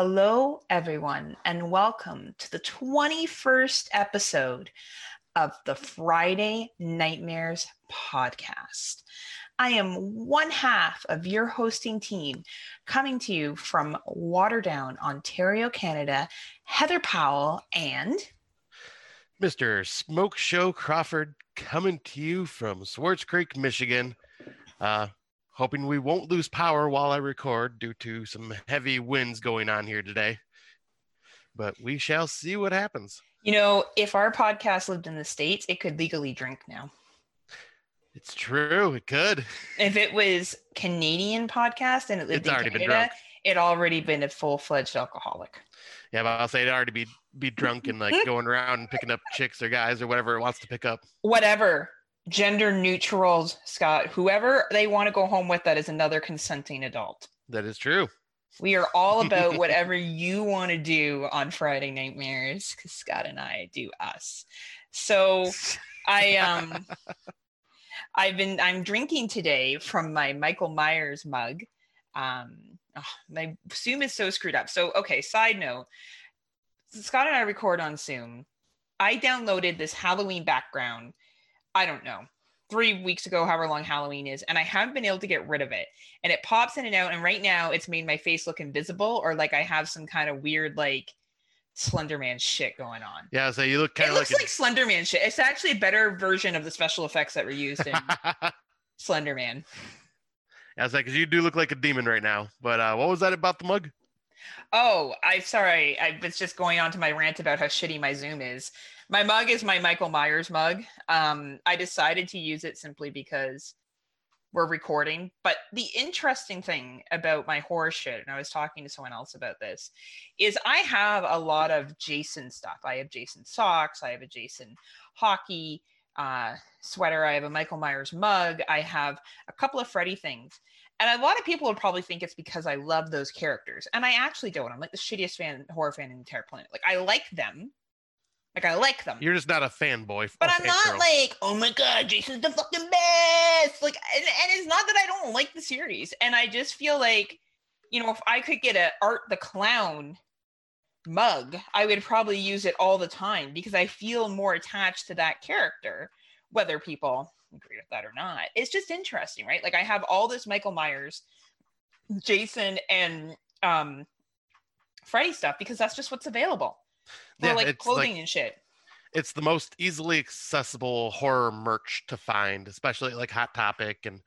Hello, everyone, and welcome to the 21st episode of the Friday Nightmares podcast. I am one half of your hosting team coming to you from Waterdown, Ontario, Canada, Heather Powell and Mr. Smoke Show Crawford coming to you from Swartz Creek, Michigan. Uh, hoping we won't lose power while I record due to some heavy winds going on here today. But we shall see what happens. You know, if our podcast lived in the States, it could legally drink now. It's true. It could. If it was Canadian podcast and it lived It's in already been Canada, drunk. it already been a full fledged alcoholic. Yeah, but I'll say it already be be drunk and like going around and picking up chicks or guys or whatever it wants to pick up. Whatever. Gender neutral, Scott. Whoever they want to go home with, that is another consenting adult. That is true. We are all about whatever you want to do on Friday Nightmares because Scott and I do us. So I um I've been I'm drinking today from my Michael Myers mug. Um oh, my Zoom is so screwed up. So okay, side note. Scott and I record on Zoom. I downloaded this Halloween background, I don't know, three weeks ago, however long Halloween is, and I haven't been able to get rid of it. And it pops in and out, and right now it's made my face look invisible or like I have some kind of weird like Slenderman shit going on. Yeah, so you look kind It of looks like, like Slenderman shit. It's actually a better version of the special effects that were used in Slenderman. yeah, it's like 'cause you do look like a demon right now. But uh, what was that about the mug? Oh, I'm sorry. I was just going on to my rant about how shitty my Zoom is. My mug is my Michael Myers mug. Um, I decided to use it simply because we're recording. But the interesting thing about my horror shit, and I was talking to someone else about this, is I have a lot of Jason stuff. I have Jason socks. I have a Jason hockey uh, sweater. I have a Michael Myers mug. I have a couple of Freddy things. And a lot of people would probably think it's because I love those characters. And I actually don't. I'm like the shittiest fan, horror fan in the entire planet. Like I like them. Like I like them. You're just not a fanboy. but I'm not fangirl. like, oh my god, Jason's the fucking best. Like, and, and it's not that I don't like the series. And I just feel like, you know, if I could get a Art the Clown mug, I would probably use it all the time because I feel more attached to that character, whether people agree with that or not. It's just interesting, right? Like I have all this Michael Myers, Jason, and um Freddy stuff because that's just what's available. For Yeah, like clothing like- and shit. it's the most easily accessible horror merch to find, especially like Hot Topic and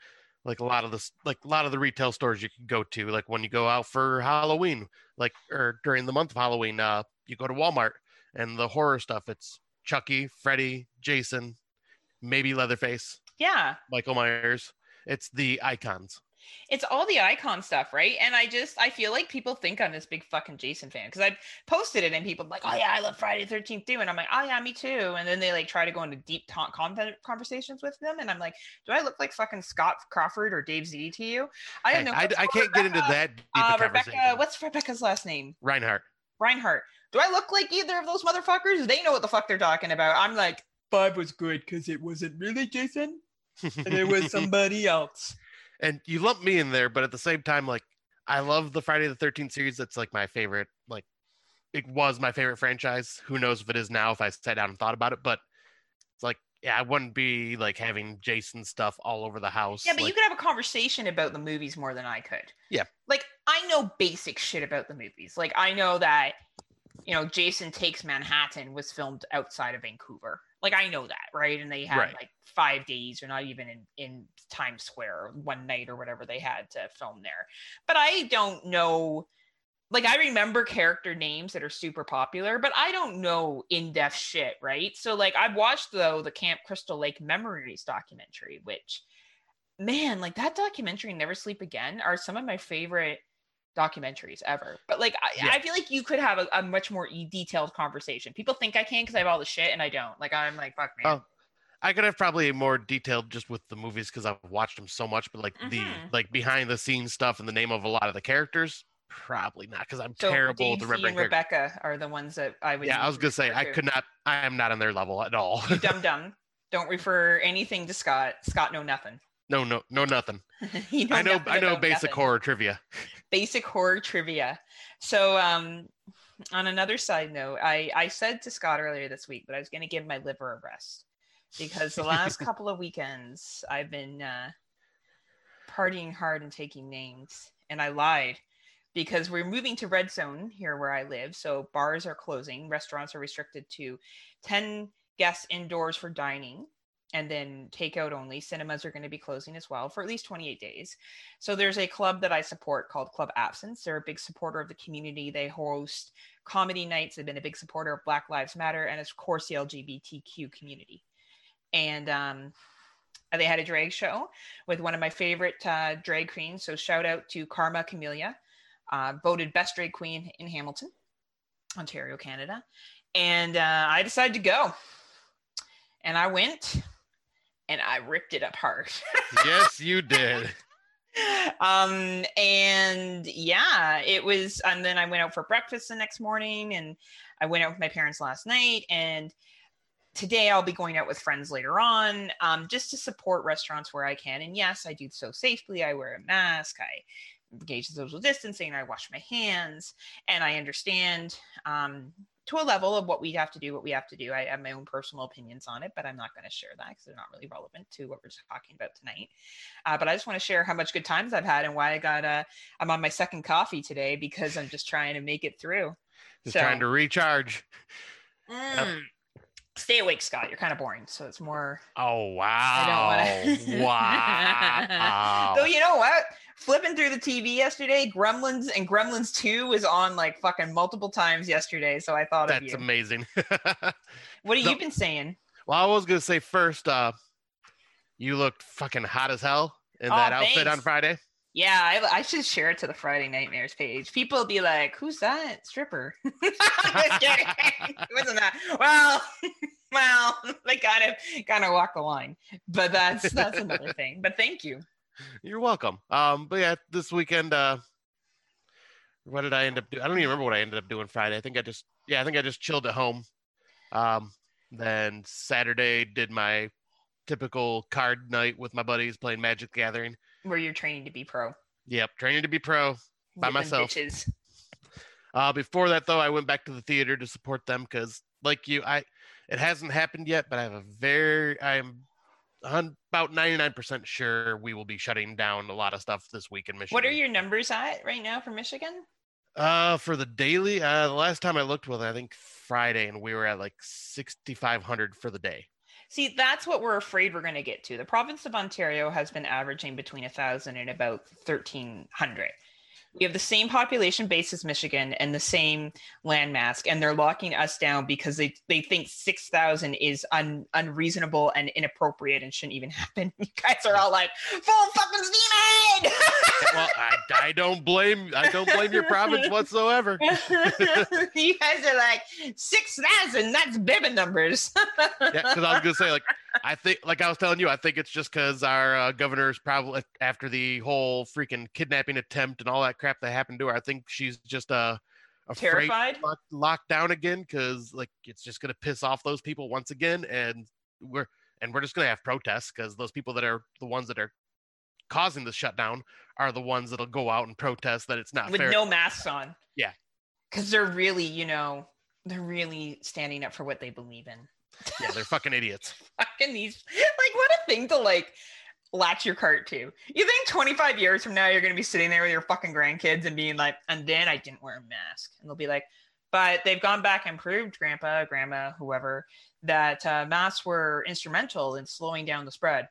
like a lot of the like a lot of the retail stores you can go to. Like when you go out for Halloween, like or during the month of Halloween, uh, you go to Walmart and the horror stuff. It's Chucky, Freddy, Jason, maybe Leatherface, Yeah. Michael Myers. It's the icons. it's all the icon stuff, right? And I just I feel like people think I'm this big fucking Jason fan because I've posted it and people like, oh yeah, I love Friday the Thirteenth too, and I'm like, oh yeah, me too. And then they like try to go into deep ta- content conversations with them, and I'm like, do I look like fucking Scott Crawford or Dave Z to you? I don't know. I, I can't get into that deep Uh, Rebecca, what's Rebecca's last name? Reinhardt. Reinhardt. Do I look like either of those motherfuckers? They know what the fuck they're talking about. I'm like, five was good because it wasn't really Jason, and it was somebody else. and you lump me in there, but at the same time, like I love the Friday the Thirteenth series. That's like my favorite. Like it was my favorite franchise. Who knows if it is now? If I sat down and thought about it, but it's like yeah, I wouldn't be like having Jason stuff all over the house. Yeah, but you could have a conversation about the movies more than I could. Yeah. Like I know basic shit about the movies. Like I know that you know Jason Takes Manhattan was filmed outside of Vancouver. Like I know that, right? And they had Right. like 5 days or not even in in Times Square one night or whatever they had to film there. But I don't know like I remember character names that are super popular, but I don't know in-depth shit, right? So like I've watched though the Camp Crystal Lake Memories documentary, which man, like that documentary Never Sleep Again are some of my favorite documentaries ever. But like I, Yeah. I feel like you could have a, a much more e- detailed conversation. People think I can because I have all the shit and I don't. Like I'm like fuck man. Oh, I could have probably more detailed just with the movies because I've watched them so much, but like the Mhm. like behind the scenes stuff and the name of a lot of the characters, probably not because I'm so terrible Dave with Z and remembering characters. Rebecca are the ones that I would. Yeah, I was gonna say I to. could not. I am not on their level at all. You dumb dumb. Don't refer anything to Scott. Scott know nothing. no, no, no, nothing. He know I know. I know basic nothing. horror trivia. Basic horror trivia. So, um, on another side note, I, I said to Scott earlier this week that I was going to give my liver a rest because the last couple of weekends I've been uh, partying hard and taking names, and I lied because we're moving to red zone here where I live. So bars are closing, restaurants are restricted to 10 guests indoors for dining and then takeout only. Cinemas are going to be closing as well for at least 28 days. So there's a club that I support called Club Absence. They're a big supporter of the community. They host comedy nights. They've been a big supporter of Black Lives Matter and, of course, the LGBTQ community. And um, they had a drag show with one of my favorite uh, drag queens. So shout out to Karma Camellia, uh, voted best drag queen in Hamilton, Ontario, Canada. And uh, I decided to go. And I went and I ripped it apart. yes, you did. um and yeah it was and then i went out for breakfast the next morning and i went out with my parents last night and today i'll be going out with friends later on um, just to support restaurants where i can. And yes i do so safely. I wear a mask. I engage in social distancing. I wash my hands. And i understand um, to a level of what we have to do, what we have to do. I have my own personal opinions on it, but I'm not going to share that because they're not really relevant to what we're talking about tonight. Uh, but I just want to share how much good times I've had and why I got a. I'm on my second coffee today because I'm just trying to make it through. Just so, trying to recharge. Mm, stay awake, Scott. You're kind of boring, so it's more. Oh wow! I don't want to. wow. Though you know what? Flipping through the TV yesterday, Gremlins and Gremlins 2 was on like fucking multiple times yesterday. So I thought That's amazing. what have no, you been saying? Well, I was gonna say first, uh you looked fucking hot as hell in oh, that outfit on Friday. Yeah, I, I, should share it to the Friday Nightmares page. People will be like, "Who's that stripper?" Just kidding. it wasn't that. Well, well, they kind of kind of walk the line, but that's that's another thing. But thank you. You're welcome. Um, but yeah, this weekend, uh, what did I end up doing? I don't even remember what I ended up doing Friday. I think I just, yeah, I think I just chilled at home. Um, then Saturday did my typical card night with my buddies playing Magic Gathering. Where you're training to be pro. Yep, training to be pro by myself. Uh, before that, though, I went back to the theater to support them because, like you, I it hasn't happened yet, but I have a very I'm about 99% sure we will be shutting down a lot of stuff this week in Michigan. What are your numbers at right now for Michigan? Uh, for the daily, uh, the last time I looked was I think Friday, and we were at like 6,500 for the day. See, that's what we're afraid we're going to get to. The province of Ontario has been averaging between a thousand and about 1,300 we have the same population base as Michigan and the same landmass, and they're locking us down because they, they think 6,000 is un, unreasonable and inappropriate and shouldn't even happen. You guys are all like, full fucking steam ahead! well, I, I don't blame I don't blame your province whatsoever. you guys are like, 6,000, that's Bibbin numbers. yeah, because I was going to say, like, I think, like I was telling you, I think it's just because our uh, governor is probably after the whole freaking kidnapping attempt and all that crap that happened to her. I think she's just uh, terrified, locked, locked down again because like it's just gonna piss off those people once again, and we're and we're just gonna have protests because those people that are the ones that are causing the shutdown are the ones that'll go out and protest that it's not with fair. no masks on. Yeah, because they're really, you know, they're really standing up for what they believe in. Yeah, they're fucking idiots. fucking these, like, what a thing to like latch your cart to. You think 25 years from now you're going to be sitting there with your fucking grandkids and being like, and then I didn't wear a mask. And they'll be like, but they've gone back and proved, grandpa, grandma, whoever, that uh, masks were instrumental in slowing down the spread.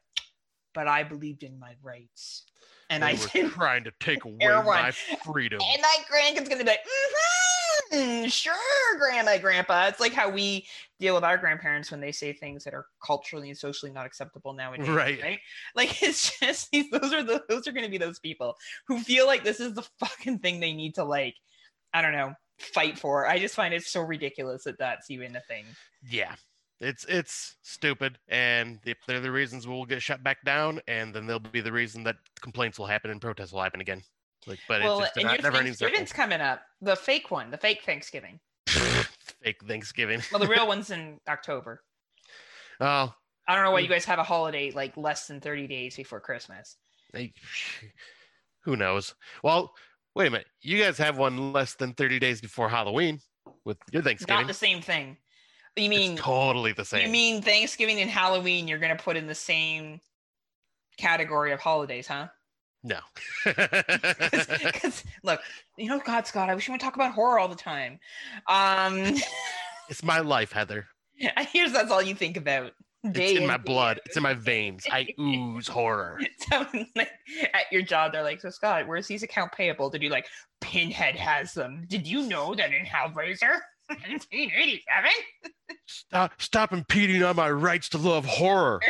But I believed in my rights. And they I were trying to take away my freedom. And my grandkid's going to be like, mm-hmm mm, sure, grandma, grandpa. It's like how we deal with our grandparents when they say things that are culturally and socially not acceptable nowadays. Right. Right. Like it's just those are the those are gonna be those people who feel like this is the fucking thing they need to like, I don't know, fight for. I just find it so ridiculous that that's even a thing. Yeah. It's it's stupid, and they're the reasons we'll get shut back down, and then they'll be the reason that complaints will happen and protests will happen again. Like, but well, it's just and your Thanksgiving's coming up. The fake one, the fake Thanksgiving. fake Thanksgiving. well, the real one's in October. Oh. I don't know why hmm. you guys have a holiday like less than 30 days before Christmas. who knows? Well, Wait a minute. You guys have one less than 30 days before Halloween with your Thanksgiving. Not the same thing. You mean it's totally the same. you mean Thanksgiving and Halloween? You're gonna put in the same category of holidays, huh? No. Because look, you know, God, Scott, I wish you would talk about horror all the time. Um, it's my life, Heather. I hear that's all you think about. It's in my blood. It's in my veins. I ooze horror. So, like, at your job, they're like, "So Scott, where's these account payable?" Did you like Pinhead has them? Did you know that in Hellraiser, 1987? Stop, stop impeding on my rights to love horror.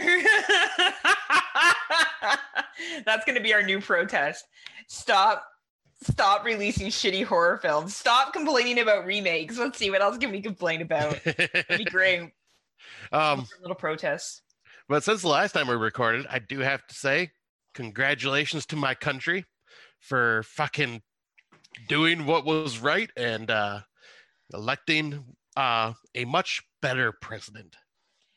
That's going to be our new protest. Stop stop releasing shitty horror films. Stop complaining about remakes. Let's see what else can we complain about. That'd be great. um, little protest. but since the last time we recorded, I do have to say, congratulations to my country for fucking doing what was right and uh, electing uh, a much better president.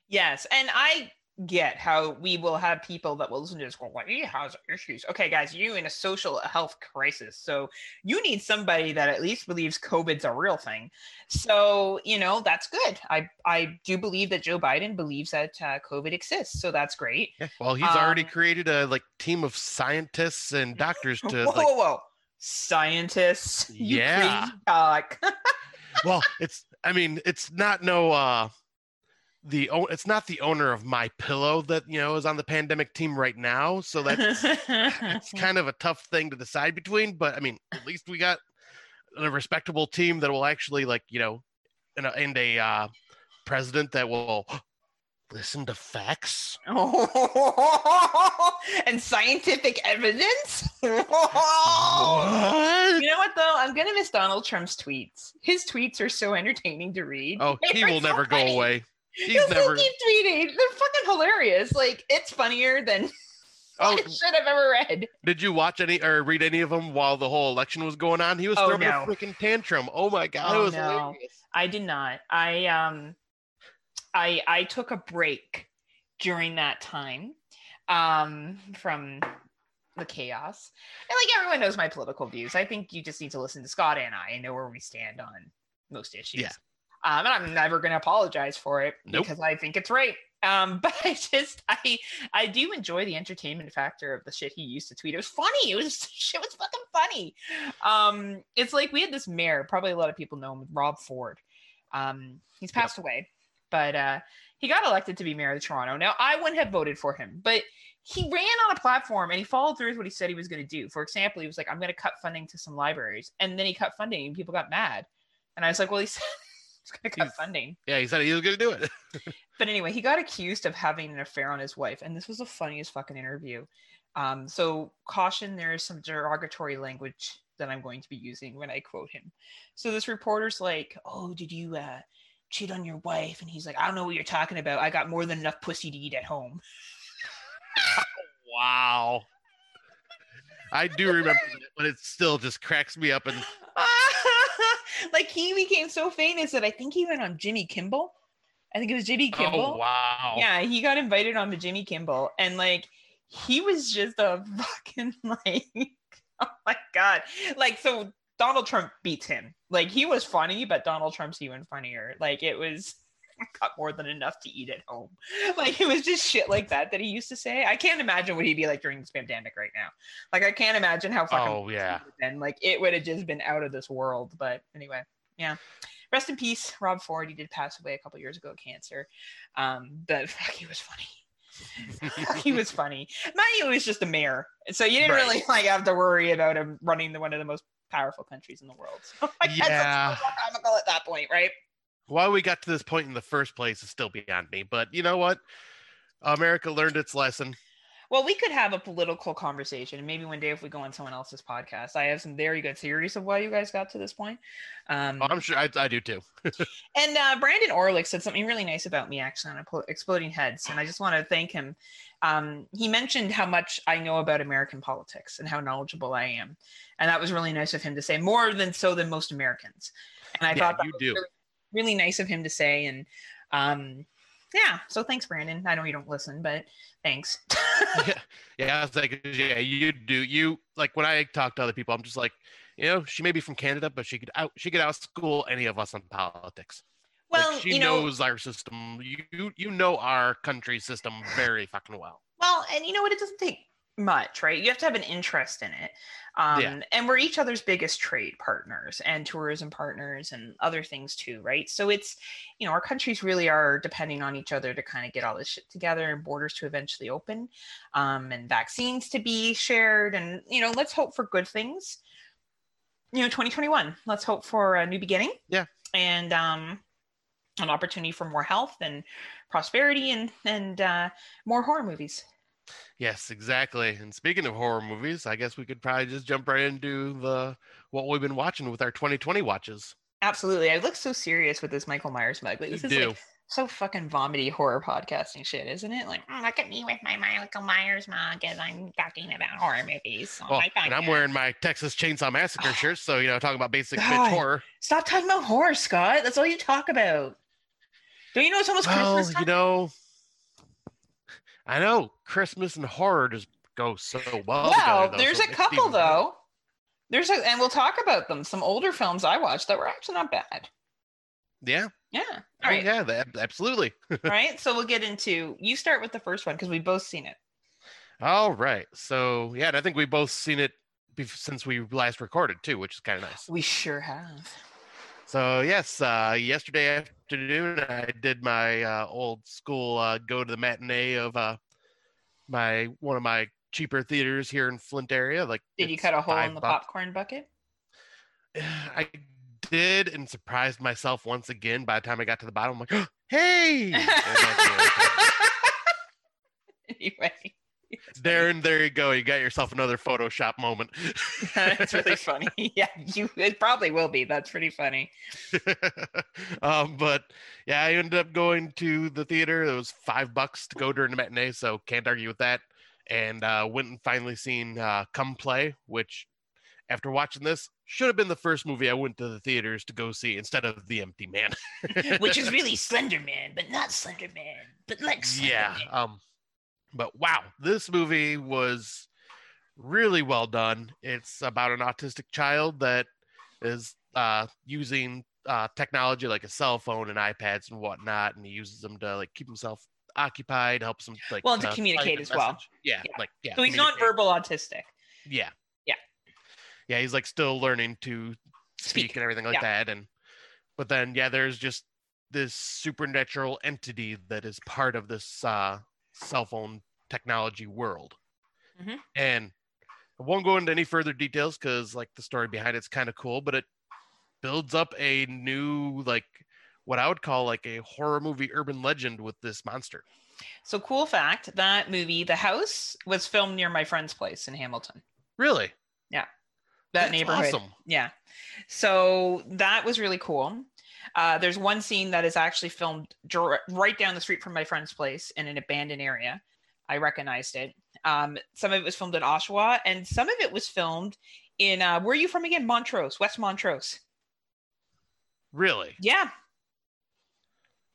Yes, and I get how we will have people that will listen to this go, "Well, he has issues." Okay, guys, you in a social health crisis, so you need somebody that at least believes COVID's a real thing. So you know that's good. I I do believe that Joe Biden believes that uh, COVID exists, so that's great. Yeah, well, he's already Um, created a like team of scientists and doctors to whoa, like. whoa, whoa, scientists! You Yeah. crazy cock. Well, it's I mean, it's not no uh the it's not the owner of my pillow that you know is on the pandemic team right now. So that's it's kind of a tough thing to decide between. But I mean, at least we got a respectable team that will actually like you know, and a, and a uh, president that will listen to facts. and scientific evidence. What? You know what though? I'm gonna miss Donald Trump's tweets. His tweets are so entertaining to read. Oh, he will so never go away. He'll He's still never. keep tweeting. They're fucking hilarious. Like it's funnier than Oh, shit I've ever read. did you watch any or read any of them while the whole election was going on? He was Oh, throwing no. a freaking tantrum. Oh my god, Oh, was no. hilarious. I did not. I um I I took a break during that time um from the chaos. And like everyone knows my political views. I think you just need to listen to Scott and I and know where we stand on most issues. Yeah. Um, and I'm never going to apologize for it Nope. because I think it's right. Um, but I just I I do enjoy the entertainment factor of the shit he used to tweet. It was funny. It was shit was fucking funny. Um, it's like we had this mayor. Probably a lot of people know him, Rob Ford. Um, he's passed away, but uh, he got elected to be mayor of Toronto. Now I wouldn't have voted for him, but he ran on a platform and he followed through with what he said he was going to do. For example, he was like, "I'm going to cut funding to some libraries," and then he cut funding, and people got mad. And I was like, "Well, he said he's going to cut funding." Yeah, he said he was going to do it. But anyway, he got accused of having an affair on his wife, and this was the funniest fucking interview. Um, so caution, there is some derogatory language that I'm going to be using when I quote him. So this reporter's like, "Oh, did you uh, cheat on your wife?" And he's like, "I don't know what you're talking about. I got more than enough pussy to eat at home." wow. I do remember that, but it still just cracks me up. And like he became so famous that I think he went on Jimmy Kimmel. I think it was Jimmy Kimmel. oh wow, Yeah, he got invited on to Jimmy Kimmel, and like he was just a fucking like, oh my god, like so Donald Trump beats him. Like he was funny, but Donald Trump's even funnier. Like it was got more than enough to eat at home. Like it was just shit like that that he used to say. I can't imagine what he'd be like during this pandemic right now. Like I can't imagine how fucking Oh, yeah. and like it would have just been out of this world. But anyway, yeah. Rest in peace, Rob Ford. He did pass away a couple years ago of cancer. Um, but fuck, he was funny. he was funny. He was just a mayor, so you didn't Right. really like have to worry about him running the one of the most powerful countries in the world. So guess Yeah. that's more comical at that point, right? Why we got to this point in the first place is still beyond me. But you know what? America learned its lesson. Well, we could have a political conversation, and maybe one day if we go on someone else's podcast, I have some very good theories of why you guys got to this point. Um, Oh, I'm sure I, I do too. And uh, Brandon Orlick said something really nice about me actually on Exploding Heads, and I just want to thank him. Um, he mentioned how much I know about American politics and how knowledgeable I am, and that was really nice of him to say, more than so than most Americans. And I Yeah, thought that you do. Really, really nice of him to say, and um, yeah, so thanks, Brandon. I know you don't listen, but thanks. yeah, yeah, I was like, yeah, you do. You like when I talk to other people, I'm just like, you know, she may be from Canada, but she could out she could out school any of us on politics. Well, like, she you know, knows our system. You you know our country system very fucking well. Well, and you know what? It doesn't take much, right? You have to have an interest in it. Um, Yeah. And we're each other's biggest trade partners and tourism partners and other things too, right? So it's, you know, our countries really are depending on each other to kind of get all this shit together and borders to eventually open um, and vaccines to be shared. And, you know, let's hope for good things. You know, 2021, let's hope for a new beginning. Yeah. And, um, an opportunity for more health and prosperity and and uh, more horror movies. Yes, exactly. And speaking of horror movies, I guess we could probably just jump right into the what we've been watching with our 2020 watches. Absolutely, I look so serious with this Michael Myers mug. Like, You this is do. like so fucking vomity horror podcasting shit, isn't it? Like, "Mm, look at me with my Michael Myers mug as I'm talking about horror movies. on Well, my and I'm wearing my Texas Chainsaw Massacre shirt, so you know, talking about basic bitch horror. Stop talking about horror, Scott. That's all you talk about. Don't you know it's almost Well, Christmas time? you know, I know Christmas and horror just go so well. well, together, though, there's so a couple better. though. There's a, and we'll talk about them. Some older films I watched that were actually not bad. Yeah, Yeah. oh, All right. yeah, that, absolutely. Right. So we'll get into. You start with the first one because we've both seen it. All right, so yeah, and I think we both seen it bef- since we last recorded too, which is kind of nice. We sure have. So yes, uh, yesterday afternoon I did my uh, old school uh, go to the matinee of uh, my one of my cheaper theaters here in Flint area. Like, Did you cut a hole in the bucks. popcorn bucket? I did and surprised myself once again. By the time I got to the bottom, I'm like, "Hey, And that's it. anyway, Darren, there you go. You got yourself another Photoshop moment." that's really funny. Yeah, you. It probably will be. That's pretty funny. um, but yeah, I ended up going to the theater. It was five bucks to go during the matinee, so can't argue with that. And uh, went and finally seen uh, Come Play, which after watching this should have been the first movie I went to the theaters to go see instead of The Empty Man. Which is really Slender Man, but not Slender Man, but like Slender yeah. Man. Um, but wow, this movie was really well done. It's about an autistic child that is uh, using uh, technology like a cell phone and iPads and whatnot, and he uses them to like keep himself occupied, helps him like Well, to uh, communicate as well. Yeah, Yeah. like yeah. So he's communicate. nonverbal autistic. Yeah. Yeah. Yeah, he's like still learning to speak, Speak. and everything like Yeah. that. And but then yeah, there's just this supernatural entity that is part of this uh cell phone technology world. Mhm. And I won't go into any further details because like the story behind it's kind of cool, but it builds up a new like what I would call like a horror movie urban legend with this monster. So cool fact: that movie, The House, was filmed near my friend's place in Hamilton. Really? Yeah. That That's neighborhood. Awesome. Yeah. So that was really cool. Uh, there's one scene that is actually filmed dir- right down the street from my friend's place in an abandoned area. I recognized it. Um, some of it was filmed in Oshawa, and some of it was filmed in uh, where are you from again? Montrose, West Montrose. Really? Yeah,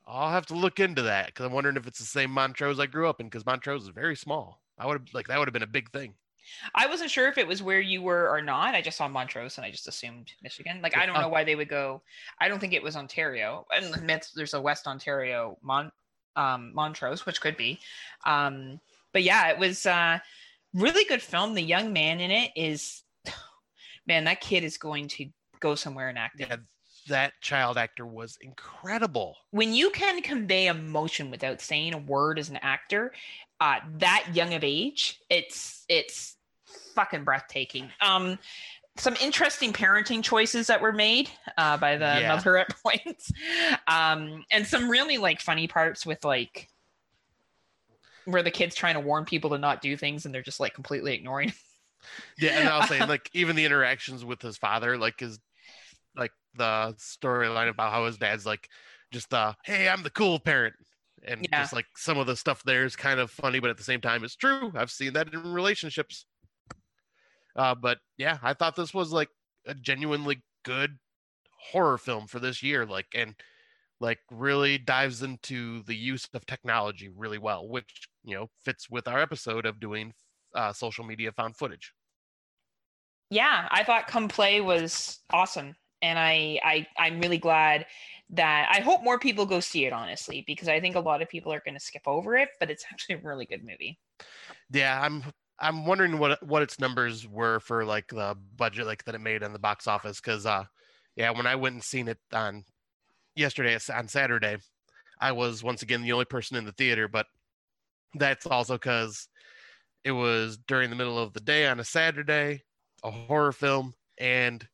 I'll have to look into that because I'm wondering if it's the same Montrose I grew up in because Montrose is very small. I would have like that would have been a big thing. I wasn't sure if it was where you were or not. I just saw Montrose and I just assumed Michigan. Like I don't know why they would go. I don't think it was Ontario. And there's a West Ontario Mon um, Montrose, which could be. Um, but yeah, it was uh, really good film. The young man in it is, man, that kid is going to go somewhere in acting. Yeah, that child actor was incredible. When you can convey emotion without saying a word as an actor, uh, that young of age, it's it's fucking breathtaking. Um, some interesting parenting choices that were made uh, by the Yeah. mother at points, um, and some really like funny parts with like where the kid's trying to warn people to not do things and they're just like completely ignoring. Yeah, and I was saying like even the interactions with his father, like his like the storyline about how his dad's like just uh hey, I'm the cool parent. And Yeah. just like some of the stuff there is kind of funny, but at the same time it's true. I've seen that in relationships. Uh but yeah, I thought this was like a genuinely good horror film for this year. Like and like really dives into the use of technology really well, which you know fits with our episode of doing uh, social media found footage. yeah, I thought Come Play was awesome, and I I I'm really glad that I hope more people go see it honestly because I think a lot of people are going to skip over it, but it's actually a really good movie. Yeah, I'm I'm wondering what what its numbers were for like the budget like that it made in the box office because uh yeah when I went and seen it on yesterday on Saturday I was once again the only person in the theater but that's also because it was during the middle of the day on a Saturday a horror film and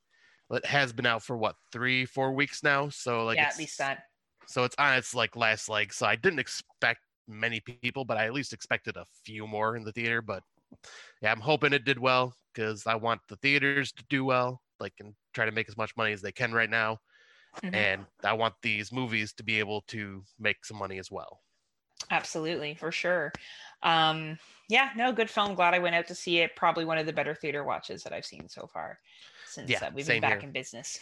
it has been out for what three four weeks now? So like yeah at least that. so it's on its like last leg so I didn't expect many people but I at least expected a few more in the theater but yeah, I'm hoping it did well because I want the theaters to do well, like and try to make as much money as they can right now. Mm-hmm. And I want these movies to be able to make some money as well. Absolutely, for sure. Um, yeah, no, good film. Glad I went out to see it. Probably one of the better theater watches that I've seen so far since yeah, uh, we've been back here. in business.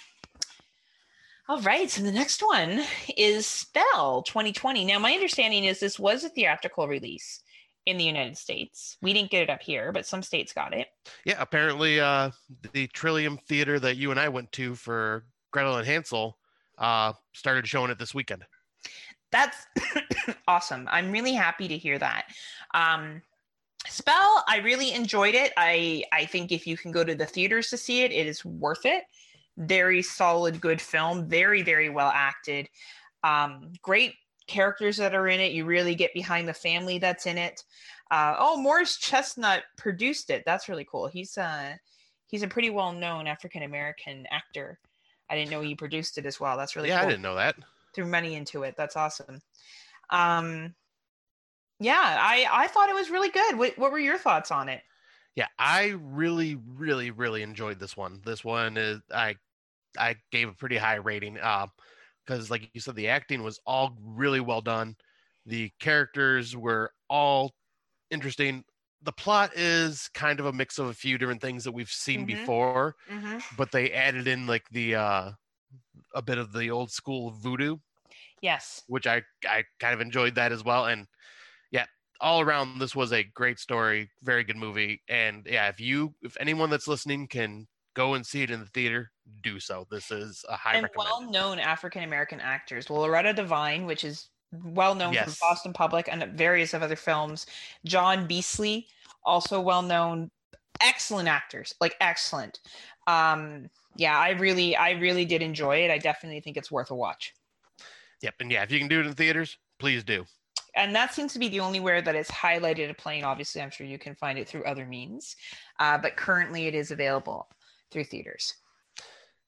All right, so the next one is Spell 2020. Now, my understanding is this was a theatrical release in the United States. We didn't get it up here, but some states got it. Yeah, apparently uh, the Trillium Theater that you and I went to for Gretel and Hansel uh, started showing it this weekend. That's awesome. I'm really happy to hear that. Um, Spell, I really enjoyed it. I I think if you can go to the theaters to see it, it is worth it. Very solid, good film. Very very well acted. Um, great characters that are in it. You really get behind the family that's in it. Uh, oh, Morris Chestnut produced it. That's really cool. He's uh, he's a pretty well known African American actor. I didn't know he produced it as well. That's really yeah. Cool. I didn't know that. Threw money into it. That's awesome. Um, yeah, I I thought it was really good. What what were your thoughts on it? Yeah, I really, really, really enjoyed this one. This one is I I gave a pretty high rating. Uh, because like you said the acting was all really well done the characters were all interesting the plot is kind of a mix of a few different things that we've seen mm-hmm. before mm-hmm. but they added in like the uh a bit of the old school voodoo yes which i i kind of enjoyed that as well and yeah all around this was a great story very good movie and yeah if you if anyone that's listening can go and see it in the theater, do so. This is a high and well-known African American actors. Well, Loretta Devine, which is well known yes. from Boston Public and various of other films. John Beasley, also well known, excellent actors, like excellent. Um, yeah, I really, I really did enjoy it. I definitely think it's worth a watch. Yep, and yeah, if you can do it in theaters, please do. And that seems to be the only where it's highlighted a plane. Obviously, I'm sure you can find it through other means, uh, but currently it is available through theaters.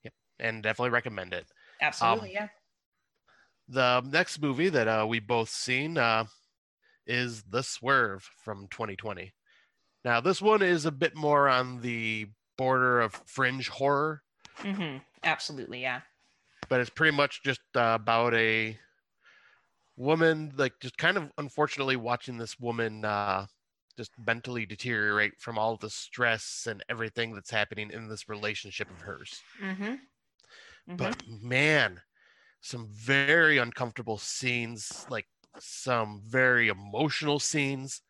Yep, and definitely recommend it. Absolutely, um, yeah. The next movie that uh, we both seen uh, is The Swerve from 2020. Now, this one is a bit more on the border of fringe horror. Mm-hmm. Absolutely, yeah. But it's pretty much just uh, about a woman, like just kind of unfortunately watching this woman uh, just mentally deteriorate from all the stress and everything that's happening in this relationship of hers. Mm-hmm. Mm-hmm. But man, some very uncomfortable scenes, like some very emotional scenes.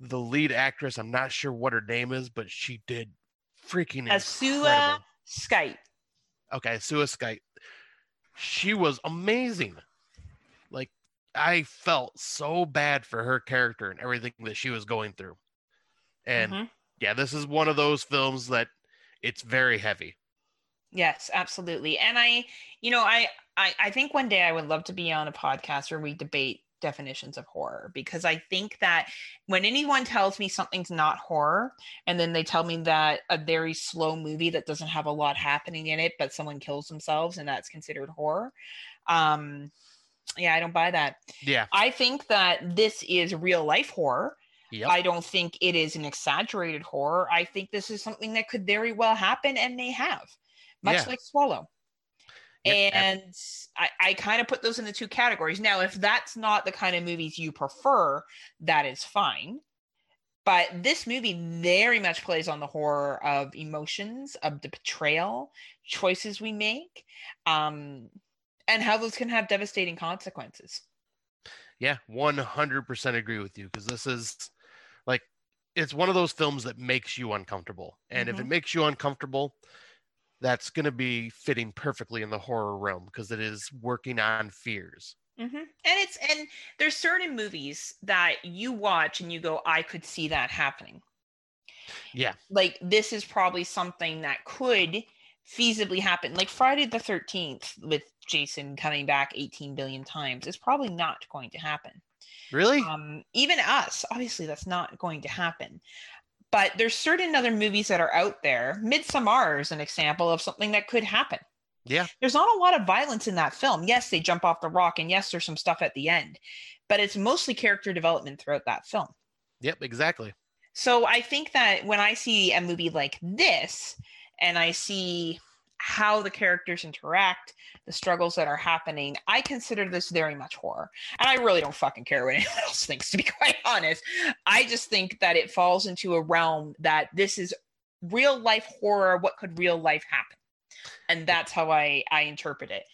The lead actress, I'm not sure what her name is, but she did freaking Azura Skye. Okay, Azura Skye. She was amazing. Like I felt so bad for her character and everything that she was going through. And mm-hmm. yeah, this is one of those films that it's very heavy. Yes, absolutely. And I, you know, I, I, I think one day I would love to be on a podcast where we debate definitions of horror because I think that when anyone tells me something's not horror and then they tell me that a very slow movie that doesn't have a lot happening in it but someone kills themselves and that's considered horror um yeah, I don't buy that. Yeah. I think that this is real life horror. Yep. I don't think it is an exaggerated horror. I think this is something that could very well happen and may have, much yeah. like Swallow. Yep. And I, I kind of put those in the two categories. Now, if that's not the kind of movies you prefer, that is fine. But this movie very much plays on the horror of emotions, of the betrayal, choices we make. Um, and how those can have devastating consequences. Yeah, 100% agree with you because this is like it's one of those films that makes you uncomfortable. And if it Mhm. makes you uncomfortable, that's going to be fitting perfectly in the horror realm because it is working on fears. hmm And it's and there's certain movies that you watch and you go, I could see that happening. Yeah. Like this is probably something that could feasibly happen. Like Friday the 13th with Jason coming back 18 billion times is probably not going to happen. Really? Um, even us, obviously, that's not going to happen. But there's certain other movies that are out there. Midsommar is an example of something that could happen. Yeah. There's not a lot of violence in that film. Yes, they jump off the rock, and yes, there's some stuff at the end, but it's mostly character development throughout that film. Yep, exactly. So I think that when I see a movie like this and I see how the characters interact, the struggles that are happening, I consider this very much horror. And I really don't fucking care what anyone else thinks, to be quite honest. I just think that it falls into a realm that this is real life horror. What could real life happen? And that's how I, I interpret it.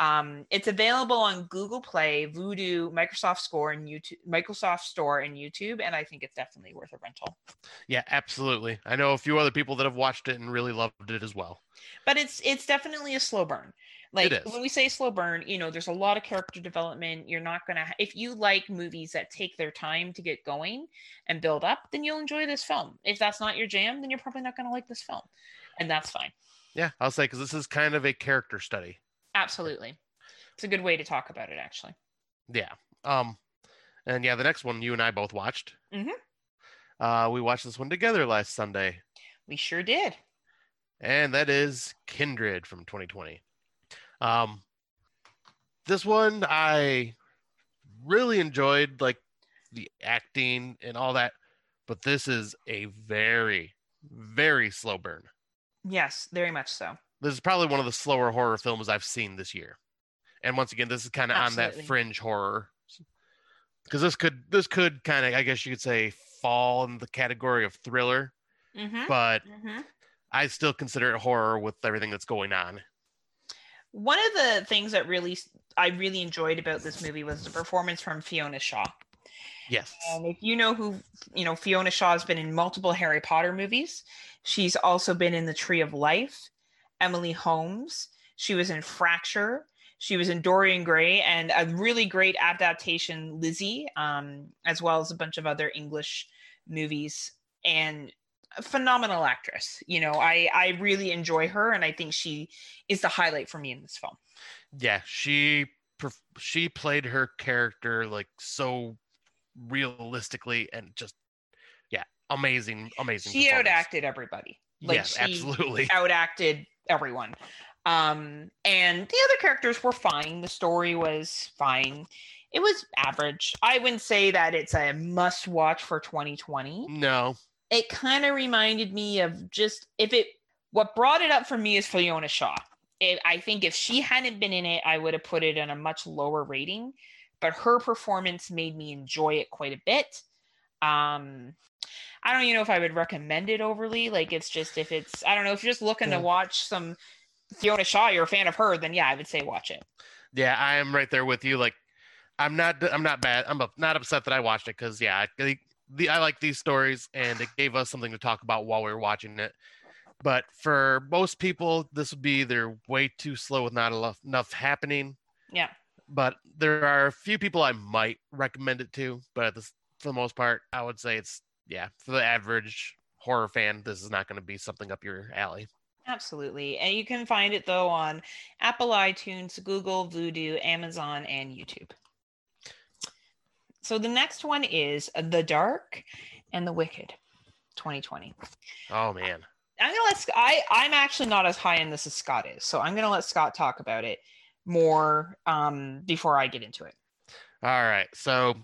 Um, it's available on Google Play, Vudu, Microsoft Store, and YouTube, Microsoft Store and YouTube, and I think it's definitely worth a rental. Yeah, absolutely. I know a few other people that have watched it and really loved it as well. But it's it's definitely a slow burn. Like when we say slow burn, you know, there's a lot of character development. You're not gonna if you like movies that take their time to get going and build up, then you'll enjoy this film. If that's not your jam, then you're probably not gonna like this film, and that's fine. Yeah, I'll say because this is kind of a character study. Absolutely, it's a good way to talk about it. Actually, Yeah. Um, and yeah, the next one you and I both watched. Mhm. Uh, we watched this one together last Sunday, we sure did. and that is Kindred from 2020. Um, this one I really enjoyed, like the acting and all that, but this is a very, very slow burn. Yes, very much so. This is probably one of the slower horror films I've seen this year. And once again, this is kind of on that fringe horror. Because this could this could kind of I guess you could say fall in the category of thriller, Mm-hmm. but mm-hmm. I still consider it horror with everything that's going on. One of the things that really I really enjoyed about this movie was the performance from Fiona Shaw. Yes. And if you know who, you know, Fiona Shaw has been in multiple Harry Potter movies. She's also been in The Tree of Life, Emily Holmes. She was in Fracture. She was in Dorian Gray and a really great adaptation, Lizzie, um, as well as a bunch of other English movies. And a phenomenal actress. You know, I I really enjoy her, and I think she is the highlight for me in this film. Yeah, she she played her character like so realistically and just yeah, amazing, amazing. She outacted everybody. Like yes, she, absolutely. outacted everyone. Um, and the other characters were fine. The story was fine. It was average. I wouldn't say that it's a must watch for 2020. No, It kind of reminded me of just if it, what brought it up for me is Fiona Shaw. It, I think if she hadn't been in it, I would have put it on a much lower rating. But her performance made me enjoy it quite a bit. Um, I don't even know if I would recommend it overly. Like it's just if it's I don't know if you're just looking Yeah. to watch some Fiona Shaw, you're a fan of her, then yeah, I would say watch it. yeah, I am right there with you. Like, I'm not, I'm not bad. I'm not upset that I watched it because yeah, I, the I like these stories and it gave us something to talk about while we were watching it. But for most people, this would be either way too slow with not enough, enough happening. Yeah. But there are a few people I might recommend it to, but at this, for the most part, I would say it's yeah for the average horror fan. This is not going to be something up your alley. Absolutely. And you can find it though on Apple iTunes, Google, Vudu, Amazon, and YouTube. So the next one is The Dark and the Wicked 2020. Oh man, I'm gonna let I I'm actually not as high in this as Scott is, so I'm gonna let Scott talk about it more um, before I get into it. All right, so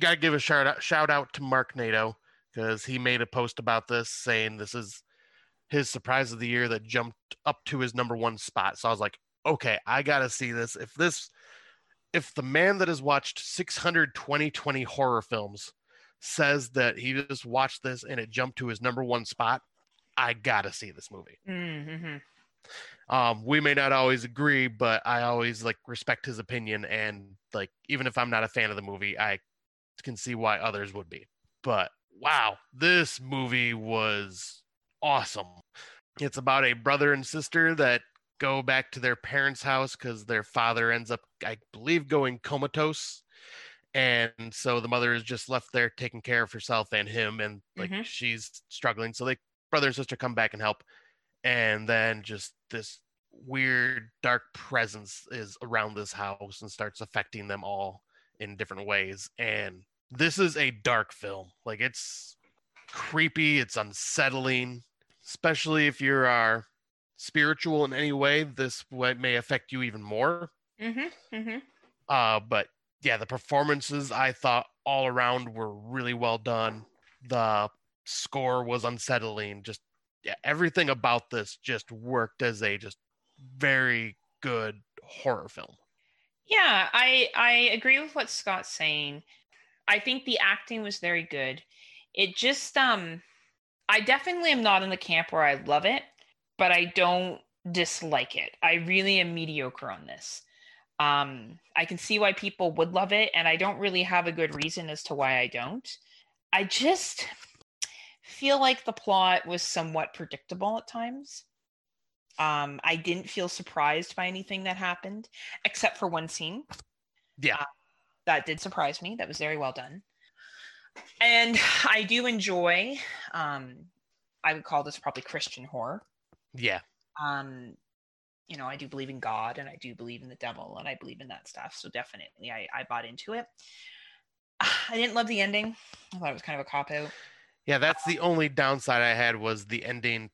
gotta give a shout out shout out to Mark Nato because he made a post about this saying this is his surprise of the year that jumped up to his number one spot. So I was like, okay, I gotta see this. If this, if the man that has watched 620 20 horror films says that he just watched this and it jumped to his number one spot, I gotta see this movie. Mm-hmm. um we may not always agree but i always like respect his opinion and like even if i'm not a fan of the movie i can see why others would be but wow, this movie was awesome. It's about a brother and sister that go back to their parents' house because their father ends up, I believe, going comatose. And so the mother is just left there taking care of herself and him, and like Mhm. she's struggling. So they brother and sister come back and help. And then just this weird dark presence is around this house and starts affecting them all in different ways. And this is a dark film. Like it's creepy, it's unsettling, especially if you are spiritual in any way. This may affect you even more. Mm-hmm. Mm-hmm. Uh, but yeah, the performances I thought all around were really well done. The score was unsettling. Just yeah, everything about this just worked as a just very good horror film. Yeah, I I agree with what Scott's saying. I think the acting was very good. It just um I definitely am not in the camp where I love it, but I don't dislike it. I really am mediocre on this. Um I can see why people would love it and I don't really have a good reason as to why I don't. I just feel like the plot was somewhat predictable at times. Um, I didn't feel surprised by anything that happened, except for one scene. Yeah. Uh, that did surprise me. That was very well done. And I do enjoy, um, I would call this probably Christian horror. Yeah. Um, you know, I do believe in God and I do believe in the devil and I believe in that stuff. So definitely I, I bought into it. I didn't love the ending. I thought it was kind of a cop out. Yeah, that's the only downside I had was the ending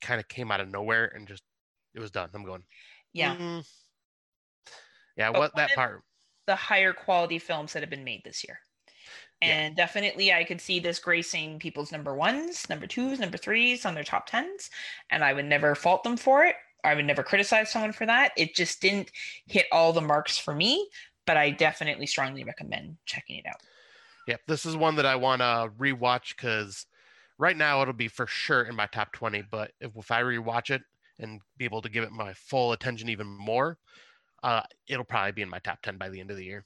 kind of came out of nowhere and just it was done. I'm going. Yeah. "Mm." Yeah, But what that part? the higher quality films that have been made this year. Yeah. And definitely, I could see this gracing people's number ones, number twos, number threes on their top tens. And I would never fault them for it. I would never criticize someone for that. It just didn't hit all the marks for me, but I definitely strongly recommend checking it out. Yep, this is one that I want to rewatch because right now it'll be for sure in my top 20. But if, if I rewatch it and be able to give it my full attention even more, uh, it'll probably be in my top 10 by the end of the year.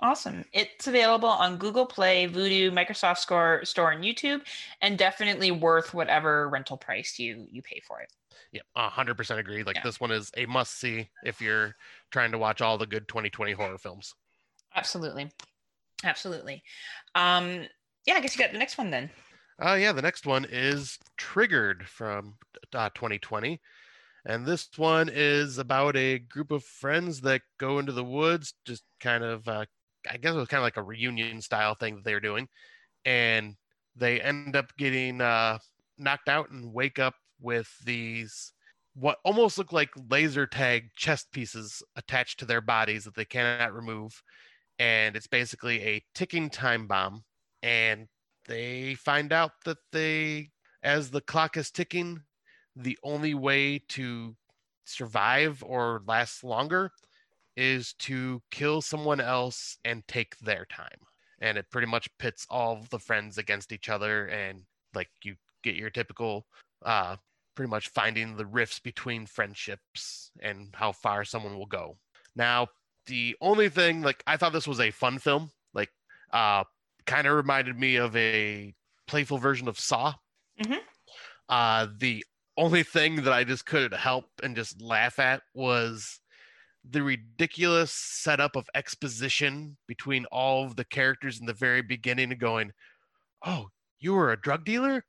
Awesome. It's available on Google Play, Vudu, Microsoft Store, Store, and YouTube, and definitely worth whatever rental price you you pay for it. Yep, 100% agree. Like Yeah. this one is a must see if you're trying to watch all the good 2020 horror films. Absolutely. Absolutely. Um, yeah, I guess you got the next one then. Uh, yeah, the next one is Triggered from uh, 2020. And this one is about a group of friends that go into the woods, just kind of, uh, I guess it was kind of like a reunion style thing that they were doing. And they end up getting uh, knocked out and wake up with these, what almost look like laser tag chest pieces attached to their bodies that they cannot remove. And it's basically a ticking time bomb. And they find out that they, as the clock is ticking, the only way to survive or last longer is to kill someone else and take their time. And it pretty much pits all the friends against each other. And like you get your typical, uh, pretty much finding the rifts between friendships and how far someone will go. Now, the only thing, like, I thought this was a fun film. Like, uh, kind of reminded me of a playful version of Saw. Mhm. Uh, the only thing that I just couldn't help and just laugh at was the ridiculous setup of exposition between all of the characters in the very beginning and going, Oh, you were a drug dealer?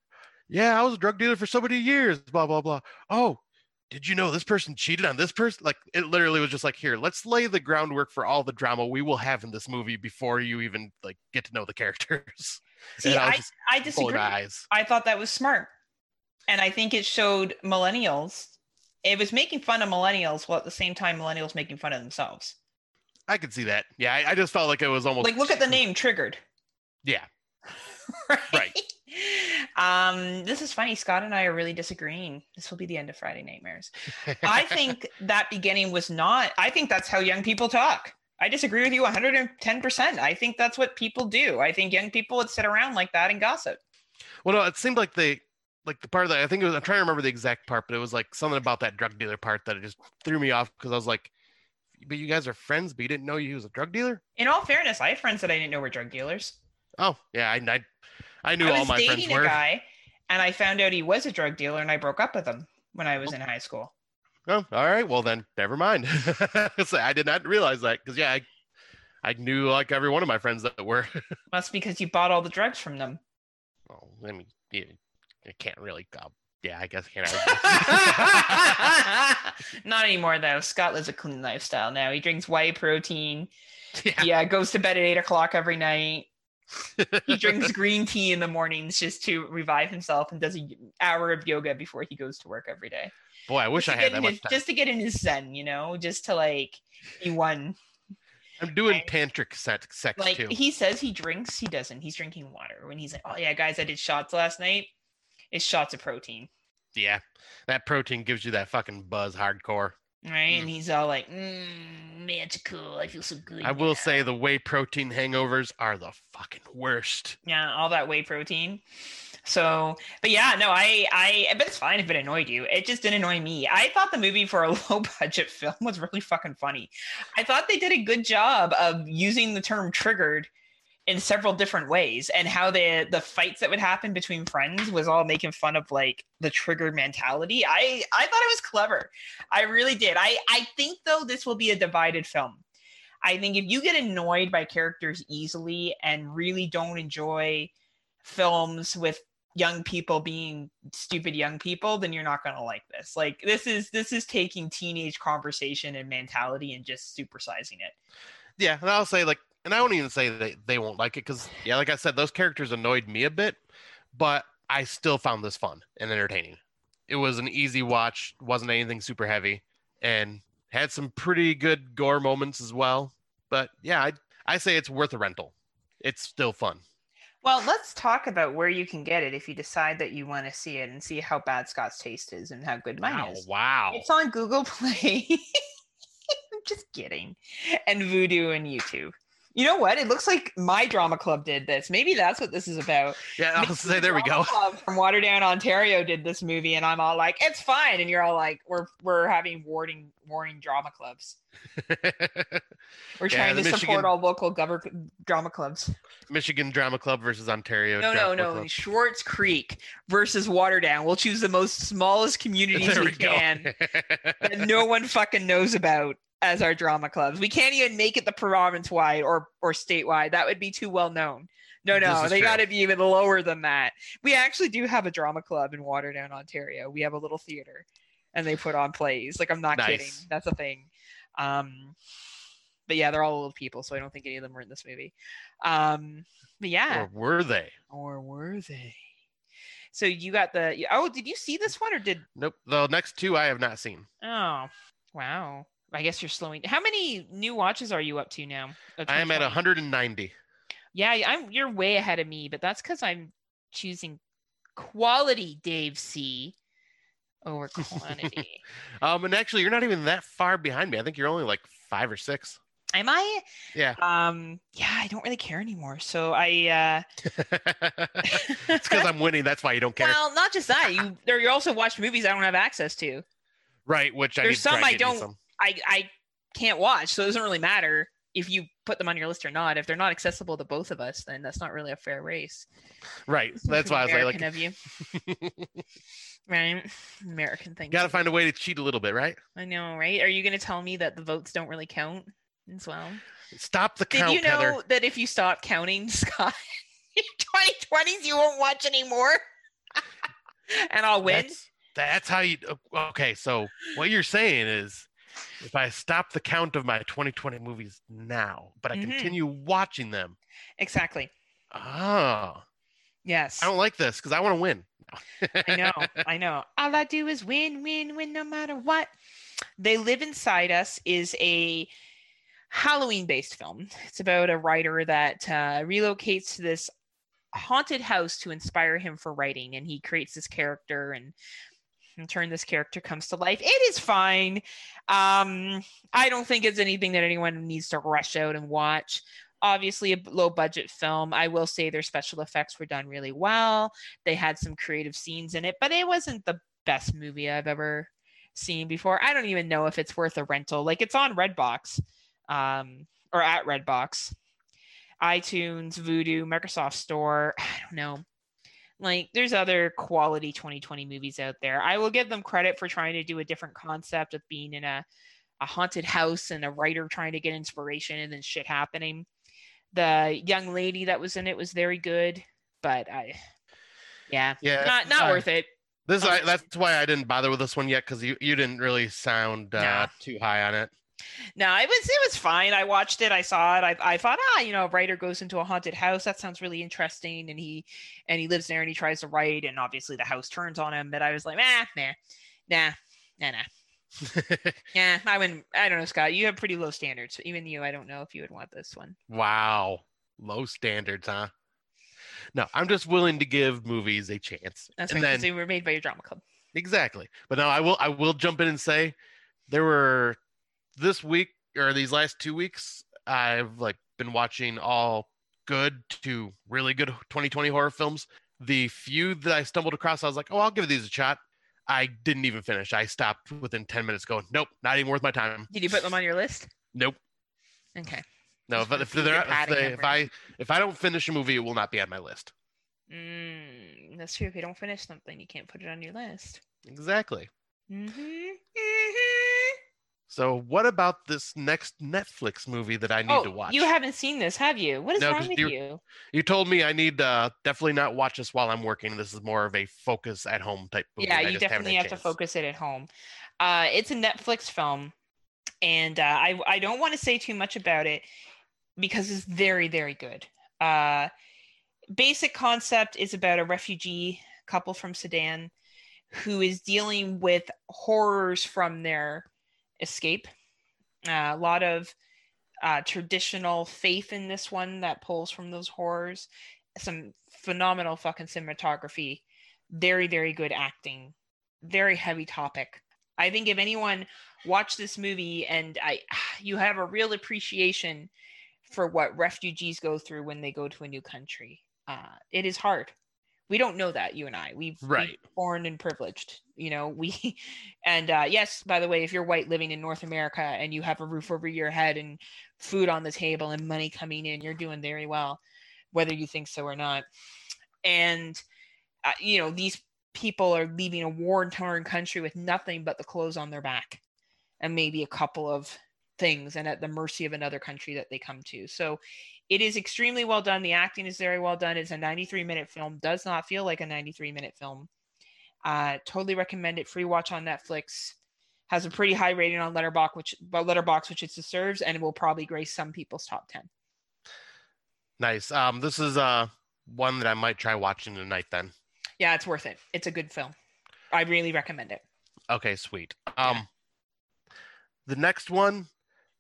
Yeah, I was a drug dealer for so many years, blah, blah, blah. Oh, did you know this person cheated on this person? Like it literally was just like, here, let's lay the groundwork for all the drama we will have in this movie before you even like get to know the characters. See, I I, I disagree. I thought that was smart. And I think it showed millennials. It was making fun of millennials while at the same time millennials making fun of themselves. I could see that. Yeah, I, I just felt like it was almost Like look at the name Triggered. Yeah. right? Right. Um, this is funny. Scott and I are really disagreeing. This will be the end of Friday Nightmares. I think that beginning was not, I think that's how young people talk. I disagree with you 110%. I think that's what people do. I think young people would sit around like that and gossip. Well, no, it seemed like they, like the part of that I think it was. I'm trying to remember the exact part, but it was like something about that drug dealer part that it just threw me off because I was like, "But you guys are friends, but you didn't know he was a drug dealer." In all fairness, I have friends that I didn't know were drug dealers. Oh, yeah, I, I, I knew I all my friends were. I was dating a guy, and I found out he was a drug dealer, and I broke up with him when I was Oh. in high school. Oh, all right. Well, then never mind. So I did not realize that because yeah, I, I knew like every one of my friends that were. That's because you bought all the drugs from them. well, I mean, you, I can't really. Uh, yeah, I guess I can't. Not anymore though. Scott lives a clean lifestyle now. He drinks whey protein. yeah. Yeah, goes to bed at eight o'clock every night. He drinks green tea in the mornings just to revive himself and does an hour of yoga before he goes to work every day. Boy, I wish I had that much his- time. Just to get in his zen, you know, just to like be one. I'm doing I- tantric sex, sex Like too. he says he drinks, he doesn't. He's drinking water. When he's like, "Oh yeah, guys, I did shots last night." It's shots of protein, yeah, that protein gives you that fucking buzz, hardcore. Right? Mm. And he's all like, mm, "Magical, I feel so good." I will now." say the whey protein hangovers are the fucking worst. yeah all that whey protein so but yeah no i i but it's fine if it annoyed you it just didn't annoy me i thought the movie for a low budget film was really fucking funny i thought they did a good job of using the term triggered in several different ways and how the the fights that would happen between friends was all making fun of like the triggered mentality i i thought it was clever i really did i i think though this will be a divided film I think if you get annoyed by characters easily and really don't enjoy films with young people being stupid young people, then you're not going to like this. Like this is this is taking teenage conversation and mentality and just supersizing it. Yeah, and I'll say like, and I won't even say that they won't like it because yeah, like I said, those characters annoyed me a bit, but I still found this fun and entertaining. It was an easy watch, wasn't anything super heavy, and had some pretty good gore moments as well. But yeah, I I say it's worth a rental. It's still fun. Well, let's talk about where you can get it if you decide that you want to see it and see how bad Scott's taste is and how good mine Wow, is. wow. It's on Google Play. I'm just kidding. And Vudu and YouTube. You know what? It looks like my drama club did this. Maybe that's what this is about. Yeah, I'll Maybe say the there we go. Club from Waterdown, Ontario did this movie, and I'm all like, it's fine. And you're all like, we're we're having warring warring drama clubs. We're Yeah, trying to support all local gover- drama clubs. Michigan Drama Club versus Ontario. No, no, Drama no. Club. Swartz Creek versus Waterdown. We'll choose the most smallest communities There we, we can that no one fucking knows about as our drama clubs. We can't even make it the province wide or or statewide. That would be too well known. No, no, they got to be even lower than that. We actually do have a drama club in Waterdown, Ontario. We have a little theater, and they put on plays. Like I'm not kidding. That's a thing. Um, but yeah, they're all old people, so I don't think any of them were in this movie. Um, but yeah, or were they? or were they? So you got the oh, did you see this one or did Nope. The next two I have not seen. oh wow. I guess you're slowing. How many new watches are you up to now? I am at 190. Yeah, I'm. You're way ahead of me, but that's because I'm choosing quality, Dave C, over quantity. Um, and actually, you're not even that far behind me. I think you're only like five or six. Am I? Yeah. Um. Yeah, I don't really care anymore. So I. uh it's because I'm winning. That's why you don't care. Well, not just that. You. There. You also watch movies I don't have access to. right. Which I there's need to try some I don't- some. I. I can't watch, so it doesn't really matter if you put them on your list or not. If they're not accessible to both of us, then that's not really a fair race. Right. That's why I was American like, of you. right? American thing. got to to find a way to cheat a little bit, right? I know, right? Are you going to tell me that the votes don't really count as well? Stop the count. Did you know Heather. that if you stop counting, Scott, in 2020s, you won't watch anymore? and I'll win? That's, that's how you. Okay, so what you're saying is, if I stop the count of my 2020 movies now, but I Mhm. continue watching them, Exactly. oh, Yes. I don't like this because I want to win. I know. I know. All I do is win, win, win, no matter what. They Live Inside Us is a Halloween based film. It's about a writer that uh, relocates to this haunted house to inspire him for writing, and he creates this character and. In turn, this character comes to life. It is fine. Um, I don't think it's anything that anyone needs to rush out and watch. Obviously, a low budget film. I will say their special effects were done really well they had some creative scenes in it, but it wasn't the best movie I've ever seen before. I don't even know if it's worth a rental. Like it's on Redbox, um, or at Redbox, iTunes, Vudu, Microsoft Store. I don't know. Like there's other quality 2020 movies out there. I will give them credit for trying to do a different concept of being in a a haunted house and a writer trying to get inspiration and then shit happening. The young lady that was in it was very good, but I yeah, Yeah, not not I- worth it. This Oh. I, that's why I didn't bother with this one yet because you you didn't really sound uh, Nah. too high on it. No, it was it was fine. I watched it. I saw it. I, I thought, ah, you know, a writer goes into a haunted house. That sounds really interesting. And he and he lives there and he tries to write, and obviously the house turns on him. But I was like, ah, nah, nah, nah, nah. Yeah, I wouldn't. I don't know, Scott. You have pretty low standards. Even you, I don't know if you would want this one. wow, low standards, huh? No, I'm just willing to give movies a chance. That's and right. then they were made by your drama club. Exactly. But now I will I will jump in and say there were this week or these last two weeks I've like been watching all good to really good 2020 horror films. The few that I stumbled across, I was like, oh, I'll give these a shot. I didn't even finish. I stopped within 10 minutes going, nope, not even worth my time. Did you put them on your list? Nope. Okay. No, if, if, they're, if, they, if I if I don't finish a movie, it will not be on my list. Mm, that's true. If you don't finish something, you can't put it on your list. Exactly. hmm So what about this next Netflix movie that I need oh, to watch? you haven't seen this, have you? What is No, wrong with you- you? You told me I need uh definitely not watch this while I'm working. This is more of a focus at home type movie. Yeah, you definitely have to focus it at home. Uh, it's a Netflix film, and uh, I I don't want to say too much about it because it's very very good. Uh, basic concept is about a refugee couple from Sudan who is dealing with horrors from their escape. Uh, a lot of uh, traditional faith in this one that pulls from those horrors. Some phenomenal fucking cinematography. Very, very good acting. Very heavy topic. I think if anyone watched this movie and I, you have a real appreciation for what refugees go through when they go to a new country. Uh, it is hard. We don't know that you and I. We've we've born and privileged. You know we, and uh, yes, by the way, if you're white living in North America and you have a roof over your head and food on the table and money coming in, you're doing very well, whether you think so or not. And uh, you know these people are leaving a war-torn country with nothing but the clothes on their back, and maybe a couple of things, and at the mercy of another country that they come to. So it is extremely well done. The acting is very well done. It's a 93 minute film. Does not feel like a 93 minute film. Uh, totally recommend it. Free watch on Netflix. Has a pretty high rating on Letterboxd, which but Letterboxd, which it deserves, and it will probably grace some people's top 10. Nice. Um, this is uh one that I might try watching tonight. Then. Yeah, it's worth it. It's a good film. I really recommend it. Okay, sweet. Um, the next one,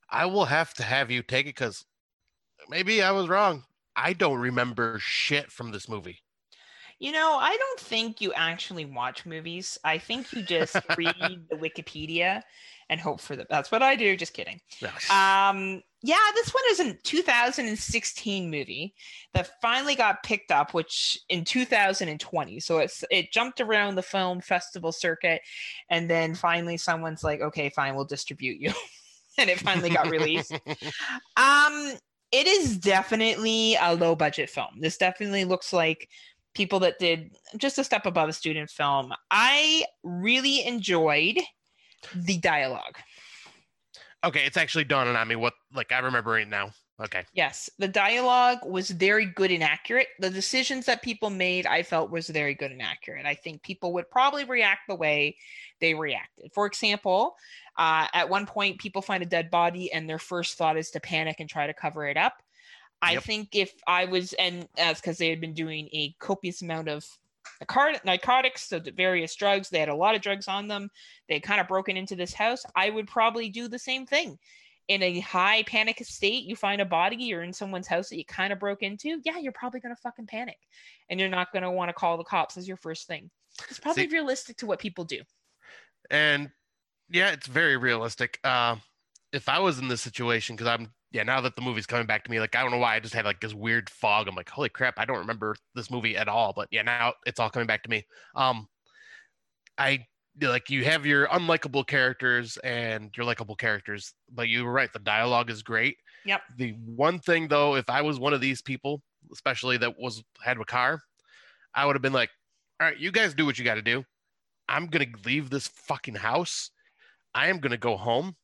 I will have to have you take it because maybe I was wrong. I don't remember shit from this movie. You know, I don't think you actually watch movies. I think you just read the Wikipedia and hope for the. That's what I do. Just kidding. Um, yeah, this one is a 2016 movie that finally got picked up, which in 2020. So it's it jumped around the film festival circuit, and then finally someone's like, "Okay, fine, we'll distribute you," and it finally got released. Um, it is definitely a low budget film. This definitely looks like people that did just a step above a student film. I really enjoyed the dialogue. okay, it's actually dawning on me what like I remember it now. Okay. Yes, the dialogue was very good and accurate. The decisions that people made, I felt, was very good and accurate. I think people would probably react the way they reacted. For example, uh, at one point, people find a dead body, and their first thought is to panic and try to cover it up. I Yep. think if I was, and that's because they had been doing a copious amount of narcotics, so the various drugs, they had a lot of drugs on them. They had kind of broken into this house. I would probably do the same thing in a high panic state, you find a body or in someone's house that you kind of broke into, yeah, you're probably going to fucking panic. And you're not going to want to call the cops as your first thing. It's probably See- realistic to what people do. And yeah, it's very realistic. Uh, if I was in this situation, because I'm yeah, now that the movie's coming back to me, like I don't know why I just had like this weird fog. I'm like, holy crap, I don't remember this movie at all. But yeah, now it's all coming back to me. Um, I like you have your unlikable characters and your likable characters, but you were right. The dialogue is great. Yep. The one thing though, if I was one of these people, especially that was had a car, I would have been like, all right, you guys do what you got to do. I'm going to leave this fucking house. I am going to go home.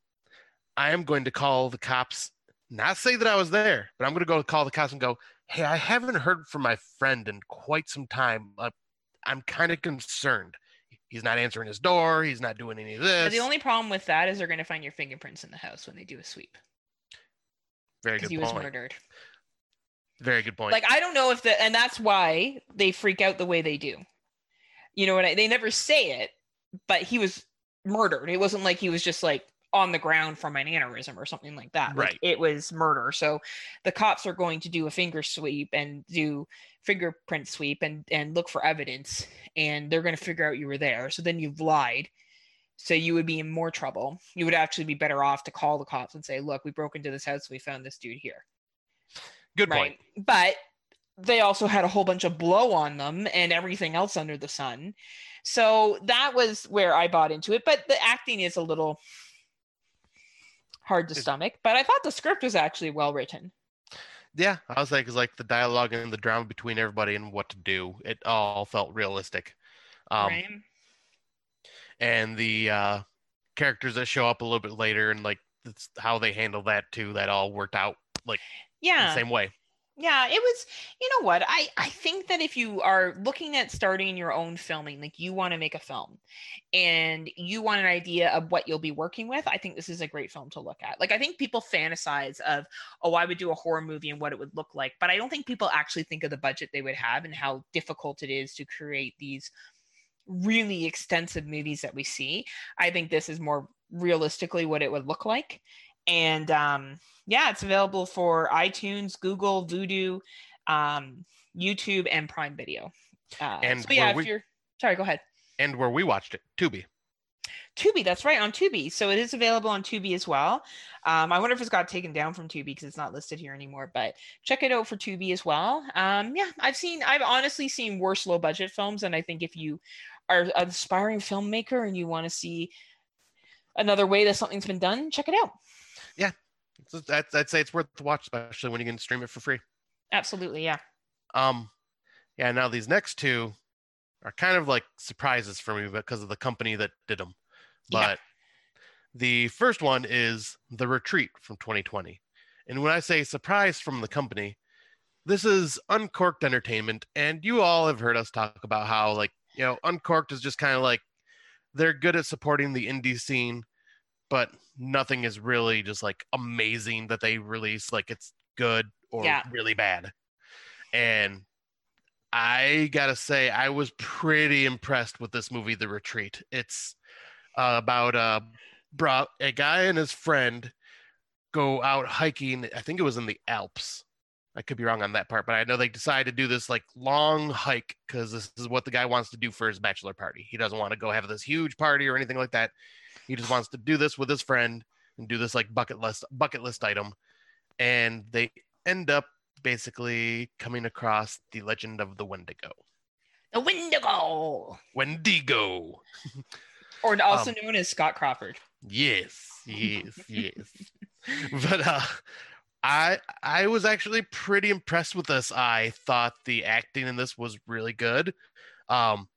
I am going to call the cops, not say that I was there, but I'm going to go call the cops and go, hey, I haven't heard from my friend in quite some time. Uh, I'm kind of concerned. He's not answering his door. He's not doing any of this. But the only problem with that is they're going to find your fingerprints in the house when they do a sweep. Very good he was point. murdered. Very good point. Like I don't know if the and that's why they freak out the way they do. You know what I they never say it, but he was murdered. It wasn't like he was just like on the ground from an aneurysm or something like that. Like, Right. it was murder. So the cops are going to do a finger sweep and do fingerprint sweep and and look for evidence and they're going to figure out you were there. So then you've lied. So you would be in more trouble. You would actually be better off to call the cops and say, "Look, we broke into this house. We found this dude here." good point. But they also had a whole bunch of blow on them and everything else under the sun. So that was where I bought into it. But the acting is a little hard to stomach. But I thought the script was actually well written. Yeah, I was like, it's like the dialogue and the drama between everybody and what to do. It all felt realistic. Um, right? and the uh, characters that show up a little bit later and like how they handle that too that all worked out like Yeah. the same way Yeah, it was. You know what? I I think that if you are looking at starting your own filming, like you want to make a film, and you want an idea of what you'll be working with, I think this is a great film to look at. Like I think people fantasize of, oh, I would do a horror movie and what it would look like, but I don't think people actually think of the budget they would have and how difficult it is to create these really extensive movies that we see. I think this is more realistically what it would look like. And um, yeah, it's available for iTunes, Google, Vudu, um, YouTube, and Prime Video. Uh, And so yeah, if we- you're sorry, go ahead. and where we watched it tubi Tubi, that's right, on Tubi. So it is available on Tubi as well. Um, I wonder if it's got taken down from Tubi because it's not listed here anymore. But check it out for Tubi as well. Um, yeah, I've seen, I've honestly seen worse low budget films, and I think if you are an aspiring filmmaker and you want to see another way that something's been done, check it out. So that's, i'd say it's worth the watch especially when you can stream it for free Absolutely, yeah. um yeah now these next two are kind of like surprises for me because of the company that did them Yeah. but the first one is the retreat from 2020 and when i say surprise from the company this is uncorked entertainment and you all have heard us talk about how like you know uncorked is just kind of like they're good at supporting the indie scene but nothing is really just like amazing that they release like it's good or Yeah. really bad and i gotta say i was pretty impressed with this movie the retreat it's uh, about uh bro- a guy and his friend go out hiking i think it was in the alps I could be wrong on that part, but I know they decided to do this like long hike because this is what the guy wants to do for his bachelor party. He doesn't want to go have this huge party or anything like that. He just wants to do this with his friend and do this like bucket list bucket list item. And they end up basically coming across the legend of the Wendigo. The Wendigo, Wendigo. or also Um, known as Scott Crawford. Yes, yes, yes. but uh I I was actually pretty impressed with this. I thought the acting in this was really good. Um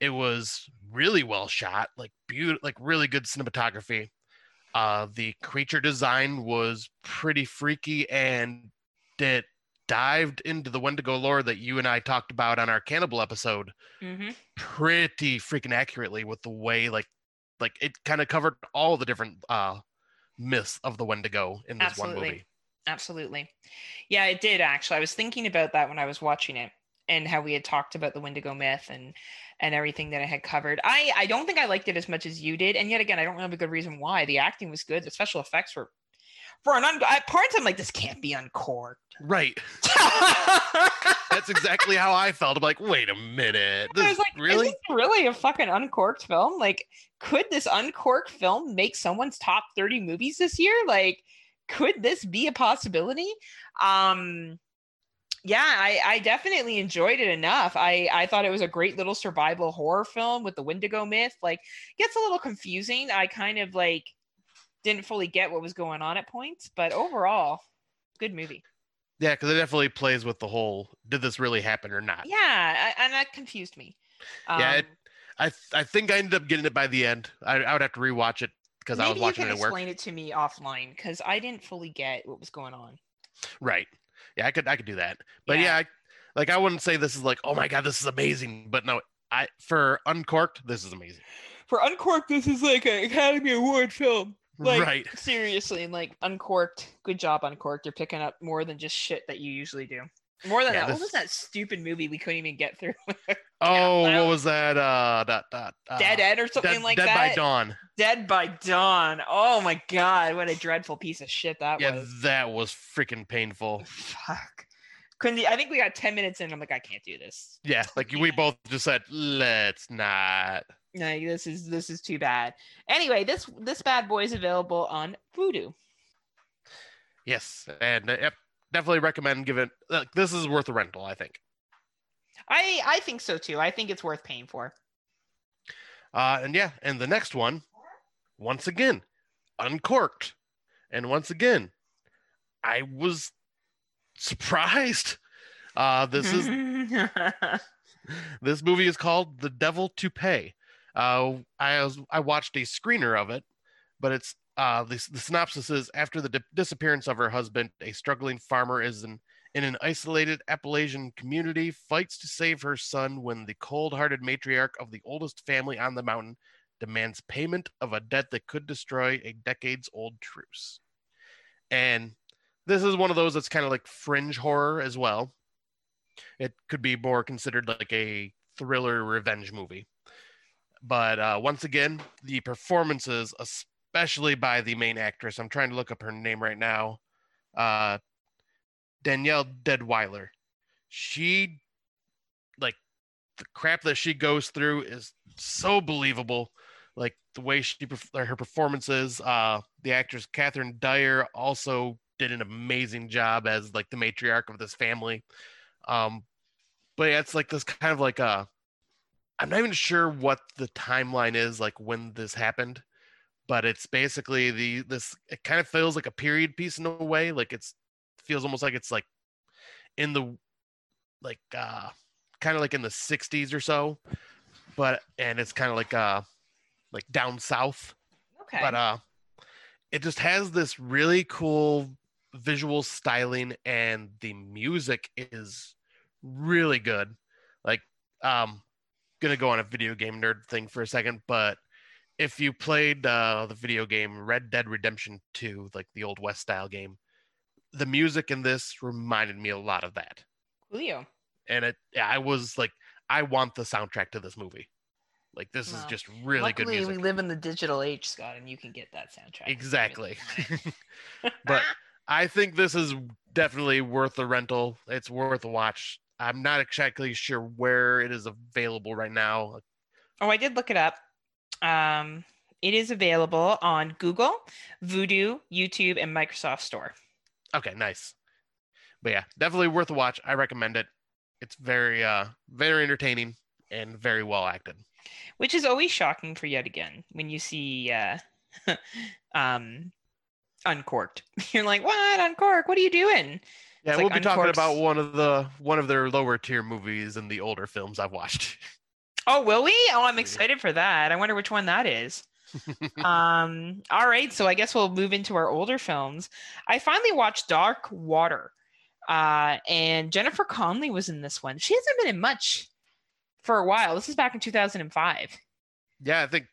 it was really well shot, like beautiful like really good cinematography. Uh the creature design was pretty freaky and it dived into the Wendigo lore that you and I talked about on our cannibal episode Mm-hmm. pretty freaking accurately with the way like like it kind of covered all the different uh myths of the Wendigo in this one movie. Absolutely. Yeah, it did actually. I was thinking about that when I was watching it and how we had talked about the Wendigo myth and and everything that I had covered. I I don't think I liked it as much as you did. And yet again, I don't have a good reason why. The acting was good. The special effects were for an un- at parts I'm like this can't be uncorked. Right. That's exactly how I felt. I'm like, wait a minute. I This, was like, really? is this really a fucking uncorked film? Like, could this uncorked film make someone's top 30 movies this year? Like, could this be a possibility? Um yeah, I, I definitely enjoyed it enough. I, I thought it was a great little survival horror film with the Wendigo myth. Like, gets a little confusing. I kind of like didn't fully get what was going on at points, but overall, good movie. Yeah, because it definitely plays with the whole did this really happen or not? Yeah, I, and that confused me. Yeah, it- Um, I I think I ended up getting it by the end. I, I would have to rewatch it because I was maybe you watching can it at work. explain it to me offline because I didn't fully get what was going on. Right. Yeah, I could I could do that. But Yeah. yeah, I, like I wouldn't say this is like, oh my god, this is amazing. But no, I for Uncorked, this is amazing. For Uncorked, this is like an Academy Award film. Like, right. Seriously, and like Uncorked, good job, Uncorked. You're picking up more than just shit that you usually do. More than Yeah, that. this- What was that stupid movie we couldn't even get through? Oh, what was that? Uh, dot, dot, uh Dead End or something Dead, like Dead that. Dead by Dawn. Dead by Dawn. Oh my god, what a dreadful piece of shit that Yeah, was. that was freaking painful. Fuck. Couldn't. I think we got ten minutes in. I'm like, I can't do this. Yeah, like we both just said, let's not. No, this is this is too bad. Anyway, this this bad boy is available on Vudu. Yes, and uh, yep, definitely recommend giving. Like, this is worth a rental, I think. I I think so too. I think it's worth paying for. Uh, and yeah, and the next one, once again, uncorked, and once again, I was surprised. Uh, this is this movie is called The Devil to Pay. Uh, I was I watched a screener of it, but it's uh the, the synopsis is after the di- disappearance of her husband, a struggling farmer is in in an isolated Appalachian community fights to save her son when the cold-hearted matriarch of the oldest family on the mountain demands payment of a debt that could destroy a decades-old truce. And this is one of those that's kind of like fringe horror as well. It could be more considered like a thriller revenge movie. But uh, once again, the performances, especially by the main actress, I'm trying to look up her name right now, uh, Danielle Deadwyler. She, like, the crap that she goes through is so believable. Like the way she her performances. Uh, the actress Catherine Dyer also did an amazing job as like the matriarch of this family. Um, but yeah, it's like this kind of like a. I'm not even sure what the timeline is like when this happened, but it's basically the this. It kind of feels like a period piece in a way. Like it's feels almost like it's like in the like uh kind of like in the 60s or so, but and it's kind of like uh like down south okay. but uh it just has this really cool visual styling and the music is really good like um gonna go on a video game nerd thing for a second but if you played uh the video game red dead redemption 2 like the old west style game the music in this reminded me a lot of that Julio. and it yeah, i was like i want the soundtrack to this movie like this is just really good music we live in the digital age, Scott, and you can get that soundtrack. Exactly. but I think this is definitely worth a rental. It's worth a watch. I'm not exactly sure where it is available right now. oh, I did look it up. Um, it is available on Google, Vudu, YouTube, and Microsoft Store. Okay, nice. But yeah, definitely worth a watch. I recommend it. It's very uh very entertaining and very well acted. which is always shocking for yet again when you see uh um uncorked you're like what uncork what are you doing Yeah, It's we'll like be talking about one of the one of their lower tier movies and the older films I've watched. oh will we? Oh i'm excited for that. I wonder which one that is. Um all right so i guess we'll move into our older films. I finally watched dark water uh and Jennifer Connelly was in this one. She hasn't been in much for a while. This is back in 2005 yeah, I think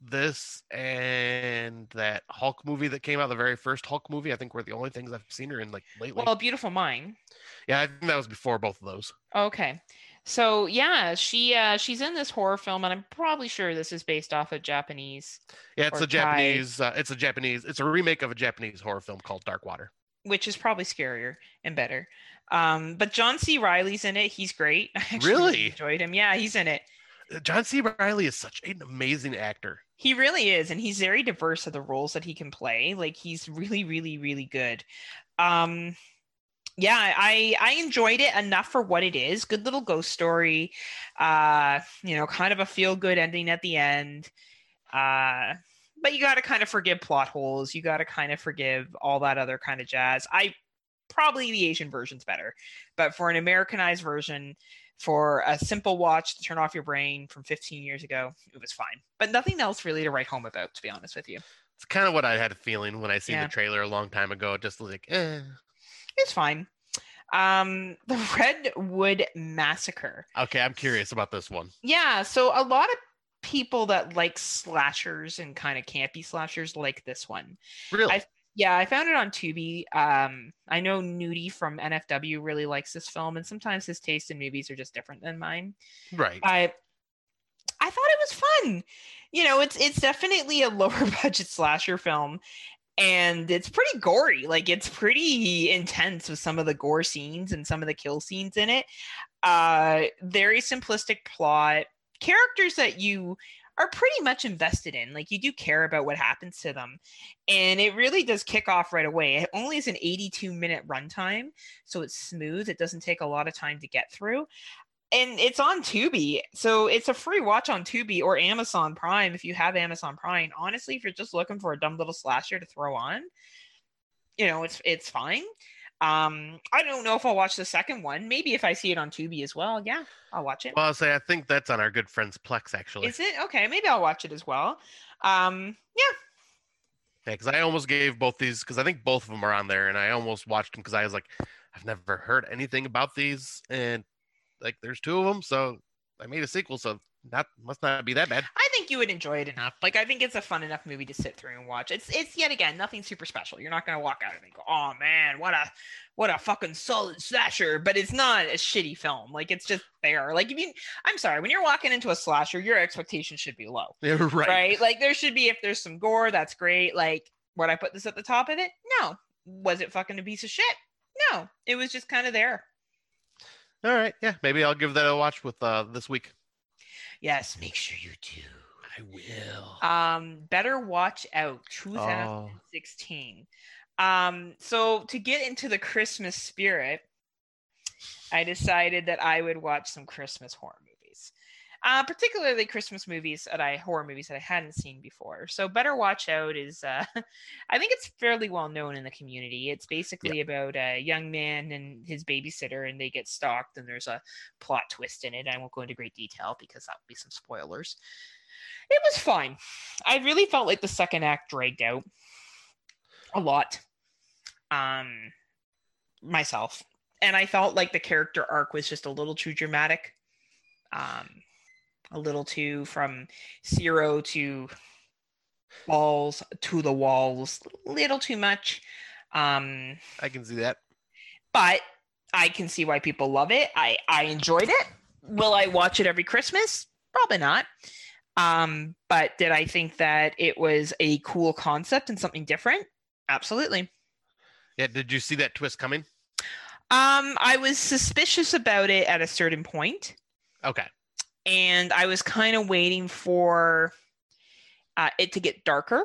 this and that Hulk movie that came out, the very first Hulk movie, I think were the only things I've seen her in like lately. well beautiful mind. Yeah, I think that was before both of those. Okay. So yeah, she uh she's in this horror film and I'm probably sure this is based off of Japanese, Yeah, it's a Japanese. Uh, it's a Japanese. It's a remake of a Japanese horror film called Dark Water. which is probably scarier and better. Um but John C. Reilly's in it. He's great. I actually Really? enjoyed him. Yeah, he's in it. Uh, John C. Reilly is such an amazing actor. He really is and he's very diverse of the roles that he can play. Like he's really really really good. Um yeah, I I enjoyed it enough for what it is. Good little ghost story. Uh, you know, kind of a feel good ending at the end. Uh but you got to kind of forgive plot holes. You got to kind of forgive all that other kind of jazz. I probably the Asian version's better. But for an Americanized version, for a simple watch to turn off your brain from 15 years ago, it was fine. But nothing else really to write home about, to be honest with you. It's kind of what I had a feeling when I seen Yeah. the trailer a long time ago. Just like, eh. It's fine. Um, the Redwood Massacre. Okay, I'm curious about this one. Yeah, so a lot of people that like slashers and kind of campy slashers like this one. Really? I- Yeah, I found it on Tubi. Um, I know Nudie from NFW really likes this film, and sometimes his taste in movies are just different than mine. right. I I thought it was fun. You know, it's it's definitely a lower budget slasher film and it's pretty gory. Like it's pretty intense with some of the gore scenes and some of the kill scenes in it. Uh very simplistic plot. Characters that you are pretty much invested in. Like you do care about what happens to them. And it really does kick off right away. It only is an 82 minute runtime, so it's smooth. It doesn't take a lot of time to get through and it's on Tubi. So it's a free watch on Tubi or Amazon Prime if you have Amazon Prime. Honestly, if you're just looking for a dumb little slasher to throw on, you know, it's it's fine. Um, I don't know if I'll watch the second one. Maybe if I see it on Tubi as well, yeah, I'll watch it. Well, I'll say I think that's on our good friend's Plex actually. Is it okay? Maybe I'll watch it as well. Um, yeah, Yeah, because I almost gave both these because I think both of them are on there, and I almost watched them because I was like, I've never heard anything about these, and like there's two of them, so I made a sequel, so that must not be that bad. I think you would enjoy it enough. Like I think it's a fun enough movie to sit through and watch. It's it's yet again nothing super special. You're not gonna walk out and go, oh man, what a what a fucking solid slasher. But it's not a shitty film. Like it's just there. Like if you I'm sorry, when you're walking into a slasher, your expectations should be low. Yeah, right. Right? Like there should be if there's some gore, that's great. Like would I put this at the top of it? No. Was it fucking a piece of shit? No. It was just kind of there. All right, yeah, maybe I'll give that a watch with uh this week. Yes, make sure you do. I will. Um, better watch out. Oh. 2016. Um, so to get into the Christmas spirit, I decided that I would watch some Christmas horror movies. Uh, particularly Christmas movies that I horror movies that I hadn't seen before. So Better Watch Out is uh I think it's fairly well known in the community. It's basically about a young man and his babysitter and they get stalked and there's a plot twist in it. I won't go into great detail because that would be some spoilers. It was fine. I really felt like the second act dragged out a lot. Um myself. And I felt like the character arc was just a little too dramatic. Um a little too from zero to balls to the walls, little too much. Um I can see that. but I can see why people love it. I I enjoyed it. Will I watch it every Christmas? Probably not. Um, but did I think that it was a cool concept and something different? Absolutely. Yeah, did you see that twist coming? Um, I was suspicious about it at a certain point, Okay. And I was kind of waiting for uh, it to get darker.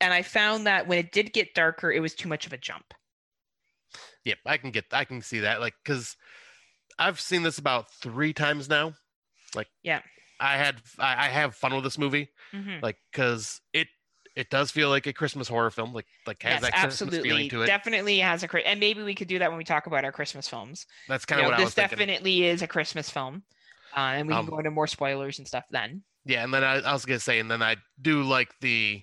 And I found that when it did get darker, it was too much of a jump. Yep, I can get I can see that. Like cuz I've seen this about 3 times now. Like Yeah. I had I, I have fun with this movie Mhm. like cuz it it does feel like a Christmas horror film like like has Yes, that Christmas absolutely. feeling to it. Definitely has a and maybe we could do that when we talk about our Christmas films. That's kind of know, what I this was thinking. This definitely is a Christmas film, uh, and we can Um, go into more spoilers and stuff then. Yeah, and then I, I was gonna say, and then I do like the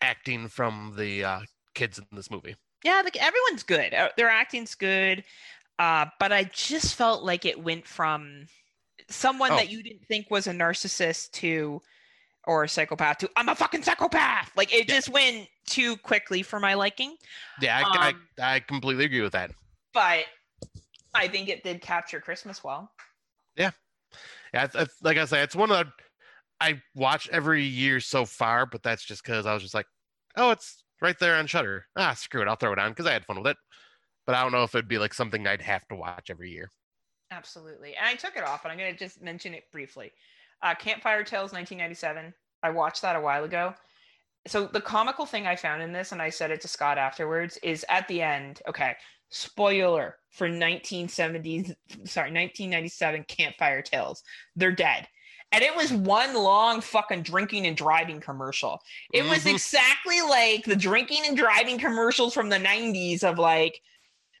acting from the uh, kids in this movie. Yeah, like everyone's good. Uh, Their acting's good, uh, but I just felt like it went from someone Oh. that you didn't think was a narcissist to or a psychopath to I'm a fucking psychopath. Like it Yeah. just went too quickly for my liking. Yeah, I, Um, I, I completely agree with that. But I think it did capture Christmas well. Yeah, it's, it's, like I say, it's one of the I watch every year so far, but that's just because I was just like, oh, it's right there on Shudder. Ah, screw it, I'll throw it on because I had fun with it. But I don't know if it'd be like something I'd have to watch every year. Absolutely. And I took it off, and I'm to just mention it briefly. Uh, Campfire Tales 1997. I watched that a while ago. So the comical thing I found in this, and I said it to Scott afterwards, is at the end. Okay, spoiler for 1970s, sorry, 1997 Campfire Tales. They're dead, and it was one long fucking drinking and driving commercial. It was Mhm. exactly like the drinking and driving commercials from the 90s of like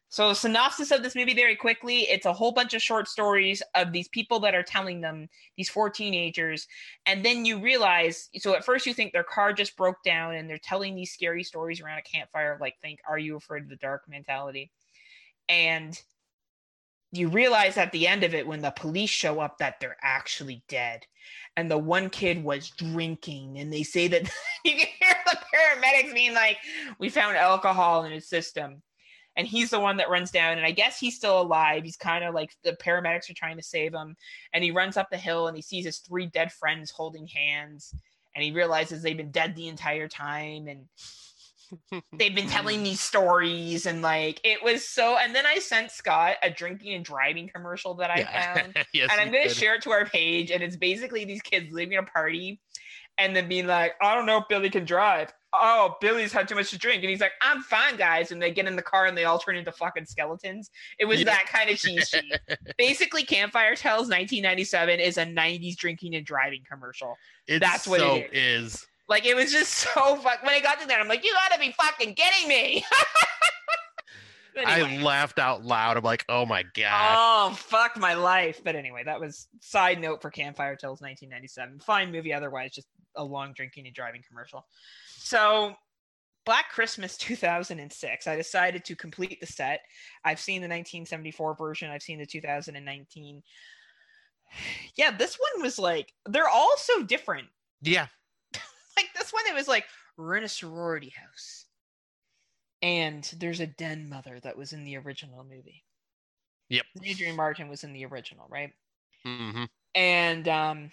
so synopsis of this movie very quickly it's a whole bunch of short stories of these people that are telling them these four teenagers and then you realize so at first you think their car just broke down and they're telling these scary stories around a campfire like think are you afraid of the dark mentality and you realize at the end of it when the police show up that they're actually dead. And the one kid was drinking and they say that you can hear the paramedics being like we found alcohol in his system. And he's the one that runs down and i guess he's still alive. He's kind of like the paramedics are trying to save him. And he runs up the hill and he sees his three dead friends holding hands. And he realizes they've been dead the entire time and they've been telling these stories and like it was so and then i sent scott a drinking and driving commercial that i found yes, and I'm going to share it to our page. And it's basically these kids leaving a party and then being like, I don't know if Billy can drive. Oh, Billy's had too much to drink. And he's like, I'm fine, guys. And they get in the car and they all turn into fucking skeletons. It was Yeah. that kind of cheese sheet. basically, Campfire Tales 1997 is a 90s drinking and driving commercial. It that's what it so is. is. Like, it was just so fuck. When I got to that, I'm like, you gotta be fucking kidding me. Anyway. I laughed out loud. I'm like, oh my god. Oh, fuck my life. But anyway, that was side note for Campfire Tales 1997. Fine movie otherwise, just a long drinking and driving commercial. So, Black Christmas 2006, I decided to complete the set. I've seen the 1974 version, I've seen the 2019. Yeah, this one was like, they're all so different. yeah. Like, this one, it was like, we're in a sorority house. And there's a den mother that was in the original movie. Yep. Andrea Martin was in the original, right? hmm and um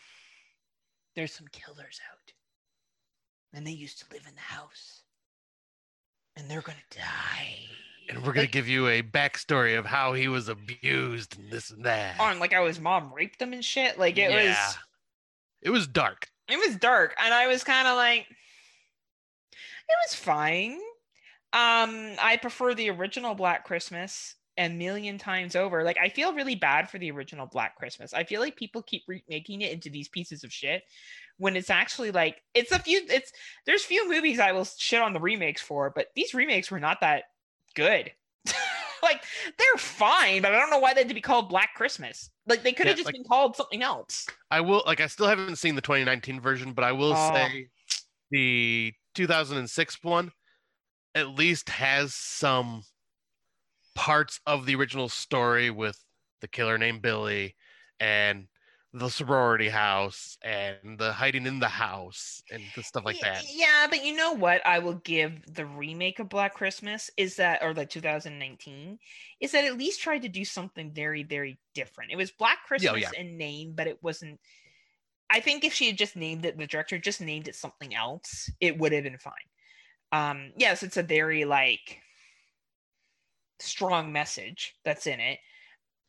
there's some killers out and they used to live in the house and they're gonna die And we're gonna Like- give you a backstory of how he was abused and this and that. on like how his mom raped him and shit like it Yeah. was It was dark. It was dark and i was kind of like it was fine. Um i prefer the original black christmas a million times over. Like i feel really bad for the original black christmas. I feel like people keep remaking it into these pieces of shit when it's actually like it's a few it's there's few movies i will shit on the remakes for but these remakes were not that good. Like they're fine but i don't know why they had to be called black christmas like they could have Yeah, just like- been called something else I will like I still haven't seen the 2019 version, but I will Oh. say the 2006 one at least has some parts of the original story with the killer named Billy and the sorority house and the hiding in the house and the stuff like that. Yeah, but you know what? I will give the remake of Black Christmas is that, or the 2019, is that at least tried to do something very, very different. It was Black Christmas yeah. in name, but it wasn't. I think if she had just named it, the director just named it something else, it would have been fine. Um, yes, it's a very like strong message that's in it.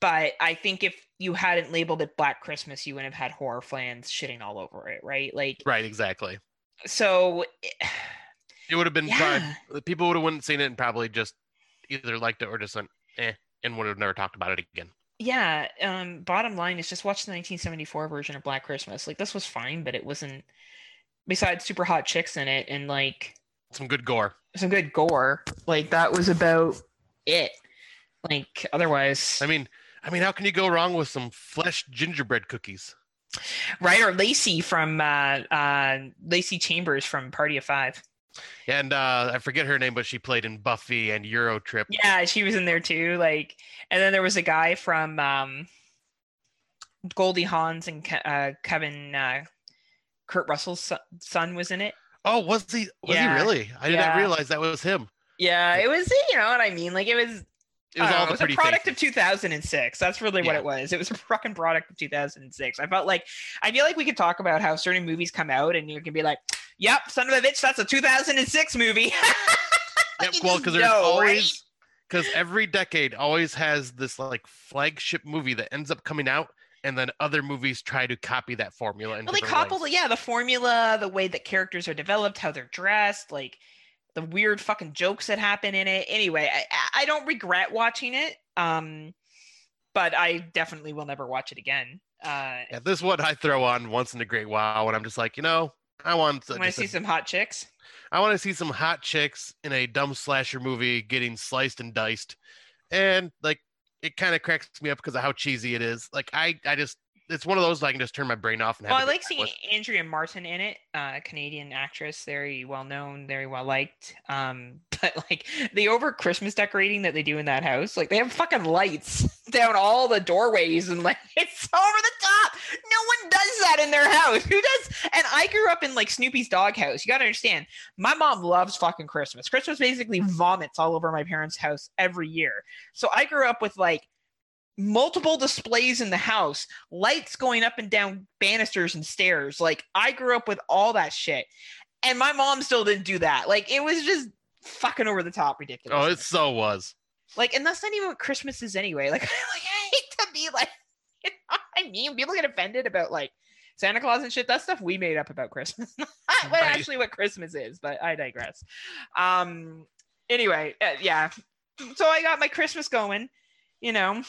But I think if you hadn't labeled it Black Christmas, you wouldn't have had horror fans shitting all over it, right? Like, Right, exactly. so It would have been Yeah. fine. People would have wouldn't seen it and probably just either liked it or just went eh and would have never talked about it again. yeah um bottom line is just watch the 1974 version of black christmas like this was fine but it wasn't besides super hot chicks in it and like Some good gore. some good gore like that was about it like otherwise I mean, I mean, how can you go wrong with some flesh gingerbread cookies? right or lacey from uh uh lacey chambers from party of five And uh, I forget her name, but she played in Buffy and Euro Trip. yeah she was in there too like and then there was a guy from um goldie hawn's and uh kevin uh kurt russell's son, was in it Oh, was he? Was Yeah. he really? I did Yeah. not realize that was him. Yeah, it was. You know what I mean? Like it was. It was all know, the it was a product of 2006. That's really what it was. It was a fucking product of 2006. I felt like I feel like we could talk about how certain movies come out and you can be like, "Yep, son of a bitch, that's a 2006 movie." Yep, well, because there's always because every decade always has this like flagship movie that ends up coming out, and then other movies try to copy that formula. Well, they ways. yeah, the formula, the way that characters are developed, how they're dressed, like the weird fucking jokes that happen in it. Anyway, I, I- don't regret watching it, um, but I definitely will never watch it again. Uh, Yeah, this one I throw on once in a great while when I'm just like, you know, I want to, see a- some hot chicks? I want to see some hot chicks in a dumb slasher movie getting sliced and diced, and like it kind of cracks me up because of how cheesy it is. Like I, I just it's one of those I can just turn my brain off and have. Well, I like seeing with. Andrea Martin in it, uh, Canadian actress, very well known, very well liked. Um, but like the over Christmas decorating that they do in that house, like they have fucking lights down all the doorways and like it's over the top. No one does that in their house. Who does? And I grew up in like Snoopy's doghouse. You got to understand, my mom loves fucking Christmas. Christmas basically vomits all over my parents' house every year. So I grew up with like multiple displays in the house, lights going up and down banisters and stairs. Like I grew up with all that shit. And my mom still didn't do that. Like it was just fucking over the top ridiculous. Oh, it so was. like and that's not even what Christmas is anyway. Like, like I hate to be like you know I mean people get offended about like Santa Claus and shit. That's stuff we made up about Christmas. Not what Right. actually what Christmas is, but I digress. Um anyway, uh, yeah. So I got my Christmas going, you know.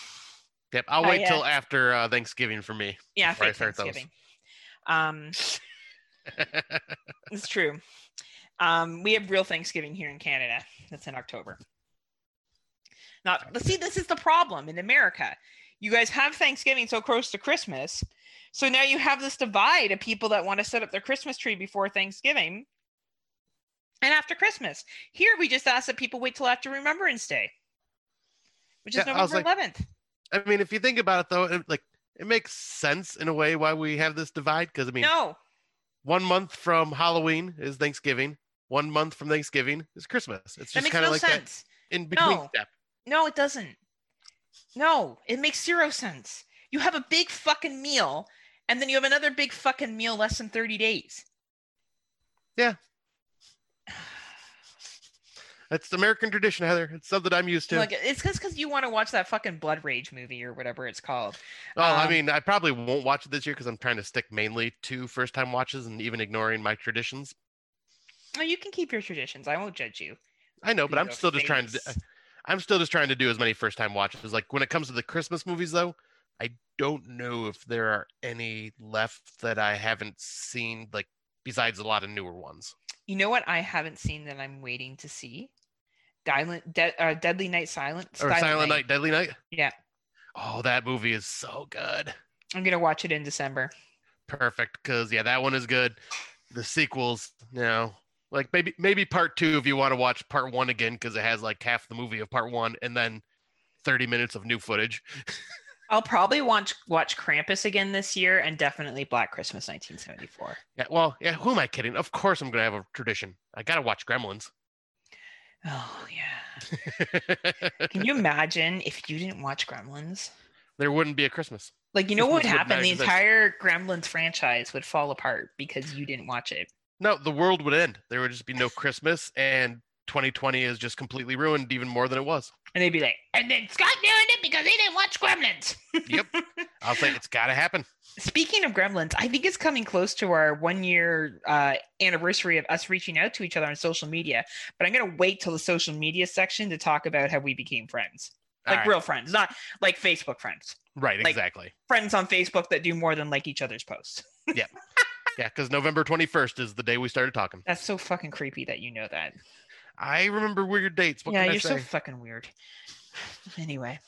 Yep, I'll Oh, wait yeah. till after uh, Thanksgiving for me. Yeah, before I fake start those. Thanksgiving. Um, it's true. Um, we have real Thanksgiving here in Canada. That's in October. Not but see, this is the problem in America. You guys have Thanksgiving so close to Christmas, so now you have this divide of people that want to set up their Christmas tree before Thanksgiving and after Christmas. Here, we just ask that people wait till after Remembrance Day, which is Yeah, I November 11th. I mean, if you think about it, though, it, like it makes sense in a way why we have this divide. Because I mean, no, one month from Halloween is Thanksgiving. One month from Thanksgiving is Christmas. It's just kind no of like that sense. in between No. step. No, it doesn't. No, it makes zero sense. You have a big fucking meal, and then you have another big fucking meal less than 30 days. That's American tradition, Heather. It's something I'm used to. Like it's just because you want to watch that fucking Blood Rage movie or whatever it's called. oh, I um, mean, I probably won't watch it this year because I'm trying to stick mainly to first time watches and even ignoring my traditions. Oh, you can keep your traditions. I won't judge you. I know, but I'm still just trying to. I'm still just trying to do as many first time watches. Like when it comes to the Christmas movies, though, I don't know if there are any left that I haven't seen. Like besides a lot of newer ones. You know what I haven't seen that I'm waiting to see? Silent, de- uh, Deadly Night Silent. Or Silent Night, Deadly Night. Yeah, Oh, that movie is so good. I'm gonna watch it in December. Perfect, because yeah, that one is good. The sequels, you know, like maybe maybe part two if you want to watch part one again because it has like half the movie of part one and then 30 minutes of new footage. I'll probably watch watch Krampus again this year, and definitely Black Christmas 1974. Yeah, well, yeah, who am I kidding? Of course I'm gonna have a tradition. I gotta watch Gremlins. Oh yeah. Can you imagine if you didn't watch Gremlins? there wouldn't be a Christmas. Like, you know what would happen? The entire Gremlins franchise would fall apart because you didn't watch it. No, the world would end. There would just be no Christmas, and 2020 is just completely ruined, even more than it was. And they'd be like, and then Scott doing it because he didn't watch Gremlins. Yep. I'll say it's got to happen. Speaking of Gremlins, I think it's coming close to our one year uh, anniversary of us reaching out to each other on social media. But I'm going to wait till the social media section to talk about how we became friends. Like right. real friends, not like Facebook friends. Right, like- exactly. Friends on Facebook that do more than like each other's posts. Yeah. Yeah, because November 21st is the day we started talking. That's so fucking creepy that you know that. I remember weird dates. What yeah, can I you're so fucking weird. Anyway,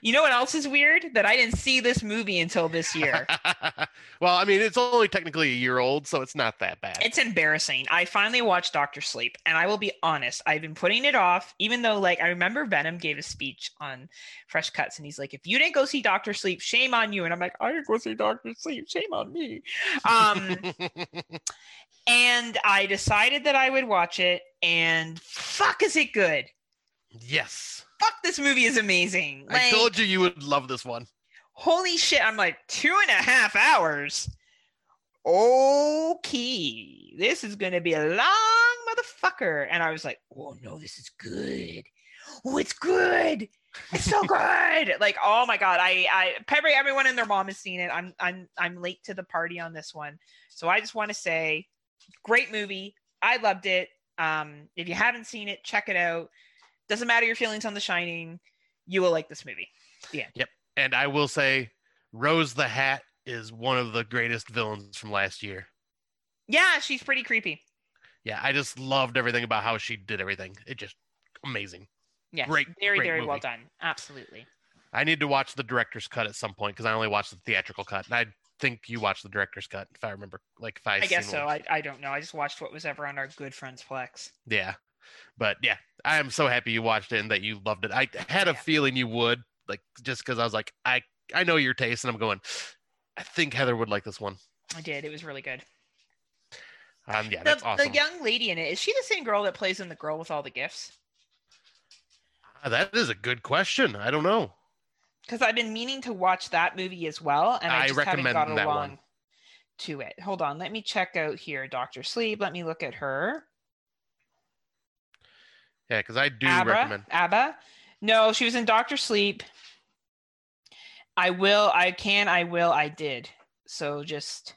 you know what else is weird? That I didn't see this movie until this year. well, I mean, it's only technically a year old, so it's not that bad. it's embarrassing. I finally watched Doctor Sleep, and I will be honest, I've been putting it off, even though, like, I remember Venom gave a speech on Fresh Cuts, and he's like, "If you didn't go see Doctor Sleep, shame on you." And I'm like, "I didn't go see Doctor Sleep, shame on me." Um, and I decided that I would watch it, and fuck, is it good? yes. Fuck, this movie is amazing. I told you you would love this one. holy shit i'm like two and a half hours okay this is gonna be a long motherfucker and i was like oh no this is good oh it's good it's so good like oh my god i i probably everyone and their mom has seen it i'm i'm i'm late to the party on this one so i just want to say great movie i loved it um if you haven't seen it check it out doesn't matter your feelings on the shining you will like this movie Yeah. Yep. And I will say, Rose the Hat is one of the greatest villains from last year. Yeah, she's pretty creepy. Yeah, I just loved everything about how she did everything. It just amazing. Yeah, Great, very, great very movie. well done. Absolutely. I need to watch the director's cut at some point because I only watched the theatrical cut. And I think you watched the director's cut, if I remember. Like if I, I guess so. one. I, I don't know. I just watched what was ever on our good friends Plex. Yeah, but yeah, I am so happy you watched it and that you loved it. I had a Yeah. feeling you would, like just because I was like, I I know your taste, and I'm going. I think Heather would like this one. I did. It was really good. Um, yeah, The, that's awesome. the young lady in it is she the same girl that plays in the girl with all the gifts? Ah, that is a good question. I don't know. Because I've been meaning to watch that movie as well, and I, I just haven't got along one. to it. Hold on, let me check out here. Doctor Sleep. Let me look at her. Yeah, because I do Abra. recommend. Abra. No, she was in Doctor Sleep. I will. I can. I will. I did. So just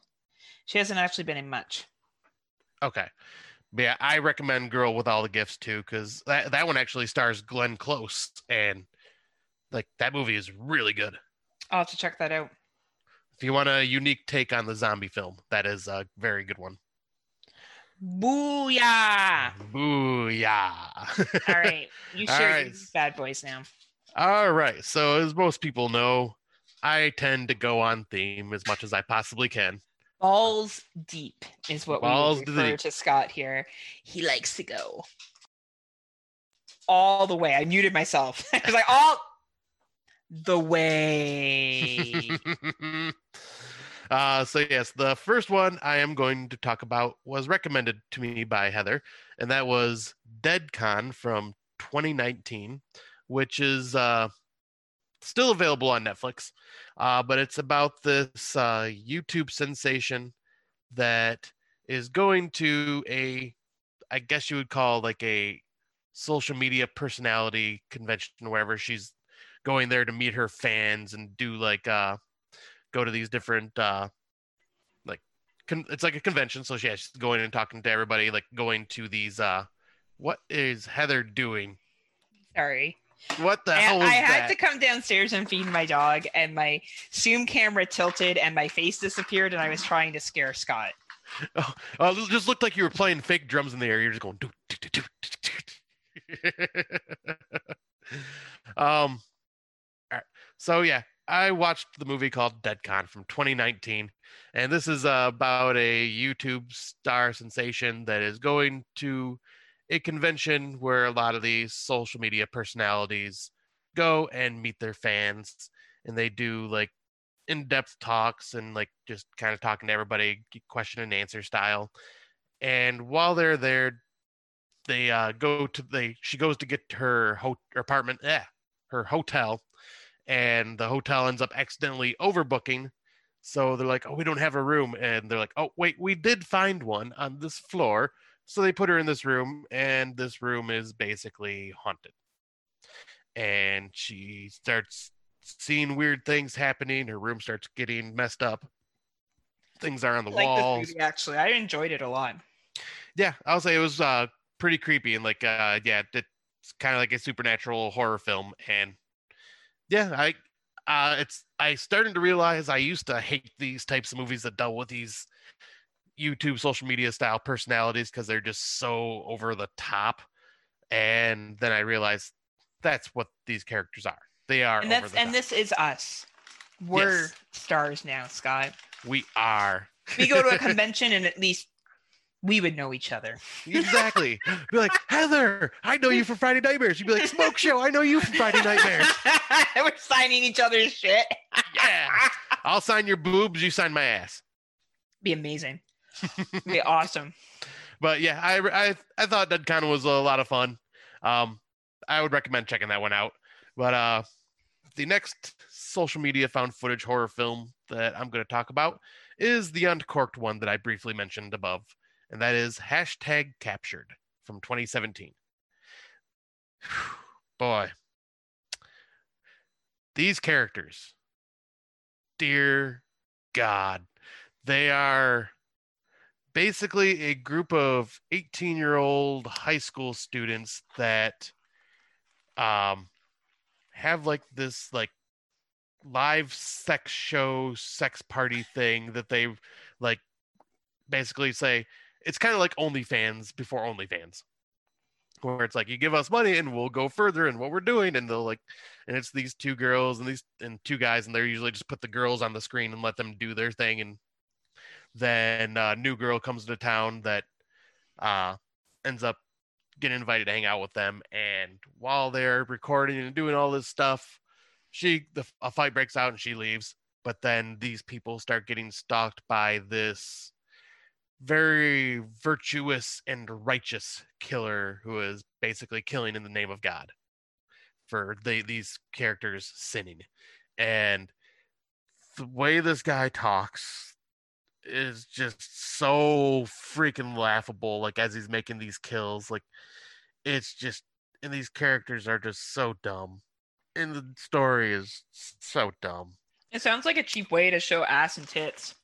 she hasn't actually been in much. Okay. But yeah, I recommend Girl with All the Gifts too, because that, that one actually stars Glenn Close. And like that movie is really good. I'll have to check that out. If you want a unique take on the zombie film, that is a very good one. Booyah! Booyah. All right, you share right. these bad boys now. All right. So, as most people know, I tend to go on theme as much as I possibly can. Balls deep is what Balls we to would the refer deep. to Scott here. He likes to go all the way. I muted myself. I was like, all the way. uh, so, yes, the first one I am going to talk about was recommended to me by Heather, and that was DeadCon from 2019, which is uh, still available on Netflix. Uh, but it's about this uh, YouTube sensation that is going to a, I guess you would call like a social media personality convention, wherever she's going there to meet her fans and do like uh, go to these different uh, like con- it's like a convention. So yeah, she's going and talking to everybody, like going to these. uh What is Heather doing? Sorry. What the I, hell was I had that? to come downstairs and feed my dog, and my Zoom camera tilted, and my face disappeared, and I was trying to scare Scott. Oh, oh, it just looked like you were playing fake drums in the air. You're just going. "Doo, doo, doo, doo, doo, doo." um. So yeah, I watched the movie called DeadCon from 2019, and this is uh, about a YouTube star sensation that is going to a convention where a lot of these social media personalities go and meet their fans, and they do like in-depth talks and like just kind of talking to everybody question and answer style. And while they're there they uh go to they she goes to get her ho- her apartment yeah her hotel and the hotel ends up accidentally overbooking so they're like oh we don't have a room and they're like oh wait we did find one on this floor so they put her in this room and this room is basically haunted and she starts seeing weird things happening. Her room starts getting messed up. Things are on the like walls. movie, actually. I enjoyed it a lot. Yeah, I'll say it was uh, pretty creepy and like uh, yeah, it's kind of like a supernatural horror film. And yeah, I uh, it's I started to realize I used to hate these types of movies that dealt with these YouTube social media style personalities because they're just so over the top. And then I realized that's what these characters are. They are And over that's and top. this is us. We're Yes. stars now, Scott. We are. We go to a convention and at least we would know each other. Exactly. be like, Heather, I know you from Friday Nightmares. You'd be like, Smoke Show, I know you from Friday Nightmares. We're signing each other's shit. Yeah. I'll sign your boobs, you sign my ass. Be amazing. Be awesome. But yeah, I I, I thought that kind of was a lot of fun. Um, I would recommend checking that one out. But uh, the next social media found footage horror film that I'm going to talk about is the uncorked one that I briefly mentioned above, and that is hashtag captured from 2017. Boy, these characters, dear God, they are basically a group of 18 year old high school students that um have like this like live sex show, sex party thing that they like basically say it's kind of like OnlyFans before OnlyFans, where it's like you give us money and we'll go further in what we're doing, and they'll like, and it's these two girls and these and two guys, and they're usually just put the girls on the screen and let them do their thing, and then a new girl comes to town that uh ends up getting invited to hang out with them, and while they're recording and doing all this stuff, she the a fight breaks out and she leaves, but then these people start getting stalked by this very virtuous and righteous killer who is basically killing in the name of God for the, these characters sinning. And the way this guy talks is just so freaking laughable. Like as he's making these kills, like it's just, and these characters are just so dumb. And the story is so dumb. It sounds like a cheap way to show ass and tits.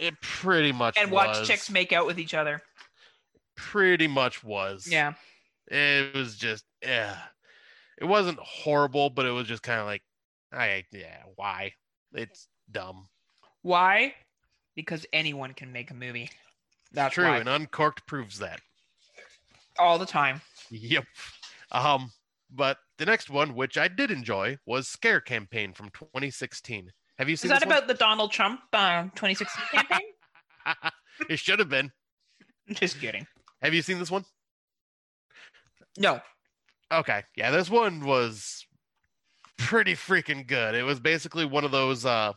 It pretty much and was. watch chicks make out with each other. Pretty much was. Yeah. It was just yeah. It wasn't horrible, but it was just kind of like, I yeah, why? It's dumb. Why? Because anyone can make a movie. That's True, why. and Uncork'd proves that. all the time. Yep. Um, but the next one, which I did enjoy, was Scare Campaign from 2016. Have you Is seen that this one? about the Donald Trump uh, 2016 campaign? it should have been. Just kidding. Have you seen this one? No. Okay. Yeah, this one was pretty freaking good. It was basically one of those uh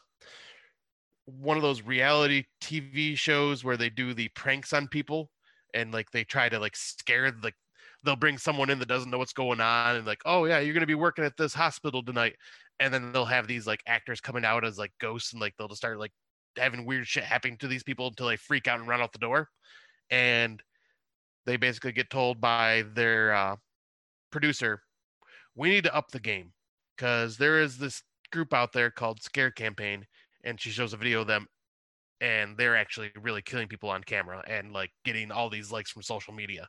one of those reality TV shows where they do the pranks on people and like they try to like scare like they'll bring someone in that doesn't know what's going on and like, "Oh yeah, you're going to be working at this hospital tonight." And then they'll have these like actors coming out as like ghosts and like they'll just start like having weird shit happening to these people until they freak out and run out the door. And they basically get told by their uh producer, we need to up the game because there is this group out there called Scare Campaign, and she shows a video of them, and they're actually really killing people on camera and like getting all these likes from social media.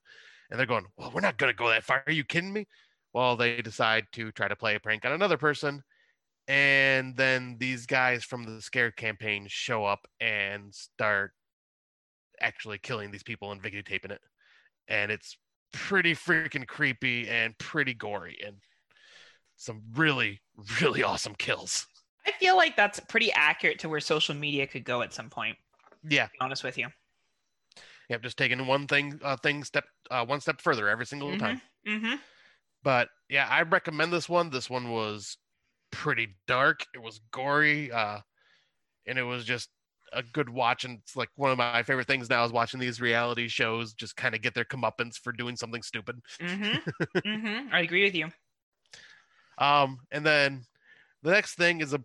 And they're going, Well, we're not going to go that far. Are you kidding me? Well, they decide to try to play a prank on another person. And then these guys from the Scare Campaign show up and start actually killing these people and videotaping it. And it's pretty freaking creepy and pretty gory and some really really awesome kills I feel like that's pretty accurate to where social media could go at some point. yeah To be honest with you. yep just taking one thing uh thing step uh one step further every single Mhm. time Mm-hmm. but yeah i recommend this one this one was pretty dark it was gory uh and it was just a good watch and it's like one of my favorite things now is watching these reality shows just kind of get their comeuppance for doing something stupid Mm-hmm. mm-hmm. I agree with you. Um, and then the next thing is a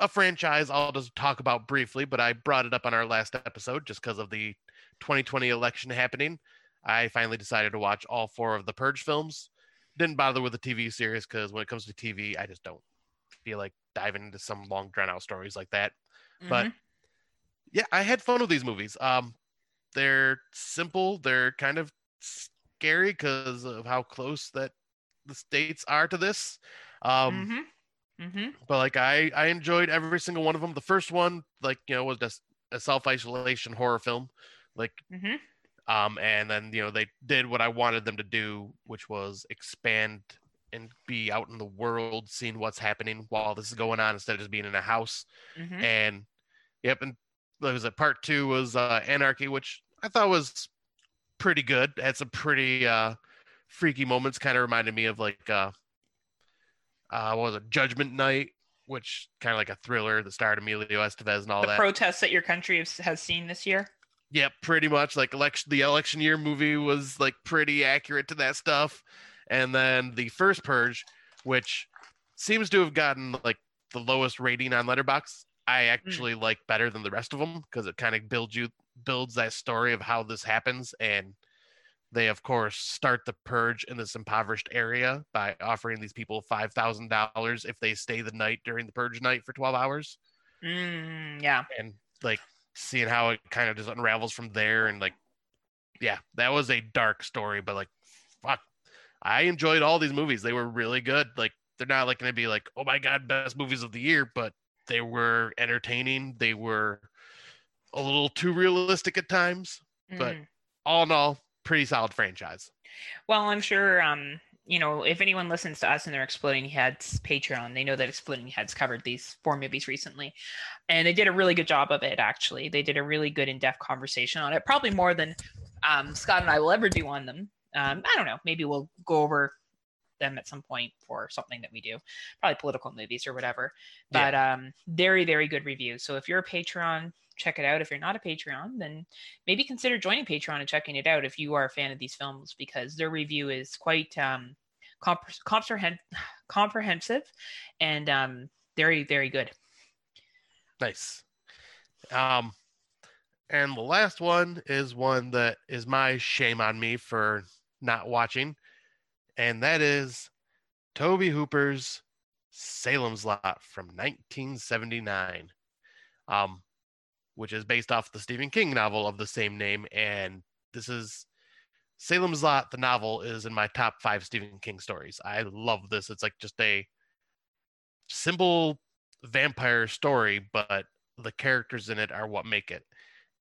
a franchise I'll just talk about briefly, but I brought it up on our last episode just because of the 2020 election happening. I finally decided to watch all four of the Purge films. Didn't bother with the TV series because when it comes to TV, I just don't feel like diving into some long drawn out stories like that. But Mhm. yeah, I had fun with these movies. Um, they're simple. They're kind of scary because of how close that the states are to this. Um, mm-hmm. Mm-hmm. but like I, I enjoyed every single one of them. The first one, like you know, was just a self isolation horror film, like Mm-hmm. Um, and then you know they did what I wanted them to do, which was expand and be out in the world, seeing what's happening while this is going on, instead of just being in a house. Mm-hmm. And yep, and there was a part two was uh, Anarchy, which I thought was pretty good. Had some pretty uh, freaky moments. Kind of reminded me of like uh, uh, what was it, Judgment Night, which kind of like a thriller that starred Emilio Estevez and all The that. protests that your country has seen this year. Yep, pretty much like election. The election year movie was like pretty accurate to that stuff, and then the first Purge, which seems to have gotten like the lowest rating on Letterboxd. I actually like better than the rest of them because it kind of builds you builds that story of how this happens, and they of course start the purge in this impoverished area by offering these people five thousand dollars if they stay the night during the purge night for twelve hours Mm, yeah. and like seeing how it kind of just unravels from there and like yeah that was a dark story but like fuck i enjoyed all these movies they were really good like they're not like going to be like, oh my god, best movies of the year, but they were entertaining. They were a little too realistic at times, but Mm. all in all, pretty solid franchise. Well, I'm sure um, you know, if anyone listens to us and they're Exploding Heads Patreon, they know that Exploding Heads covered these four movies recently. And they did a really good job of it, actually. They did a really good in-depth conversation on it, probably more than um, Scott and I will ever do on them. Um, I don't know. Maybe we'll go over them at some point for something that we do, probably political movies or whatever. Yeah. But um, very, very good review. So if you're a Patreon, check it out. If you're not a Patreon, then maybe consider joining Patreon and checking it out if you are a fan of these films because their review is quite um, compre- comprehen- comprehensive and um, very, very good. Nice. Um, and the last one is one that is my shame on me for not watching, and that is Tobe Hooper's Salem's Lot from 1979, um, which is based off the Stephen King novel of the same name. And this is Salem's Lot, the novel, is in my top five Stephen King stories. I love this. It's like just a simple vampire story, but the characters in it are what make it.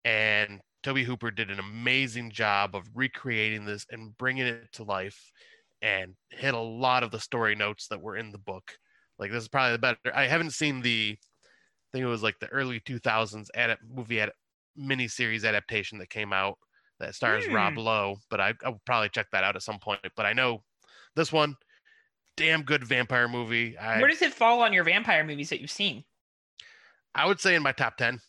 And Tobe Hooper did an amazing job of recreating this and bringing it to life and hit a lot of the story notes that were in the book. Like this is probably the better. I haven't seen the think it was like the early 2000s adap- movie ad- miniseries adaptation that came out that stars Rob Hmm. Lowe, but I, I'll probably check that out at some point. But I know this one, damn good vampire movie. I, Where does it fall on your vampire movies that you've seen? I would say in my top 10.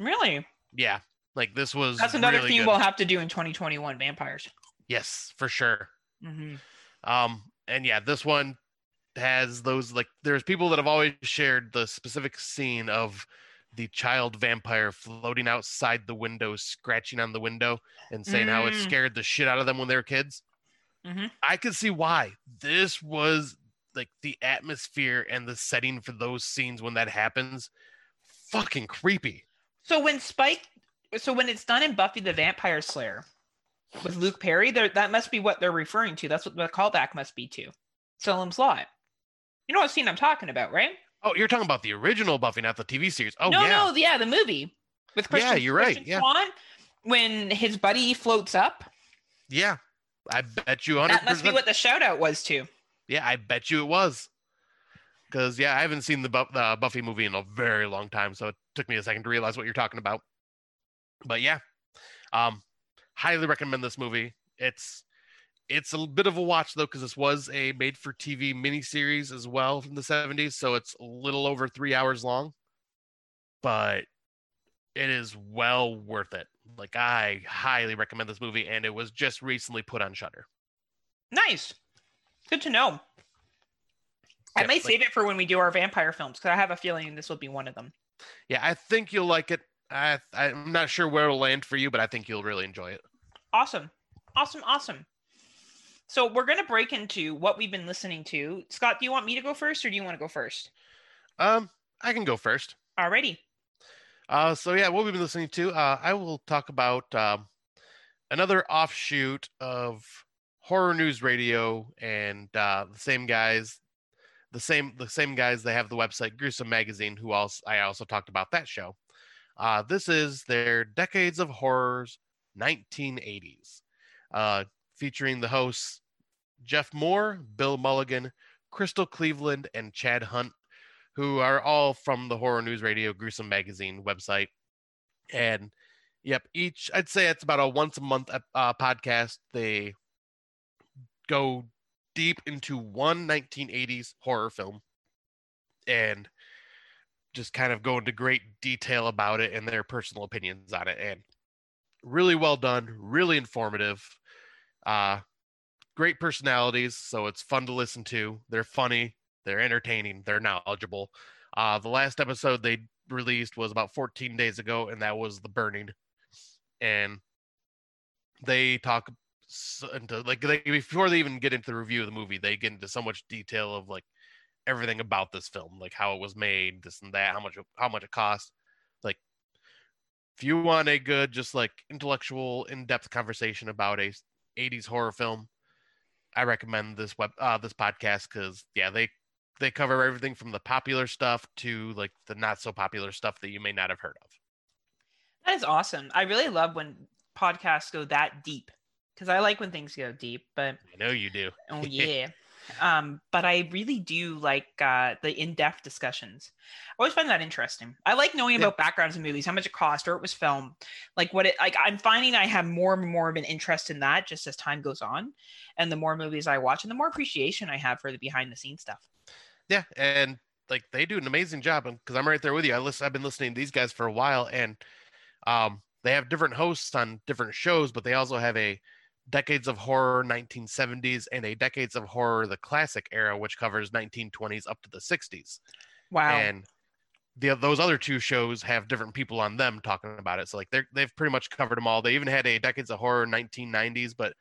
Really? Yeah. Like this was That's another really theme good. we'll have to do in 2021 vampires. Yes, for sure. Mm-hmm. Um, and yeah, this one has those like there's people that have always shared the specific scene of the child vampire floating outside the window, scratching on the window, and saying how it Mm. scared the shit out of them when they were kids. Mhm. I could see why. This was like the atmosphere and the setting for those scenes when that happens. Fucking creepy. So when Spike, so when it's done in Buffy the Vampire Slayer with Luke Perry, there that must be what they're referring to. That's what the callback must be to. Salem's Lot. You know what scene I'm talking about, right? Oh, you're talking about the original Buffy, not the TV series. Oh no, yeah. no, yeah, the movie with Christian. Yeah, you're right, Christian yeah. Swan, when his buddy floats up, Yeah. I bet you 100%. that must be what the shout out was to. Yeah, I bet you it was. Because yeah, I haven't seen the, the Buffy movie in a very long time, so it took me a second to realize what you're talking about. But yeah, um, highly recommend this movie. It's it's a bit of a watch though, because this was a made-for-TV miniseries as well from the '70s, so it's a little over three hours long. But it is well worth it. Like I highly recommend this movie, and it was just recently put on Shudder. Nice. Good to know. I Yeah, may like- save it for when we do our vampire films because I have a feeling this will be one of them. Yeah, I think you'll like it. I I'm not sure where it'll land for you, but I think you'll really enjoy it. Awesome. Awesome. Awesome. So we're going to break into what we've been listening to. Scott, do you want me to go first or do you want to go first? Um, I can go first. Alrighty. Uh, so yeah, what we've been listening to, uh, I will talk about um, another offshoot of horror news radio, and uh, the same guys, the same the same guys. They have the website Gruesome Magazine, who also I also talked about that show. Uh, this is their Decades of Horrors 1980s, uh, featuring the hosts Jeff Mohr, Bill Mulligan, Crystal Cleveland, and Chad Hunt who are all from the Horror News Radio Gruesome Magazine website. And yep, each I'd say it's about a once a month uh, podcast. They go deep into one 1980s horror film and just kind of go into great detail about it and their personal opinions on it. And really well done, really informative. Uh, great personalities, so it's fun to listen to. They're funny, they're entertaining, they're knowledgeable. Uh, the last episode they released was about 14 days ago, and that was The Burning. And they talk into like they before they even get into the review of the movie, they get into so much detail of like everything about this film, like how it was made, this and that, how much how much it cost. Like, if you want a good, just like intellectual, in-depth conversation about a 80s horror film, I recommend this web uh, this podcast because yeah, they they cover everything from the popular stuff to like the not so popular stuff that you may not have heard of. That is awesome. I really love when podcasts go that deep because I like when things go deep, but I know you do. oh yeah. Um, but I really do like uh, the in-depth discussions. I always find that interesting. I like knowing Yeah. about backgrounds of movies, how much it cost, or it was filmed, like what it like. I'm finding I have more and more of an interest in that just as time goes on, and the more movies I watch, and the more appreciation I have for the behind-the-scenes stuff. Yeah, and like they do an amazing job because I'm right there with you. I listen, I've been listening to these guys for a while, and um, they have different hosts on different shows, but they also have a decades of horror 1970s and a decades of horror the classic era, which covers 1920s up to the 60s. Wow. And the those other two shows have different people on them talking about it. So like they're they've pretty much covered them all. They even had a decades of horror 1990s, but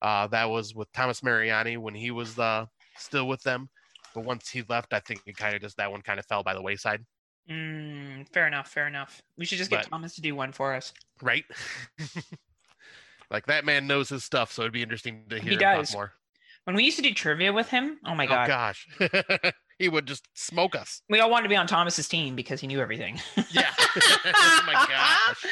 uh, that was with Thomas Mariani when he was uh, still with them. But once he left, I think it kind of just that one kind of fell by the wayside, Mm, fair enough. Fair enough. We should just get But- Thomas to do one for us. right? like that man knows his stuff, so it'd be interesting to hear He him does. talk more. When we used to do trivia with him, oh my oh god, gosh, he would just smoke us. we all wanted to be on Thomas's team because he knew everything. Yeah. oh my gosh.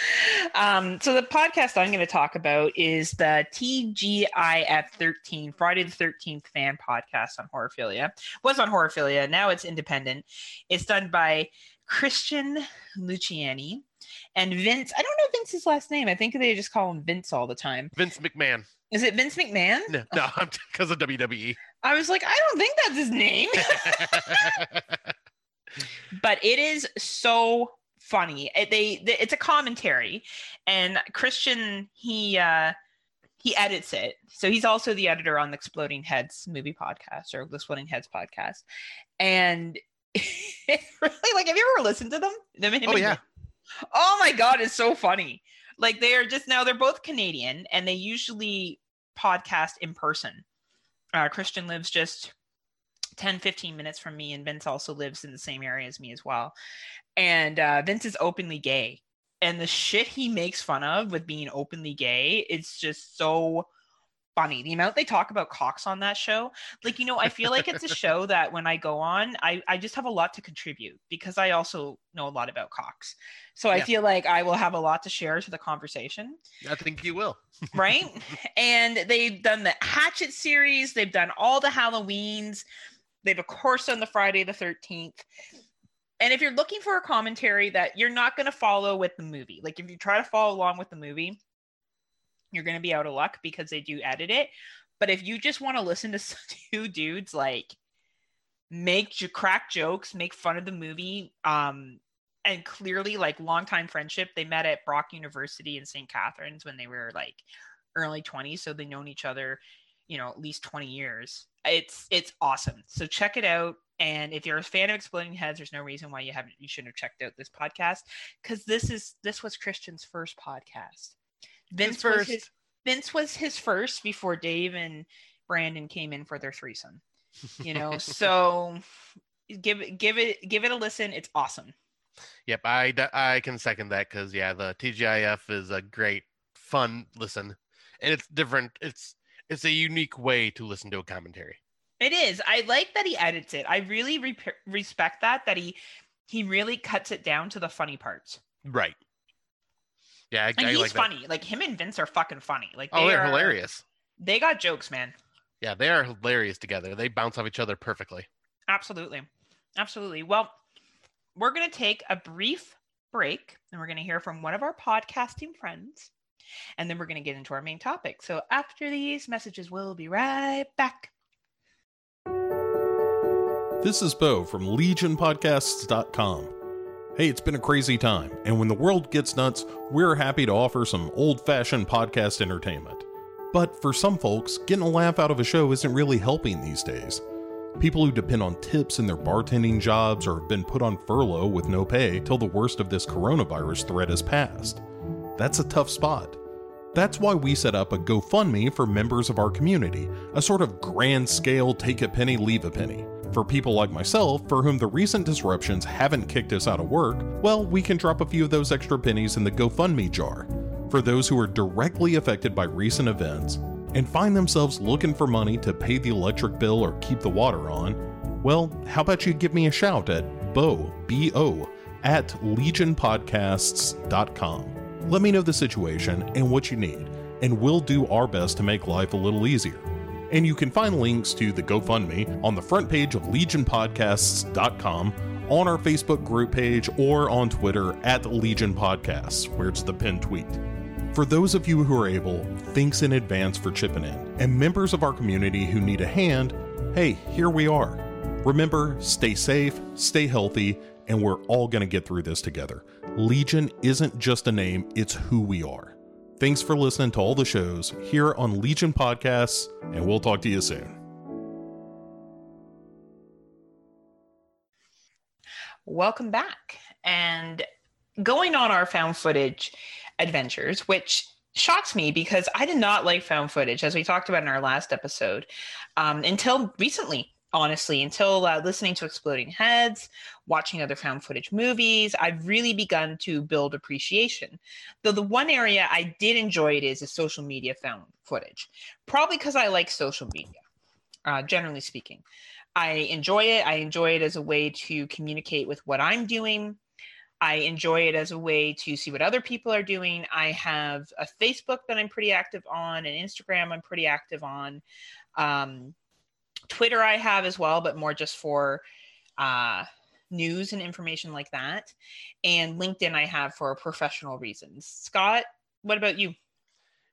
Um, so the podcast I'm going to talk about is the TGIF 13 Friday the 13th fan podcast on Horrorphilia. Was on Horrorphilia, now it's independent. It's done by Christian Luciani and Vince. I don't know Vince's last name. I think they just call him Vince all the time. Vince McMahon. Is it Vince McMahon? No, no, I'm because of. WWE. I was like, I don't think that's his name. but it is so funny. It, they, they- it's a commentary, and Christian he uh, he edits it, so he's also the editor on the Exploding Heads movie podcast or the Exploding Heads podcast, and really like, have you ever listened to them? Them and him Oh, and yeah. Oh my god, it's so funny. Like they are just now they're both Canadian, and they usually podcast in person. Uh, Christian lives just 10 15 minutes from me and vince also lives in the same area as me as well and uh, vince is openly gay and the shit he makes fun of with being openly gay it's just so funny the amount they talk about cocks on that show like you know i feel like it's a show that when i go on i, I just have a lot to contribute because i also know a lot about cocks so i feel like i will have a lot to share to the conversation I think you will. right? and they've done the Hatchet series, they've done all the Halloweens, they've of course done the Friday the 13th. And if you're looking for a commentary that you're not going to follow with the movie, like if you try to follow along with the movie, you're going to be out of luck because they do edit it. But if you just want to listen to two dudes like make crack jokes, make fun of the movie, um, and clearly like longtime friendship. They met at Brock University in St. Catharines when they were like early 20s, so they've known each other, you know, at least 20 years. It's it's awesome. So check it out. And if you're a fan of Exploding Heads, there's no reason why you haven't you shouldn't have checked out this podcast because this is this was Christian's first podcast. Vince was first. his Vince was his first before Dave and Brandon came in for their threesome. You know, so give it give it give it a listen. It's awesome. Yep, I I can second that because yeah, the TGIF is a great fun listen, and it's different. It's it's a unique way to listen to a commentary. It is. I like that he edits it. I really re- respect that that he he really cuts it down to the funny parts. Right. Yeah, I, And I he's like that. funny. Like him and Vince are fucking funny. Like Oh, they they're are- hilarious. They got jokes, man. Yeah, they are hilarious together. They bounce off each other perfectly. Absolutely. Absolutely. Well, we're going to take a brief break and we're going to hear from one of our podcasting friends. And then we're going to get into our main topic. So after these messages, we'll be right back. This is Bo from LegionPodcasts.com. Hey, it's been a crazy time, and when the world gets nuts, we're happy to offer some old fashioned podcast entertainment. But for some folks, getting a laugh out of a show isn't really helping these days. People who depend on tips in their bartending jobs or have been put on furlough with no pay till the worst of this coronavirus threat has passed. That's a tough spot. That's why we set up a GoFundMe for members of our community, a sort of grand scale take a penny, leave a penny. For people like myself, for whom the recent disruptions haven't kicked us out of work, well, we can drop a few of those extra pennies in the GoFundMe jar. For those who are directly affected by recent events and find themselves looking for money to pay the electric bill or keep the water on, Well, how about you give me a shout at bo, B-O, at legionpodcasts.com. Let me know the situation and what you need, and we'll do our best to make life a little easier. And you can find links to the GoFundMe on the front page of legionpodcasts.com, on our Facebook group page, or on Twitter at Legion Podcasts, where it's the pinned tweet. For those of you who are able, thanks in advance for chipping in. And members of our community who need a hand, hey, here we are. Remember, stay safe, stay healthy, and we're all going to get through this together. Legion isn't just a name, it's who we are. Thanks for listening to all the shows here on Legion Podcasts, and we'll talk to you soon. Welcome back. And going on our found footage adventures, which shocks me because I did not like found footage, as we talked about in our last episode, um, until recently honestly until uh, listening to exploding heads watching other found footage movies i've really begun to build appreciation. Though the one area i did enjoy it is is social media found footage probably because i like social media uh, generally speaking. I enjoy it. I enjoy it as a way to communicate with what i'm doing. I enjoy it as a way to see what other people are doing. I have a facebook that i'm pretty active on and instagram i'm pretty active on um, Twitter I have as well, but more just for uh, news and information like that. And LinkedIn I have for professional reasons. Scott, what about you?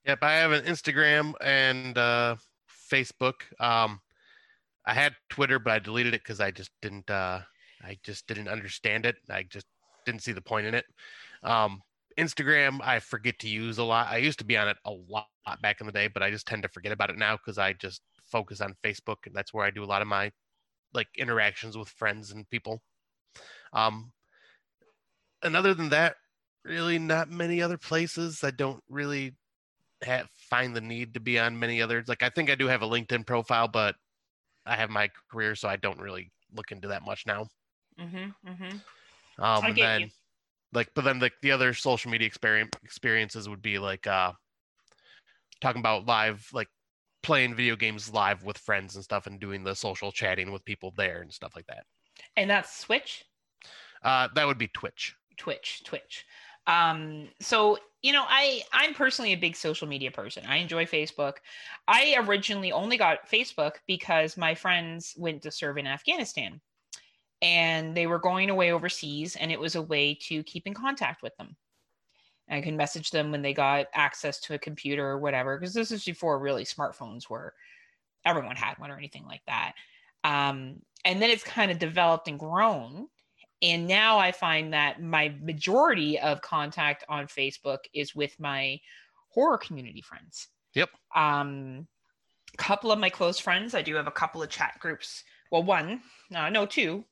Yep, I have an Instagram and uh, Facebook. Um, I had Twitter, but I deleted it because I just didn't. Uh, I just didn't understand it. I just didn't see the point in it. Um, Instagram, I forget to use a lot. I used to be on it a lot back in the day, but I just tend to forget about it now because I just focus on Facebook, and that's where I do a lot of my like interactions with friends and people. Um, and other than that, really not many other places. I don't really have, find the need to be on many others. Like I think I do have a LinkedIn profile, but I have my career, so I don't really look into that much now. Mm-hmm, mm-hmm. Um, and then, you. like, but then like the other social media experience experiences would be like uh, talking about live like playing video games live with friends and stuff and doing the social chatting with people there and stuff like that. And that's Switch? Uh, that would be Twitch. Twitch, Twitch. Um, so you know, I I'm personally a big social media person. I enjoy Facebook. I originally only got Facebook because my friends went to serve in Afghanistan and they were going away overseas and it was a way to keep in contact with them. I can message them when they got access to a computer or whatever, because this is before really smartphones were everyone had one or anything like that. Um, and then it's kind of developed and grown. And now I find that my majority of contact on Facebook is with my horror community friends. Yep. Um, a couple of my close friends, I do have a couple of chat groups. Well, one, uh, no, two,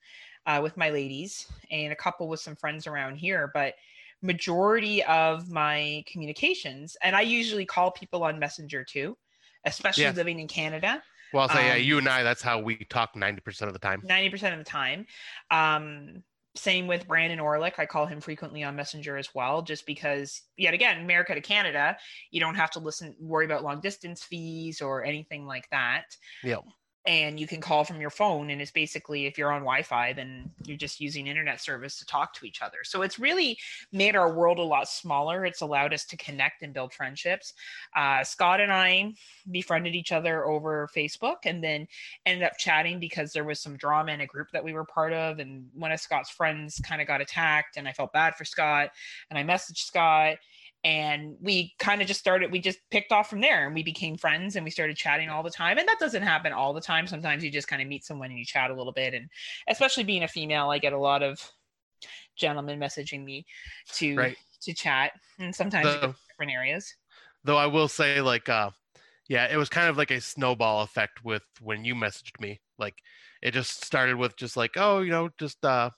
uh, with my ladies, and a couple with some friends around here. But majority of my communications, and I usually call people on Messenger too, especially yeah. living in Canada. Well, I'll say, um, yeah, you and I, that's how we talk 90% of the time. 90% of the time. Um, same with Brandon Orlick. I call him frequently on Messenger as well, just because, yet again, America to Canada, you don't have to listen, worry about long distance fees or anything like that. Yeah and you can call from your phone and it's basically if you're on wi-fi then you're just using internet service to talk to each other. So it's really made our world a lot smaller. It's allowed us to connect and build friendships. Uh, scott and i befriended each other over facebook and then ended up chatting because there was some drama in a group that we were part of and one of scott's friends kind of got attacked and i felt bad for scott and i messaged scott and we kind of just started we just picked off from there and we became friends and we started chatting all the time. And that doesn't happen all the time. Sometimes you just kind of meet someone and you chat a little bit. And especially being a female i get a lot of gentlemen messaging me to right. to chat and sometimes different areas. Though i will say like uh yeah it was kind of like a snowball effect with when you messaged me. Like it just started with just like oh you know just uh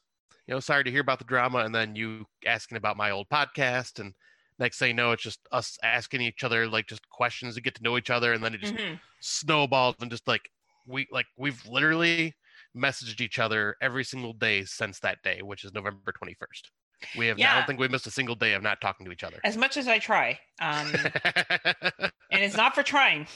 you know sorry to hear about the drama and then you asking about my old podcast and next thing you know, it's just us asking each other like just questions to get to know each other, and then it just mm-hmm. snowballs and just like we like we've literally messaged each other every single day since that day, which is November twenty first. We have. Yeah. I don't think we missed a single day of not talking to each other. As much as I try, um, and it's not for trying.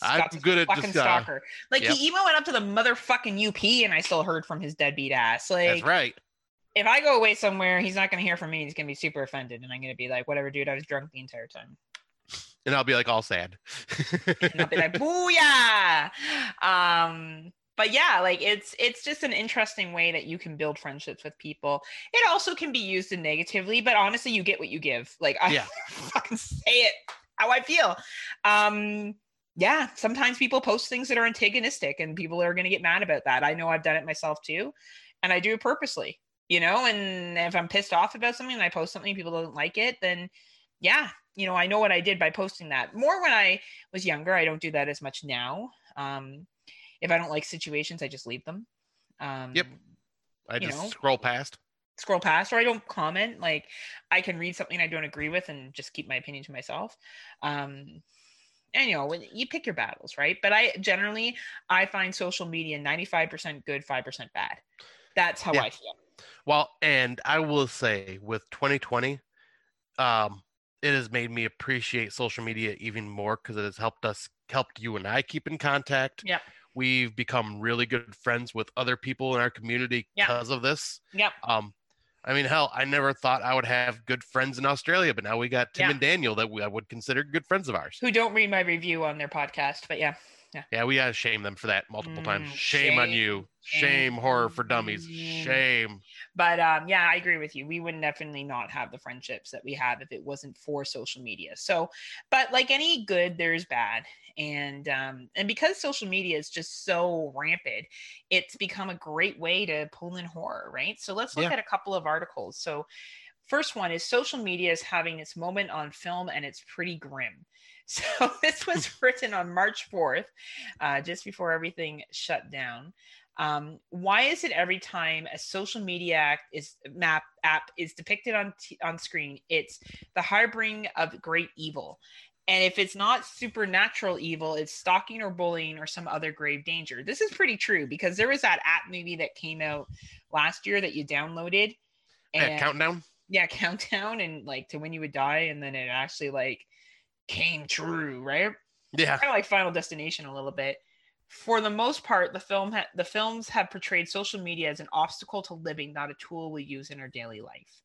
I'm Scott's a good at fucking just, uh, stalker. Like yep. he even went up to the motherfucking UP, and I still heard from his deadbeat ass. Like That's right. If I go away somewhere, he's not gonna hear from me. He's gonna be super offended, and I'm gonna be like, "Whatever, dude. I was drunk the entire time." And I'll be like all sad. And I'll be like, "Booyah!" Um, but yeah, like it's it's just an interesting way that you can build friendships with people. It also can be used in negatively, but honestly, you get what you give. Like I Yeah. fucking say it how I feel. Um, yeah, sometimes people post things that are antagonistic, and people are gonna get mad about that. I know I've done it myself too, and I do it purposely. You know, and if I'm pissed off about something and I post something people don't like it, then yeah, you know, I know what I did by posting that. More when I was younger. I don't do that as much now. Um, if I don't like situations, I just leave them. Um, Yep. I just know? scroll past. Scroll past, or I don't comment. Like I can read something I don't agree with and just keep my opinion to myself. Um, and you know, when you pick your battles, right? But I generally I find social media ninety five percent good, five percent bad. That's how Yeah. I feel. Well, and I will say with 2020, um, it has made me appreciate social media even more because it has helped us, helped you and I keep in contact. Yeah. We've become really good friends with other people in our community Yeah. because of this. Yeah. Um, I mean, hell, I never thought I would have good friends in Australia, but now we got Tim Yeah. and Daniel that we, I would consider good friends of ours. Who don't read my review on their podcast, but yeah. Yeah, Yeah, we gotta shame them for that multiple times. Mm, Shame, on you. shame, Shame horror for dummies. shame. Shame. But um, yeah, I agree with you. We would definitely not have the friendships that we have if it wasn't for social media. So, but like any good, there's bad, and um, and because social media is just so rampant, it's become a great way to pull in horror, right? So let's look Yeah. at a couple of articles. So. First one is social media is having its moment on film and it's pretty grim. So this was written on March 4th, uh, just before everything shut down. Um, why is it every time a social media act is map app is depicted on t- on screen, it's the harboring of great evil? And if it's not supernatural evil, it's stalking or bullying or some other grave danger. This is pretty true because there was that app movie that came out last year that you downloaded. Yeah, countdown. yeah, countdown and like to when you would die, and then it actually like came true, right? Yeah. kind of like Final Destination a little bit. For the most part, the film ha- the films have portrayed social media as an obstacle to living, not a tool we use in our daily life.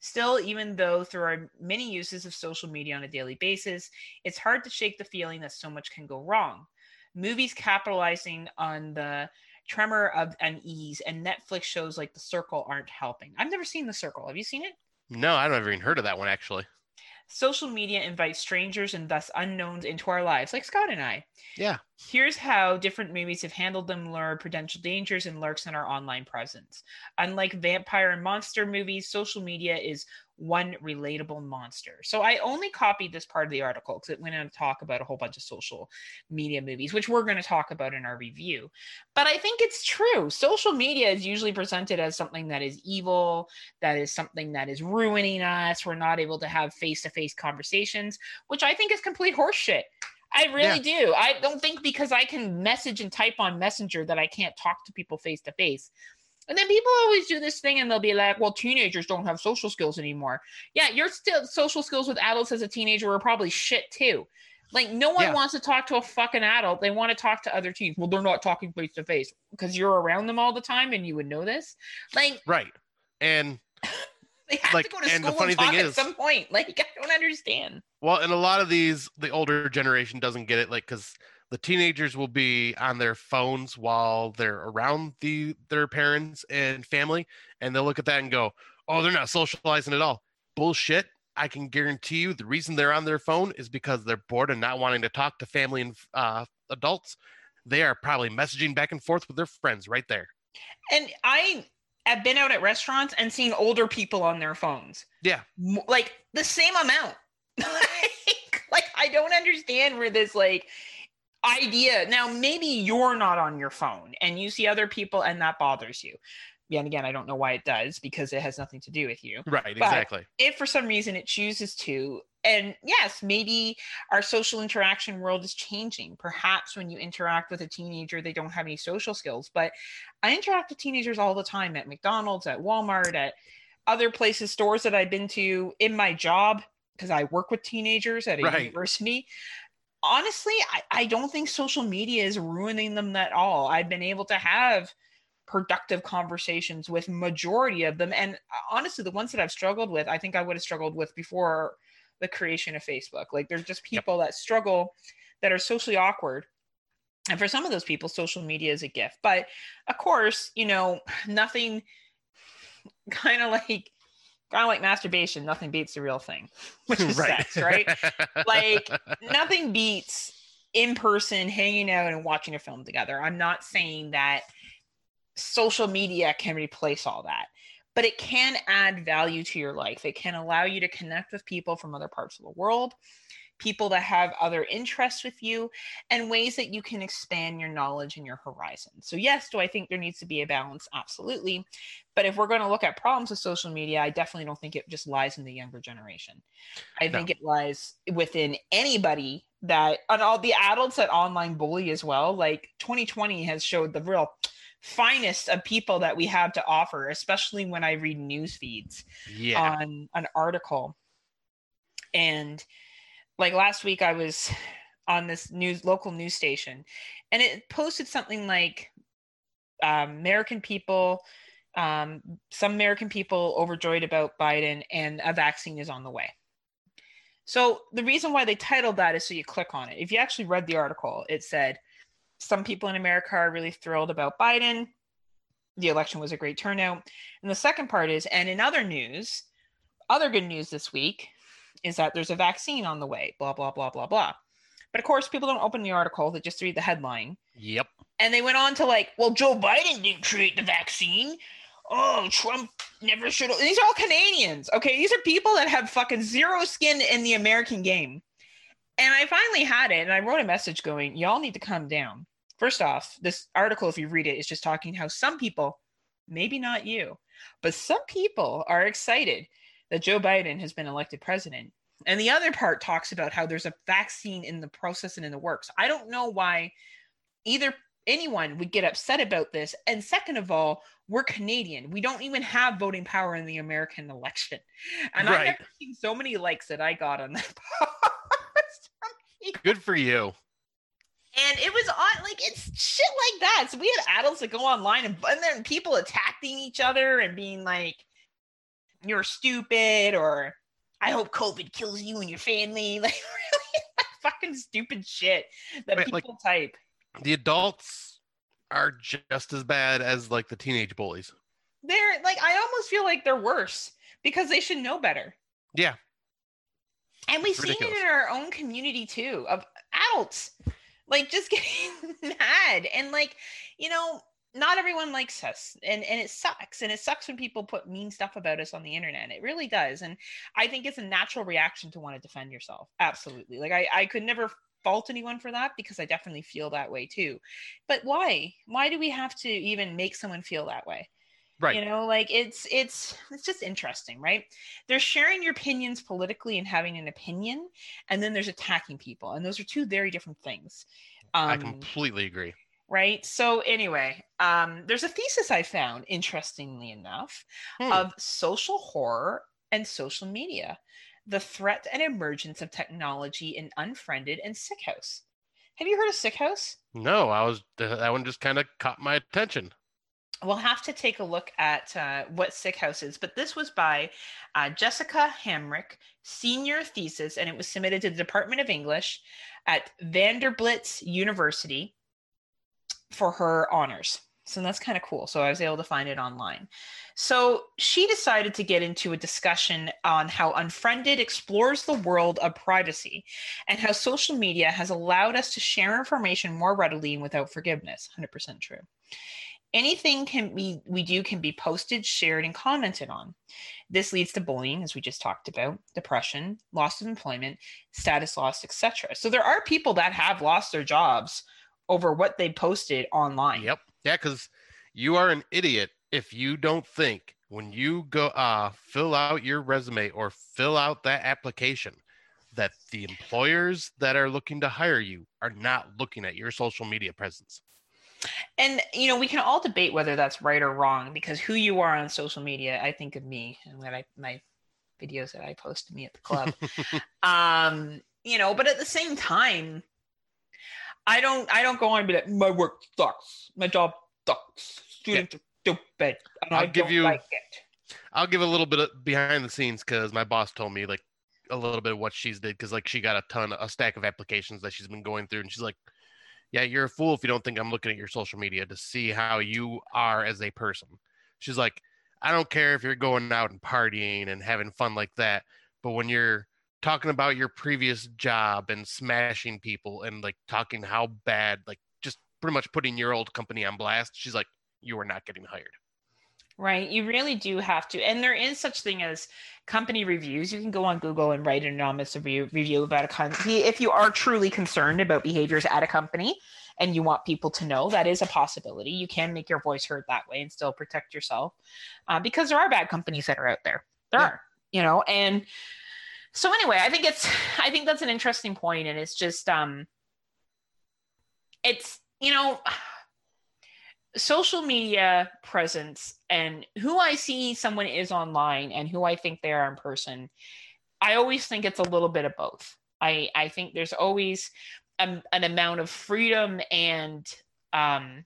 Still, even though there are many uses of social media on a daily basis, it's hard to shake the feeling that so much can go wrong. Movies capitalizing on the tremor of unease and Netflix shows like The Circle aren't helping. I've never seen The Circle. Have you seen it? No, I don't even heard of that one actually. Social media invites strangers and thus unknowns into our lives, like Scott and I. Yeah. Here's how different movies have handled them lure potential dangers and lurks in our online presence. Unlike vampire and monster movies, social media is one relatable monster. So I only copied this part of the article because it went on to talk about a whole bunch of social media movies, which we're going to talk about in our review. But I think it's true. Social media is usually presented as something that is evil, that is something that is ruining us. We're not able to have face to face conversations, which I think is complete horseshit. I really do. I don't think because I can message and type on Messenger that I can't talk to people face to face. And then people always do this thing and they'll be like, well, teenagers don't have social skills anymore. Yeah, your still social skills with adults as a teenager were probably shit too. Like no one Yeah. wants to talk to a fucking adult. They want to talk to other teens. Well, they're not talking face to face because you're around them all the time and you would know this. Like Right. And they have Like, to go to and the school funny and talk thing at is- some point. Like I don't understand. well, and a lot of these, the older generation doesn't get it, like because the teenagers will be on their phones while they're around the their parents and family, and they'll look at that and go, "Oh, they're not socializing at all." Bullshit. I can guarantee you the reason they're on their phone is because they're bored and not wanting to talk to family and uh, adults. They are probably messaging back and forth with their friends right there. And I have been out at restaurants and seen older people on their phones. Yeah. Like the same amount. like, like I don't understand where this like idea. Now maybe you're not on your phone and you see other people and that bothers you. Yeah, and again, I don't know why it does because it has nothing to do with you Right. Exactly. if for some reason it chooses to and yes maybe our social interaction world is changing perhaps when you interact with a teenager they don't have any social skills but i interact with teenagers all the time at mcdonald's at walmart at other places stores that i've been to in my job because i work with teenagers at a Right. university honestly, I, I don't think social media is ruining them at all. I've been able to have productive conversations with majority of them and uh, honestly the ones that i've struggled with i think i would have struggled with before the creation of facebook like there's just people yep. that struggle that are socially awkward and for some of those people social media is a gift but of course you know nothing kind of like kind of like masturbation nothing beats the real thing which is right. sex right? Like nothing beats in person hanging out and watching a film together. I'm not saying that social media can replace all that but it can add value to your life. It can allow you to connect with people from other parts of the world people that have other interests with you and ways that you can expand your knowledge and your horizon so yes do i think there needs to be a balance absolutely but if we're going to look at problems with social media i definitely don't think it just lies in the younger generation i no. think it lies within anybody that and all the adults that online bully as well like 2020 has showed the real finest of people that we have to offer, especially when I read news feeds yeah. on an article. And like last week, I was on this news local news station, and it posted something like um, American people, um, some American people overjoyed about Biden, and a vaccine is on the way. So the reason why they titled that is so you click on it. If you actually read the article, it said some people in America are really thrilled about Biden. The election was a great turnout. And the second part is, and in other news, other good news this week is that there's a vaccine on the way, blah, blah, blah, blah, blah. But of course, people don't open the article, they just read the headline. Yep. And they went on to like, well, Joe Biden didn't create the vaccine. Oh, Trump never should. These are all Canadians. Okay. These are people that have fucking zero skin in the American game. And I finally had it and I wrote a message going, y'all need to calm down. First off, this article, if you read it, is just talking how some people, maybe not you, but some people are excited that Joe Biden has been elected president. And the other part talks about how there's a vaccine in the process and in the works. I don't know why either anyone would get upset about this. And second of all, we're Canadian. We don't even have voting power in the American election. And right. I've never seen so many likes that I got on that Good for you. And it was on like it's shit like that. So we had adults that go online and, and then people attacking each other and being like, "You're stupid," or "I hope COVID kills you and your family." Like really fucking stupid shit that Wait, people like, type. The adults are just as bad as like the teenage bullies. They're like I almost feel like they're worse because they should know better. Yeah, and we've seen it in our own community too of adults like just getting mad and like you know not everyone likes us and and it sucks and it sucks when people put mean stuff about us on the internet it really does and i think it's a natural reaction to want to defend yourself absolutely like i i could never fault anyone for that because i definitely feel that way too but why? Why do we have to even make someone feel that way? Right. you know like it's it's it's just interesting right? They're sharing your opinions politically and having an opinion and then there's attacking people and those are two very different things. Um, i completely agree right? So anyway um there's a thesis i found interestingly enough hmm. of social horror and social media the threat and emergence of technology in unfriended and sick house. Have you heard of sick house? No i was that one just kind of caught my attention. We'll have to take a look at uh, what Sick House is, but this was by uh, Jessica Hamrick, senior thesis, and it was submitted to the Department of English at Vanderbilt University for her honors. So that's kind of cool. So I was able to find it online. So she decided to get into a discussion on how Unfriended explores the world of privacy and how social media has allowed us to share information more readily and without forgiveness. 100% true anything can be we do can be posted shared and commented on this leads to bullying as we just talked about depression loss of employment status loss etc so there are people that have lost their jobs over what they posted online. Yep. Yeah because you are an idiot if you don't think when you go uh fill out your resume or fill out that application that the employers that are looking to hire you are not looking at your social media presence. And you know we can all debate whether that's right or wrong because who you are on social media i think of me and what i my videos that i post to me at the club. Um you know, but at the same time, I don't I don't go on and be like, my work sucks, my job sucks, students are stupid, and I'll I give you- like it. I'll give a little bit of behind the scenes because my boss told me like a little bit of what she's did because like she got a ton, a stack of applications that she's been going through, and she's like, "Yeah, you're a fool if you don't think I'm looking at your social media to see how you are as a person." She's like, "I don't care if you're going out and partying and having fun like that, but when you're talking about your previous job and smashing people and like talking how bad, like just pretty much putting your old company on blast," she's like, "You are not getting hired." Right. You really do have to. And there is such thing as company reviews. You can go on Google and write an anonymous review, review about a company if you are truly concerned about behaviors at a company and you want people to know that is a possibility. You can make your voice heard that way and still protect yourself uh, because there are bad companies that are out there. There Yeah. are, you know, and so anyway, I think it's I think that's an interesting point and it's just um it's you know social media presence and who I see someone is online and who I think they are in person, I always think it's a little bit of both. I I think there's always a, an amount of freedom and um,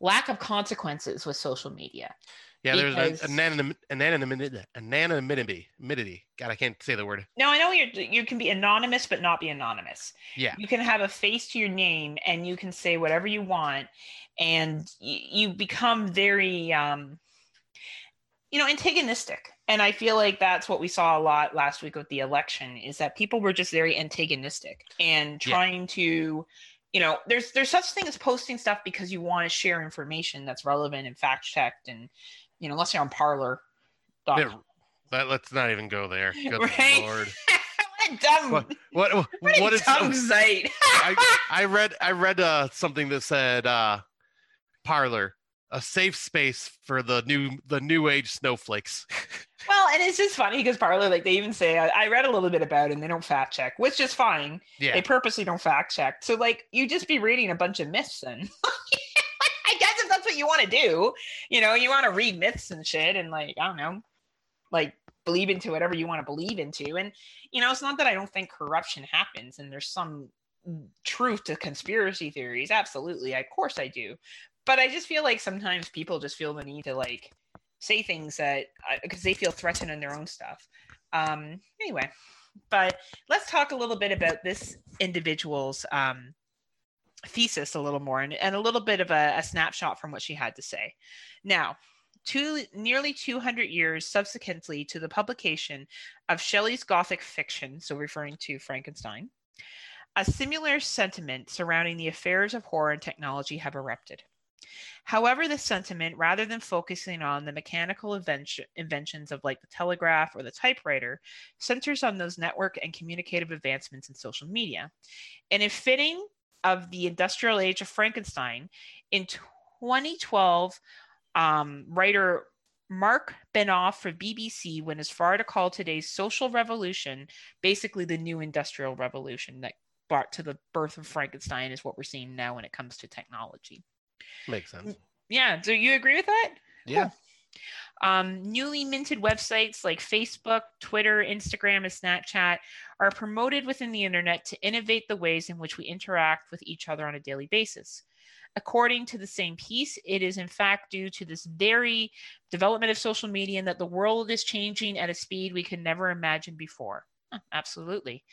lack of consequences with social media. Yeah, there's an anonym, an anonymity, anonymity. God, I can't say the word. Now I know you you can be anonymous but not be anonymous. Yeah, You can have a face to your name and you can say whatever you want, and y- you become very um, you know antagonistic. And I feel like that's what we saw a lot last week with the election is that people were just very antagonistic and Yeah. trying to you know there's there's such a thing as posting stuff because you want to share information that's relevant and fact checked and you know unless you're on Parler Yeah, Let, let's not even go there. Good Right? lord. what a dumb What what what a what is dumb site I, I read I read uh something that said uh Parler a safe space for the new the new age snowflakes. Well, and it's just funny because Parler, like they even say, I, I read a little bit about it and they don't fact check, which is fine. yeah. They purposely don't fact check. So, like, you just be reading a bunch of myths then. You want to do, you know, you want to read myths and shit and, like, I don't know, like believe into whatever you want to believe into. And, you know, it's not that I don't think corruption happens and there's some truth to conspiracy theories. Absolutely. Of course I do. But I just feel like sometimes people just feel the need to, like, say things that because they feel threatened in their own stuff. Um, anyway, but let's talk a little bit about this individual's um, thesis a little more and, and a little bit of a, a snapshot from what she had to say. Now, two, nearly 200 years subsequently to the publication of Shelley's Gothic fiction, so referring to Frankenstein, a similar sentiment surrounding the affairs of horror and technology have erupted. However, this sentiment, rather than focusing on the mechanical invention, inventions of like the telegraph or the typewriter, centers on those network and communicative advancements in social media. And if fitting of the industrial age of Frankenstein, in 2012, um, writer Mark Benoff for BBC went as far to call today's social revolution basically the new industrial revolution that brought to the birth of Frankenstein is what we're seeing now when it comes to technology. Makes sense. Yeah, do you agree with that? Yeah. Um, newly minted websites like Facebook, Twitter, Instagram, and Snapchat are promoted within the internet to innovate the ways in which we interact with each other on a daily basis. According to the same piece, it is in fact due to this very development of social media and that the world is changing at a speed we could never imagine before. Absolutely.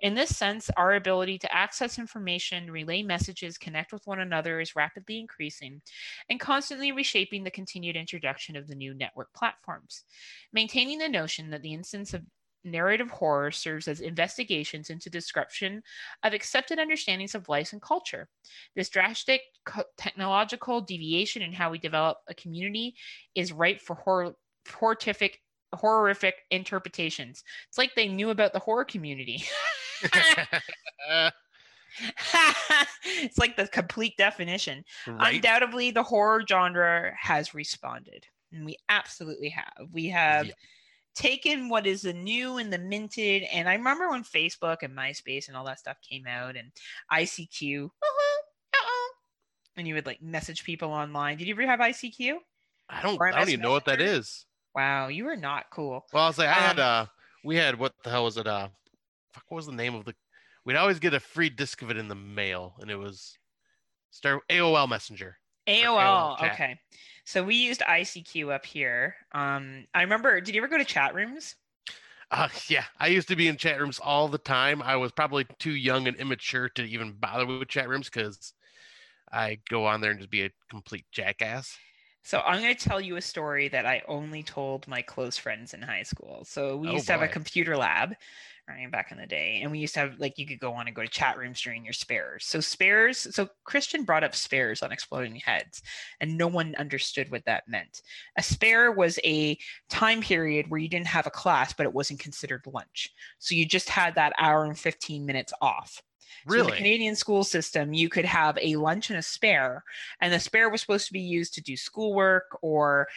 In this sense, our ability to access information, relay messages, connect with one another is rapidly increasing and constantly reshaping the continued introduction of the new network platforms. Maintaining the notion that the instance of narrative horror serves as investigations into description of accepted understandings of life and culture. This drastic technological deviation in how we develop a community is ripe for horror, horrific horrific interpretations. It's like they knew about the horror community. It's like the complete definition. right. Undoubtedly, the horror genre has responded, and we absolutely have. We have Yeah. taken what is the new and the minted, and I remember when Facebook and MySpace and all that stuff came out, and ICQ, uh-huh, and you would like message people online. Did you ever have ICQ? I don't. I don't even know what that is. Wow, you were not cool. Well, I was like, I had Um, uh, we had what the hell was it? Uh, fuck. What was the name of the? We'd always get a free disc of it in the mail, and it was start AOL Messenger. AOL. chat. Okay. So we used ICQ up here. Um, I remember. Did you ever go to chat rooms? Uh, yeah, I used to be in chat rooms all the time. I was probably too young and immature to even bother with chat rooms because I go on there and just be a complete jackass. So I'm going to tell you a story that I only told my close friends in high school. So we Oh, used to have a computer lab, right back in the day, and we used to have like you could go on and go to chat rooms during your spares. So spares. So Christian brought up spares on Exploding Heads, and no one understood what that meant. A spare was a time period where you didn't have a class, but it wasn't considered lunch. So you just had that hour and 15 minutes off. So in the Canadian school system, you could have a lunch and a spare, and the spare was supposed to be used to do schoolwork or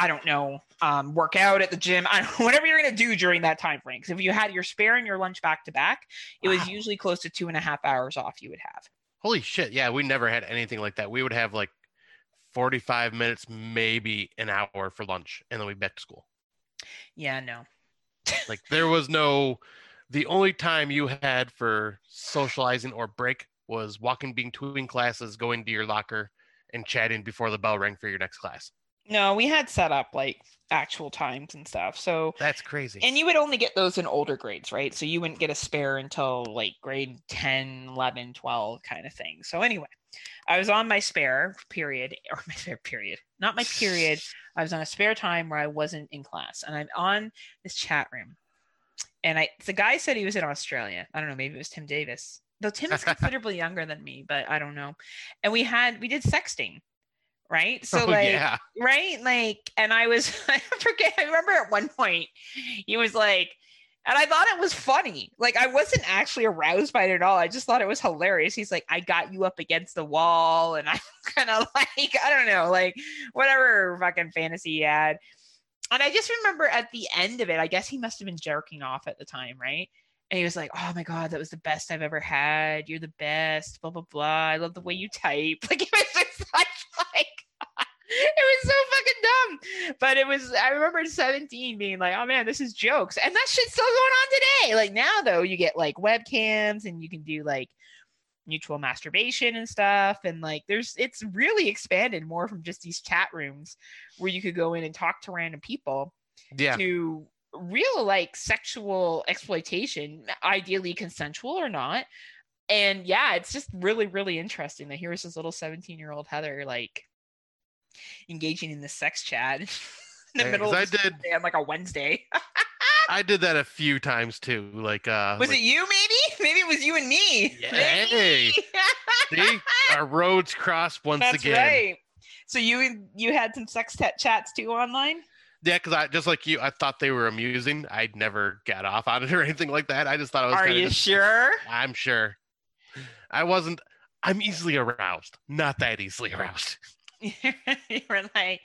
I don't know, um, work out at the gym, I don't, whatever you're going to do during that time frame. Because if you had your spare and your lunch back to back, it was usually close to two and a half hours off you would have. Holy shit! Yeah, we never had anything like that. We would have like forty-five minutes, maybe an hour for lunch, and then we'd back to school. Yeah, no. Like there was no. The only time you had for socializing or break was walking between classes, going to your locker, and chatting before the bell rang for your next class. No, we had set up like actual times and stuff. So That's crazy. and you would only get those in older grades right so you wouldn't get a spare until like grade 10 11 12 kind of thing so anyway i was on my spare period or my spare period not my period i was on a spare time where i wasn't in class and i'm on this chat room and i the guy said he was in australia i don't know maybe it was tim davis though tim is considerably younger than me but i don't know and we had we did sexting right so oh, like yeah. right? Like, and I was, I forget, I remember at one point he was like, and I thought it was funny. Like, I wasn't actually aroused by it at all. I just thought it was hilarious. He's like, I got you up against the wall, and I'm kind of like, I don't know, like, whatever fucking fantasy he had. And I just remember at the end of it, I guess he must have been jerking off at the time, right? And he was like, "Oh my god, that was the best I've ever had. You're the best." Blah blah blah. I love the way you type. Like it was just such like it was so fucking dumb. But it was I remember 17 being like, oh man, this is jokes. And that shit's still going on today. Like now though, you get like webcams and you can do like mutual masturbation and stuff. And like there's it's really expanded more from just these chat rooms where you could go in and talk to random people Yeah. to real like sexual exploitation, ideally consensual or not. And yeah, it's just really, really interesting that here's this little 17 year old Heather like engaging in the sex chat in the Yeah, middle of I did- the day on like a Wednesday. I did that a few times too. Like, uh, was like, it you maybe? Maybe it was you and me. Yeah, hey. see, our roads crossed once That's again. right. So you you had some sex t- chats too online? Yeah, because I just like you, I thought they were amusing. I'd never got off on it or anything like that. I just thought it was. Are you just- sure? I'm sure. I wasn't. I'm easily aroused. Not that easily aroused. you were like,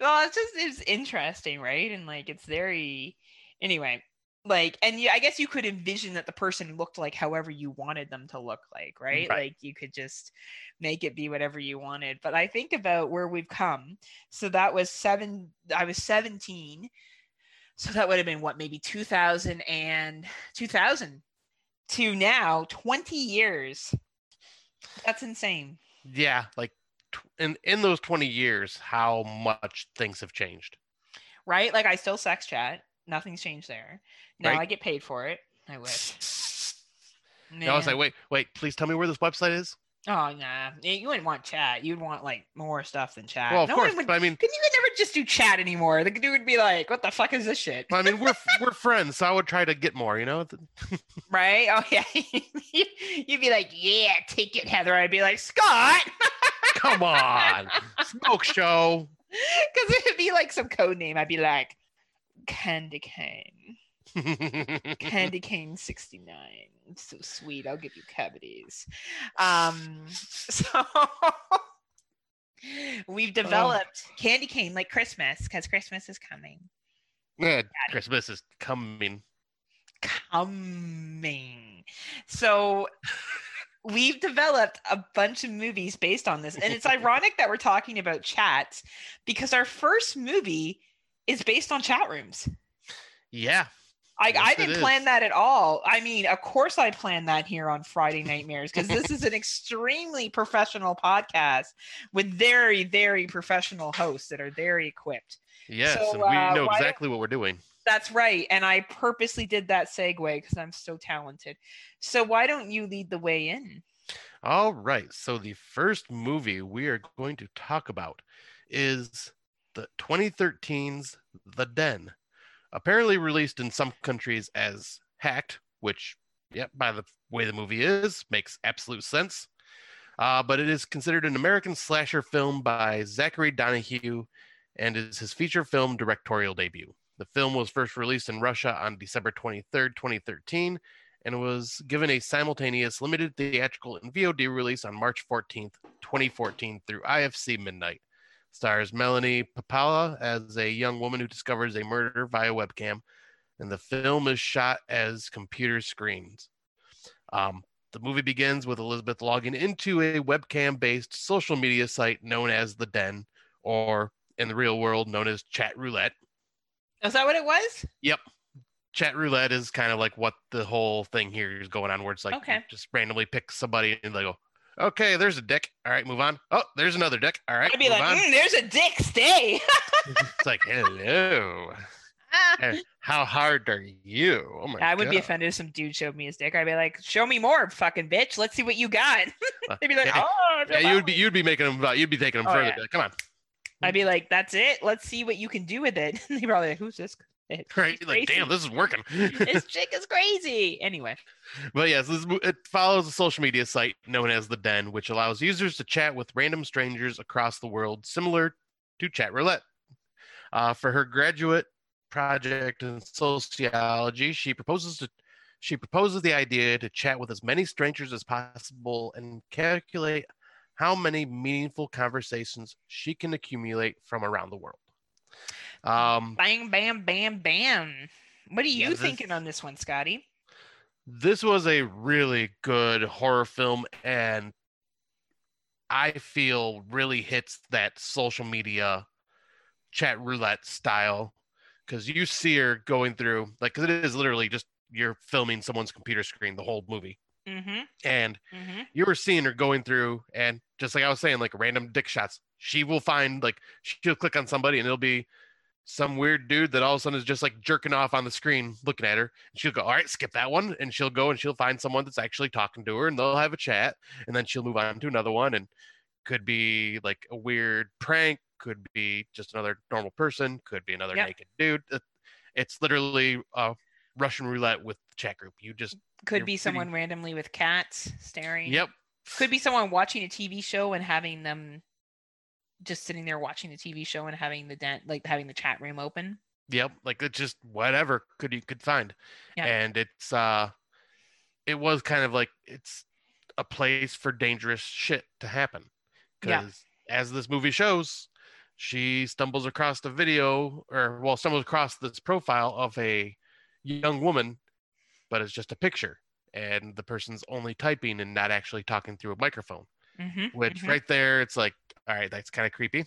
well, it's just it's interesting, right? And like it's very anyway, like and you, I guess you could envision that the person looked like however you wanted them to look like, right? Right. Like you could just make it be whatever you wanted. But I think about where we've come. So that was seven I was 17. So that would have been what maybe 2000 and 2000 to now 20 years. That's insane. Yeah, like in in those 20 years, how much things have changed. right? Like I still sex chat. Nothing's changed there. Now Right. I get paid for it. I wish. I was like, wait, wait, please tell me where this website is. oh nah, you wouldn't want chat. You'd want like more stuff than chat. Well, of no course, would. but I mean, Can you could never just do chat anymore? The dude would be like, "What the fuck is this shit?" I mean, we're we're friends, so I would try to get more. You know, Right? Oh yeah. You'd be like, "Yeah, take it, Heather." I'd be like, "Scott," come on, smoke show. because it'd be like some code name. I'd be like, "Candy Cane." Candy cane 69. So sweet. I'll give you cavities. Um, so we've developed candy cane like Christmas because Christmas is coming. yeah, Christmas is coming. Coming. So we've developed a bunch of movies based on this. And it's ironic that we're talking about chats because our first movie is based on chat rooms. Yeah, I, Yes, I didn't plan that at all. I mean, of course, I planned that here on Friday Nightmares because this is an extremely professional podcast with very, very professional hosts that are very equipped. Yes, So, we uh, know exactly what we're doing. That's right. And I purposely did that segue because I'm so talented. So why don't you lead the way in? All right. So the first movie we are going to talk about is the 2013's The Den. Apparently released in some countries as Hacked, which, yeah, by the way the movie is, makes absolute sense. Uh, but it is considered an American slasher film by Zachary Donohue and is his feature film directorial debut. The film was first released in Russia on December 23rd, 2013, and was given a simultaneous limited theatrical and VOD release on March 14th, 2014 through IFC Midnight. Stars Melanie Papalia as a young woman who discovers a murder via webcam, and the film is shot as computer screens. Um, the movie begins with Elizabeth logging into a webcam based social media site known as The Den, or in the real world known as Chat Roulette. Is that what it was? Yep. Chat roulette is kind of like what the whole thing here is going on where it's like Okay. just randomly pick somebody and they go okay there's a dick all right move on oh there's another dick all right I'd be move like, on. "Mm, there's a dick, stay. it's like hello how hard are you oh my god. I would be offended if some dude showed me his dick. I'd be like, show me more, fucking bitch. Let's see what you got. They'd be like, Yeah, oh, yeah you'd be you'd be making them you'd be taking them Oh, further yeah. come on I'd be like, that's it. Let's see what you can do with it. They'd probably like, who's this? Right She's like damn this is working this chick is crazy. Anyway, But yes, this, it follows a social media site known as The Den, which allows users to chat with random strangers across the world, similar to Chat Roulette. Uh, for her graduate project in sociology, she proposes to she proposes the idea to chat with as many strangers as possible and calculate how many meaningful conversations she can accumulate from around the world. Um, bang, bam, bam, bam. What are you this- thinking on this one, Scotty? this was a really good horror film and i feel really hits that social media chat roulette style because you see her going through like because it is literally just you're filming someone's computer screen the whole movie Mm-hmm. and Mm-hmm. you were seeing her going through and just like i was saying like random dick shots she will find like she'll click on somebody and it'll be some weird dude that all of a sudden is just like jerking off on the screen looking at her. And she'll go all right skip that one. And she'll go and she'll find someone that's actually talking to her and they'll have a chat. And then she'll move on to another one and could be like a weird prank could be just another normal person could be another Yep. naked dude. It's literally a russian roulette with the chat group. You just Could be someone randomly with cats staring. yep. Could be someone watching a TV show and having them just sitting there watching the TV show and having the Den like having the chat room open. Yep, like it's just whatever could you could find. Yeah. And it's uh it was kind of like it's a place for dangerous shit to happen. Yeah. Because as this movie shows, she stumbles across the video or well, stumbles across this profile of a young woman, but it's just a picture. And the person's only typing and not actually talking through a microphone Mm-hmm. which mhm. right there it's like all right that's kind of creepy.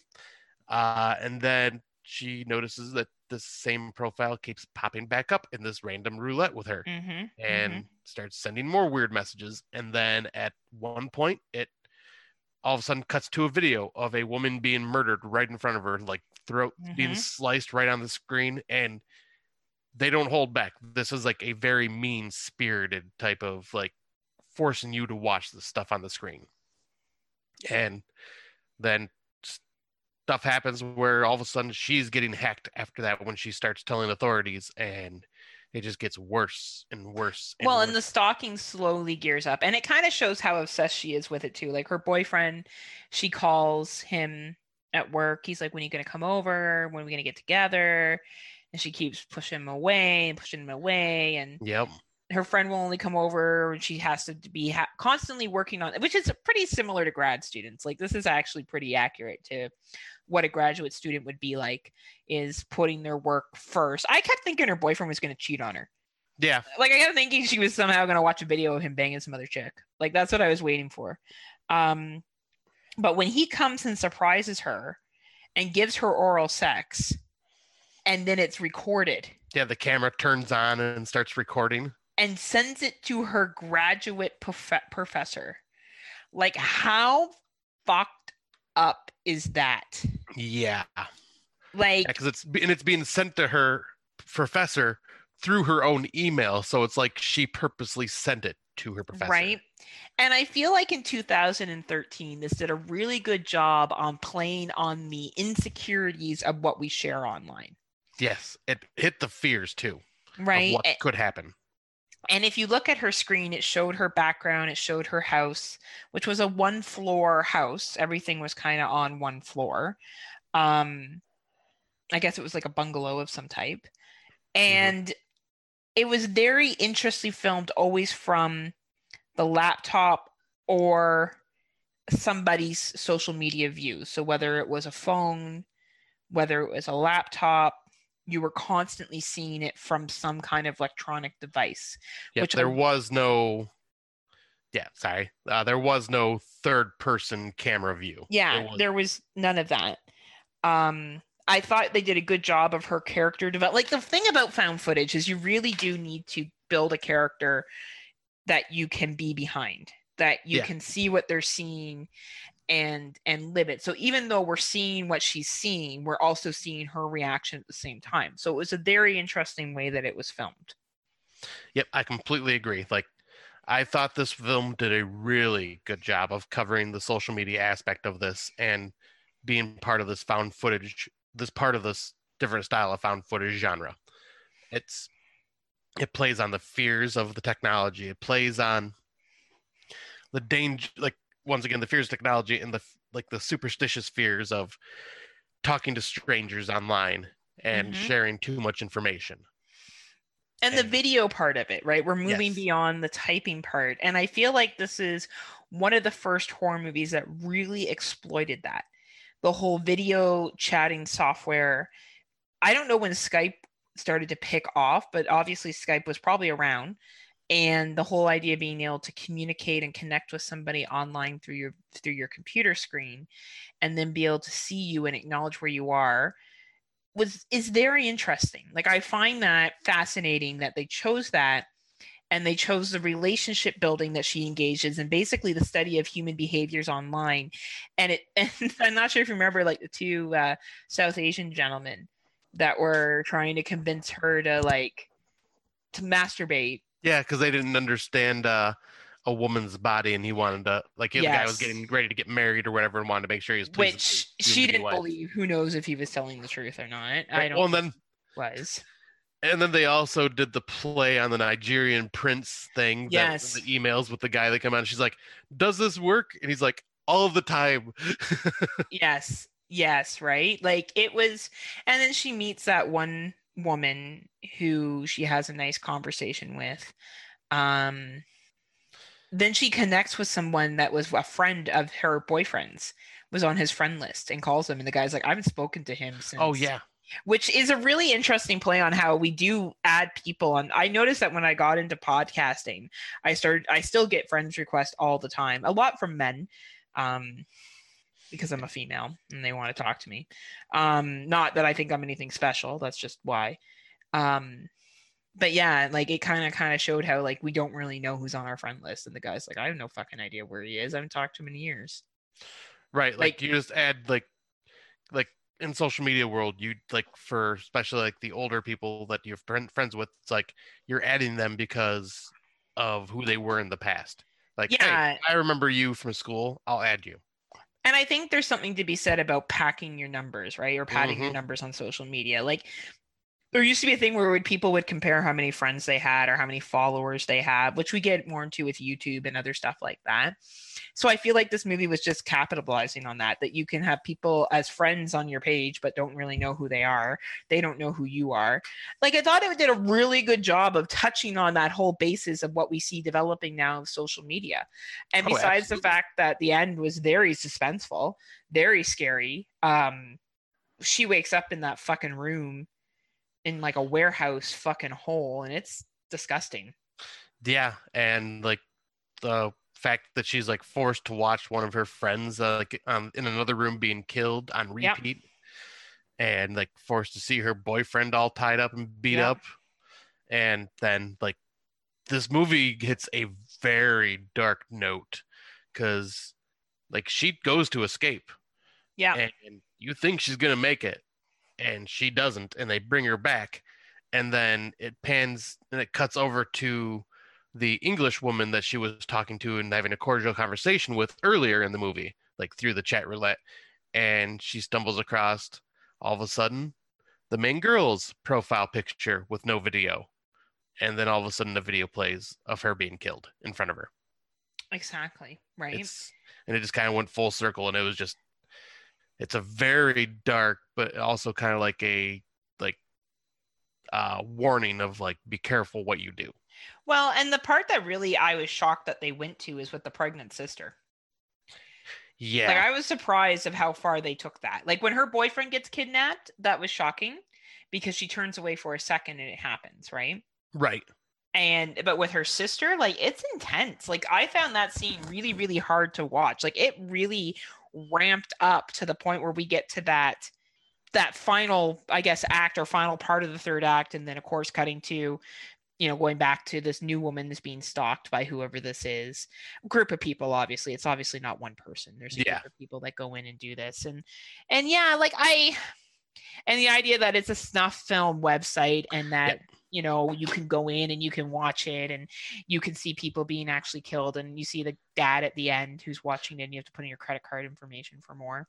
Uh and then she notices that the same profile keeps popping back up in this random roulette with her Mm-hmm. and starts sending more weird messages. And then at one point it all of a sudden cuts to a video of a woman being murdered right in front of her like throat being Mhm. sliced right on the screen. And they don't hold back. This is like a very mean spirited type of like forcing you to watch the stuff on the screen. And then stuff happens where all of a sudden she's getting hacked after that when she starts telling authorities and it just gets worse and worse and well, worse. and the stalking slowly gears up, and it kind of shows how obsessed she is with it too. Like her boyfriend, she calls him at work. He's like, "When are you gonna come over? When are we gonna get together?" And she keeps pushing him away and pushing him away, and yep her friend will only come over and she has to be ha- constantly working on which is pretty similar to grad students. Like this is actually pretty accurate to what a graduate student would be like is putting their work first. I kept thinking her boyfriend was going to cheat on her. Yeah. Like i kept thinking she was somehow going to watch a video of him banging some other chick. Like that's what i was waiting for. Um but when he comes and surprises her and gives her oral sex and then it's recorded. Yeah, the camera turns on and starts recording. And sends it to her graduate prof- professor. Like, how fucked up is that? Yeah, Like, because it's and it's being sent to her professor through her own email. So it's like she purposely sent it to her professor. right? And I feel like in 2013, this did a really good job on playing on the insecurities of what we share online, Yes, it hit the fears too right? what A- could happen. And if you look at her screen, it showed her background, it showed her house, which was a one floor house. Everything was kind of on one floor. Um, I guess it was like a bungalow of some type. And it was very interestingly filmed, always from the laptop or somebody's social media view. So whether it was a phone, whether it was a laptop, you were constantly seeing it from some kind of electronic device. Yeah, which I- there was no. Yeah, sorry. Uh, there was no third person camera view. Yeah, It was- there was none of that. Um, I thought they did a good job of her character develop. Like the thing about found footage is you really do need to build a character that you can be behind, that you Yeah. can see what they're seeing and and live it. So even though we're seeing what she's seeing, we're also seeing her reaction at the same time. So it was a very interesting way that it was filmed. Yep, I completely agree. Like, I thought this film did a really good job of covering the social media aspect of this and being part of this found footage, this part of this different style of found footage genre. It's it plays on the fears of the technology. It plays on the danger, like once again, the fears of technology and the like the superstitious fears of talking to strangers online and Mhm. sharing too much information. and the video part of it right we're moving Yes. beyond the typing part and i feel like this is one of the first horror movies that really exploited that the whole video chatting software i don't know when skype started to pick off but obviously skype was probably around and the whole idea of being able to communicate and connect with somebody online through your through your computer screen and then be able to see you and acknowledge where you are was is very interesting. Like I find that fascinating that they chose that and they chose the relationship building that she engages in basically the study of human behaviors online and it and i'm not sure if you remember like the two uh, south asian gentlemen that were trying to convince her to like to masturbate Yeah, because they didn't understand uh, a woman's body, and he wanted to like the guy was getting ready to get married or whatever, and wanted to make sure he was which she didn't believe who knows if he was telling the truth or not i don't Well, and then was and then they also did the play on the Nigerian prince thing. that- Yes. the emails with the guy that come out. She's like, "Does this work?" And he's like, "All the time." yes yes right like it was and then she meets that one woman who she has a nice conversation with um then she connects with someone that was a friend of her boyfriend's was on his friend list and calls him and the guy's like i haven't spoken to him since. Oh yeah, which is a really interesting play on how we do add people And i noticed that when i got into podcasting i started i still get friends requests all the time a lot from men um because i'm a female and they want to talk to me um not that i think i'm anything special that's just why um but yeah like it kind of kind of showed how like we don't really know who's on our friend list and the guy's like i have no fucking idea where he is i haven't talked to him in years right. Like, Like- you just add like like in social media world, you like for especially like the older people that you're friends with. It's like you're adding them because of who they were in the past. Like, hey, Yeah. I remember you from school. I'll add you. And I think there's something to be said about packing your numbers, right? Or padding your Mhm. numbers on social media. Like there used to be a thing where would people would compare how many friends they had or how many followers they had, which we get more into with YouTube and other stuff like that. So I feel like this movie was just capitalizing on that, that you can have people as friends on your page, but don't really know who they are. They don't know who you are. Like I thought it did a really good job of touching on that whole basis of what we see developing now of social media. And Oh, besides the fact that the end was very suspenseful, very scary. Um, she wakes up in that fucking room in like a warehouse fucking hole, and it's disgusting. Yeah, and like the fact that she's like forced to watch one of her friends uh, like um, in another room being killed on Yep. repeat. and like forced to see her boyfriend all tied up and beat Yeah. up. And then like this movie hits a very dark note because like she goes to escape Yeah. and you think she's gonna make it and she doesn't and they bring her back and then it pans and it cuts over to the english woman that she was talking to and having a cordial conversation with earlier in the movie like through the chat roulette and she stumbles across all of a sudden the main girl's profile picture with no video and then all of a sudden the video plays of her being killed in front of her Exactly. Right. it's and it just kind of went full circle and it was just it's a very dark but also kind of like a like uh warning of like be careful what you do Well, and the part that really I was shocked that they went to is with the pregnant sister. yeah Like I was surprised of how far they took that. Like when her boyfriend gets kidnapped, that was shocking because she turns away for a second and it happens, right? right And but with her sister, like it's intense. Like I found that scene really, really hard to watch. Like it really ramped up to the point where we get to that that final, I guess, act or final part of the third act, and then of course cutting to, you know, going back to this new woman that's being stalked by whoever this is. Group of people, obviously. It's obviously not one person. There's a Yeah. group of people that go in and do this. And and yeah, like I and the idea that it's a snuff film website and that you know you can go in and you can watch it and you can see people being actually killed and you see the dad at the end who's watching it and you have to put in your credit card information for more.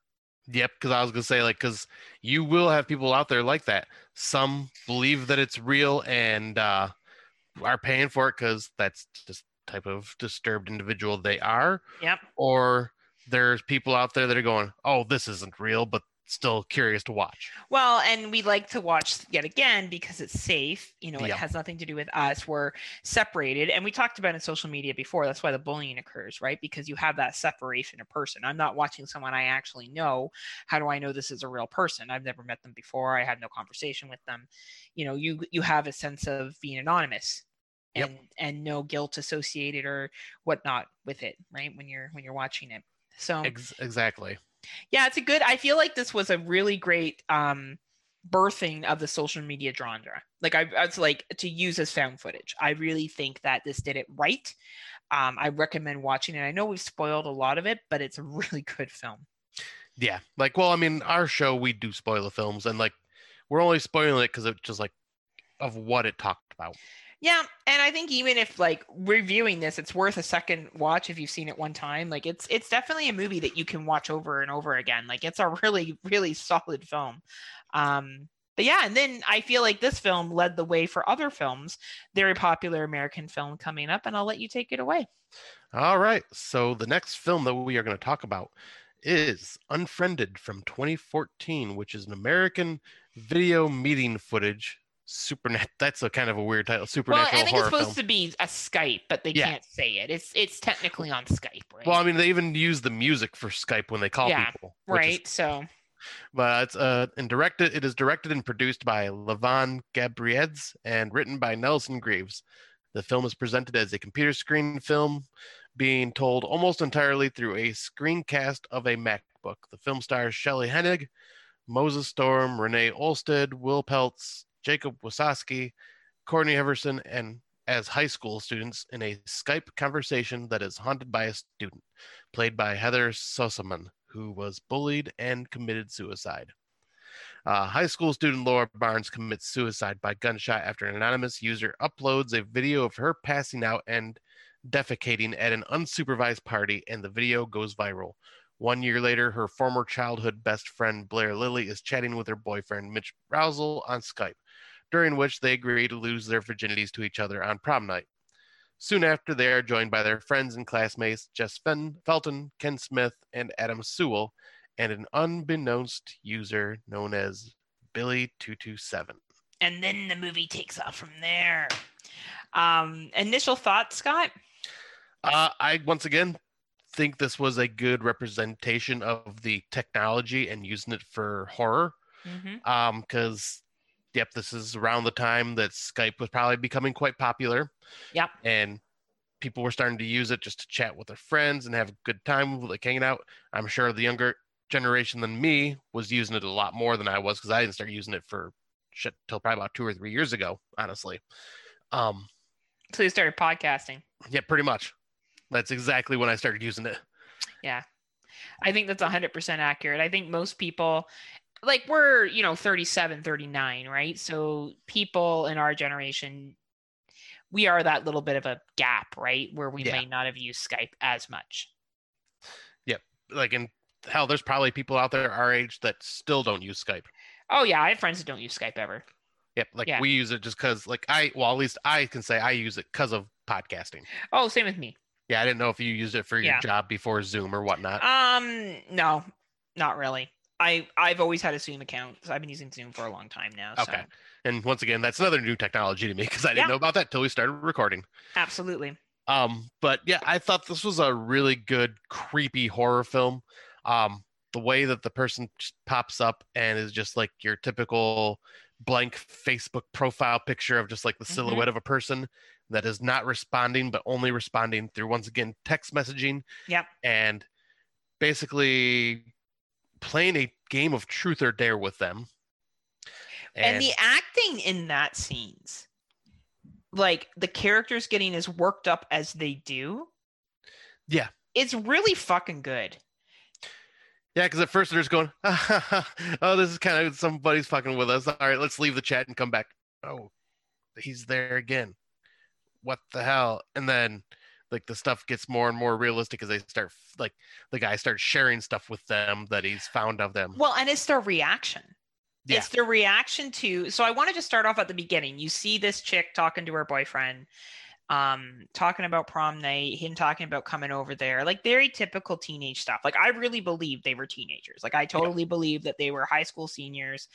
Yep because i was gonna say like because you will have people out there like that. Some believe that it's real and uh are paying for it because that's just type of disturbed individual they are. Yep. Or there's people out there that are going oh this isn't real but still curious to watch. Well and we like to watch yet again because it's safe you know it Yeah. has nothing to do with us. We're separated and we talked about in social media before. That's why the bullying occurs right? Because you have that separation of person. I'm not watching someone i actually know. How do i know this is a real person? I've never met them before. I had no conversation with them. You know you you have a sense of being anonymous Yep. and and no guilt associated or whatnot with it right when you're when you're watching it. So Ex- exactly yeah it's a good i feel like this was a really great um birthing of the social media genre. Like I, was like to use as found footage. I really think that this did it right. Um i recommend watching it. I know we've spoiled a lot of it but it's a really good film. Yeah, like well, I mean, our show we do spoil the films, and like we're only spoiling it because it's just like of what it talked about. Yeah and i think even if like reviewing this it's worth a second watch if you've seen it one time like it's it's definitely a movie that you can watch over and over again like it's a really really solid film um but yeah and then i feel like this film led the way for other films very popular american film coming up and i'll let you take it away All right, so the next film that we are going to talk about is Unfriended from 2014, which is an American video meeting footage. Supernat. That's a kind of a weird title. supernatural well i think it's supposed film. to be a skype but they Yeah. can't say it it's it's technically on skype right Well, I mean, they even use the music for Skype when they call Yeah, people. which is right so but it's uh and directed it is directed and produced by Levan Gabriadze and written by Nelson Greaves. The film is presented as a computer screen film being told almost entirely through a screencast of a MacBook. The film stars Shelley Hennig, Moses Storm, Renee Olsted, Will Peltz, Jacob Wysocki, Courtney Everson, and as high school students in a Skype conversation that is haunted by a student, played by Heather Sossaman, who was bullied and committed suicide. Uh, high school student Laura Barnes commits suicide by gunshot after an anonymous user uploads a video of her passing out and defecating at an unsupervised party, and the video goes viral. One year later, her former childhood best friend Blair Lilly is chatting with her boyfriend Mitch Roussel on Skype, during which they agree to lose their virginities to each other on prom night. Soon after, they are joined by their friends and classmates Jess Fen- Felton, Ken Smith, and Adam Sewell, and an unbeknownst user known as Billy227. and then the movie takes off from there um initial thoughts scott Uh, I once again think this was a good representation of the technology and using it for horror. mm-hmm. Um, because yep, this is around the time that Skype was probably becoming quite popular. Yep. And people were starting to use it just to chat with their friends and have a good time, like hanging out. I'm sure the younger generation than me was using it a lot more than I was because I didn't start using it for shit till probably about two or three years ago, honestly. Um, So you started podcasting. yeah, pretty much. That's exactly when I started using it. Yeah. I think that's 100% accurate. I think most people, like, we're, you know, 37, 39, right? So people in our generation, we are that little bit of a gap, right? Where we Yeah. may not have used Skype as much. Yep. Like, in hell, there's probably people out there our age that still don't use Skype. Oh, yeah. I have friends that don't use Skype ever. Yep, like Yeah. we use it just because, like I, well, at least I can say I use it because of podcasting. Oh, same with me. Yeah, I didn't know if you used it for your Yeah. job before Zoom or whatnot. Um, no, not really. I I've always had a Zoom account. So I've been using Zoom for a long time now. So Okay. and once again, that's another new technology to me because I didn't Yeah. know about that till we started recording. absolutely. Um, but yeah, I thought this was a really good, creepy horror film. Um, the way that the person just pops up and is just like your typical blank Facebook profile picture of just like the Mhm. silhouette of a person that is not responding, but only responding through once again text messaging. Yep. And basically playing a game of truth or dare with them. and, the acting in that scenes like the characters getting as worked up as they do Yeah. it's really fucking good Yeah, because at first they're just going, "Oh, this is kind of somebody's fucking with us." All right, let's leave the chat and come back. Oh, he's there again. What the hell? And then, like, the stuff gets more and more realistic as they start, like, the guy starts sharing stuff with them that he's found of them. well and it's their reaction. Yeah. it's their reaction to so i wanted to start off at the beginning. You see this chick talking to her boyfriend um talking about prom night him talking about coming over there like very typical teenage stuff. Like i really believe they were teenagers. Like i totally believe that they were high school seniors.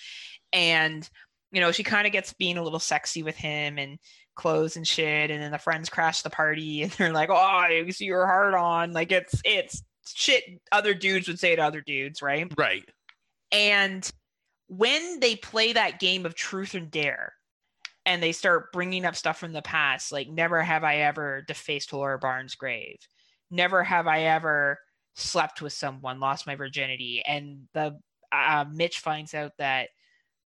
And you know she kind of gets being a little sexy with him and clothes and shit and then the friends crash the party and they're like oh you see your heart on. Like it's it's shit other dudes would say to other dudes right? Right. and when they play that game of truth and dare, and they start bringing up stuff from the past, like never have I ever defaced Laura Barnes' grave, never have I ever slept with someone, lost my virginity, and the uh, Mitch finds out that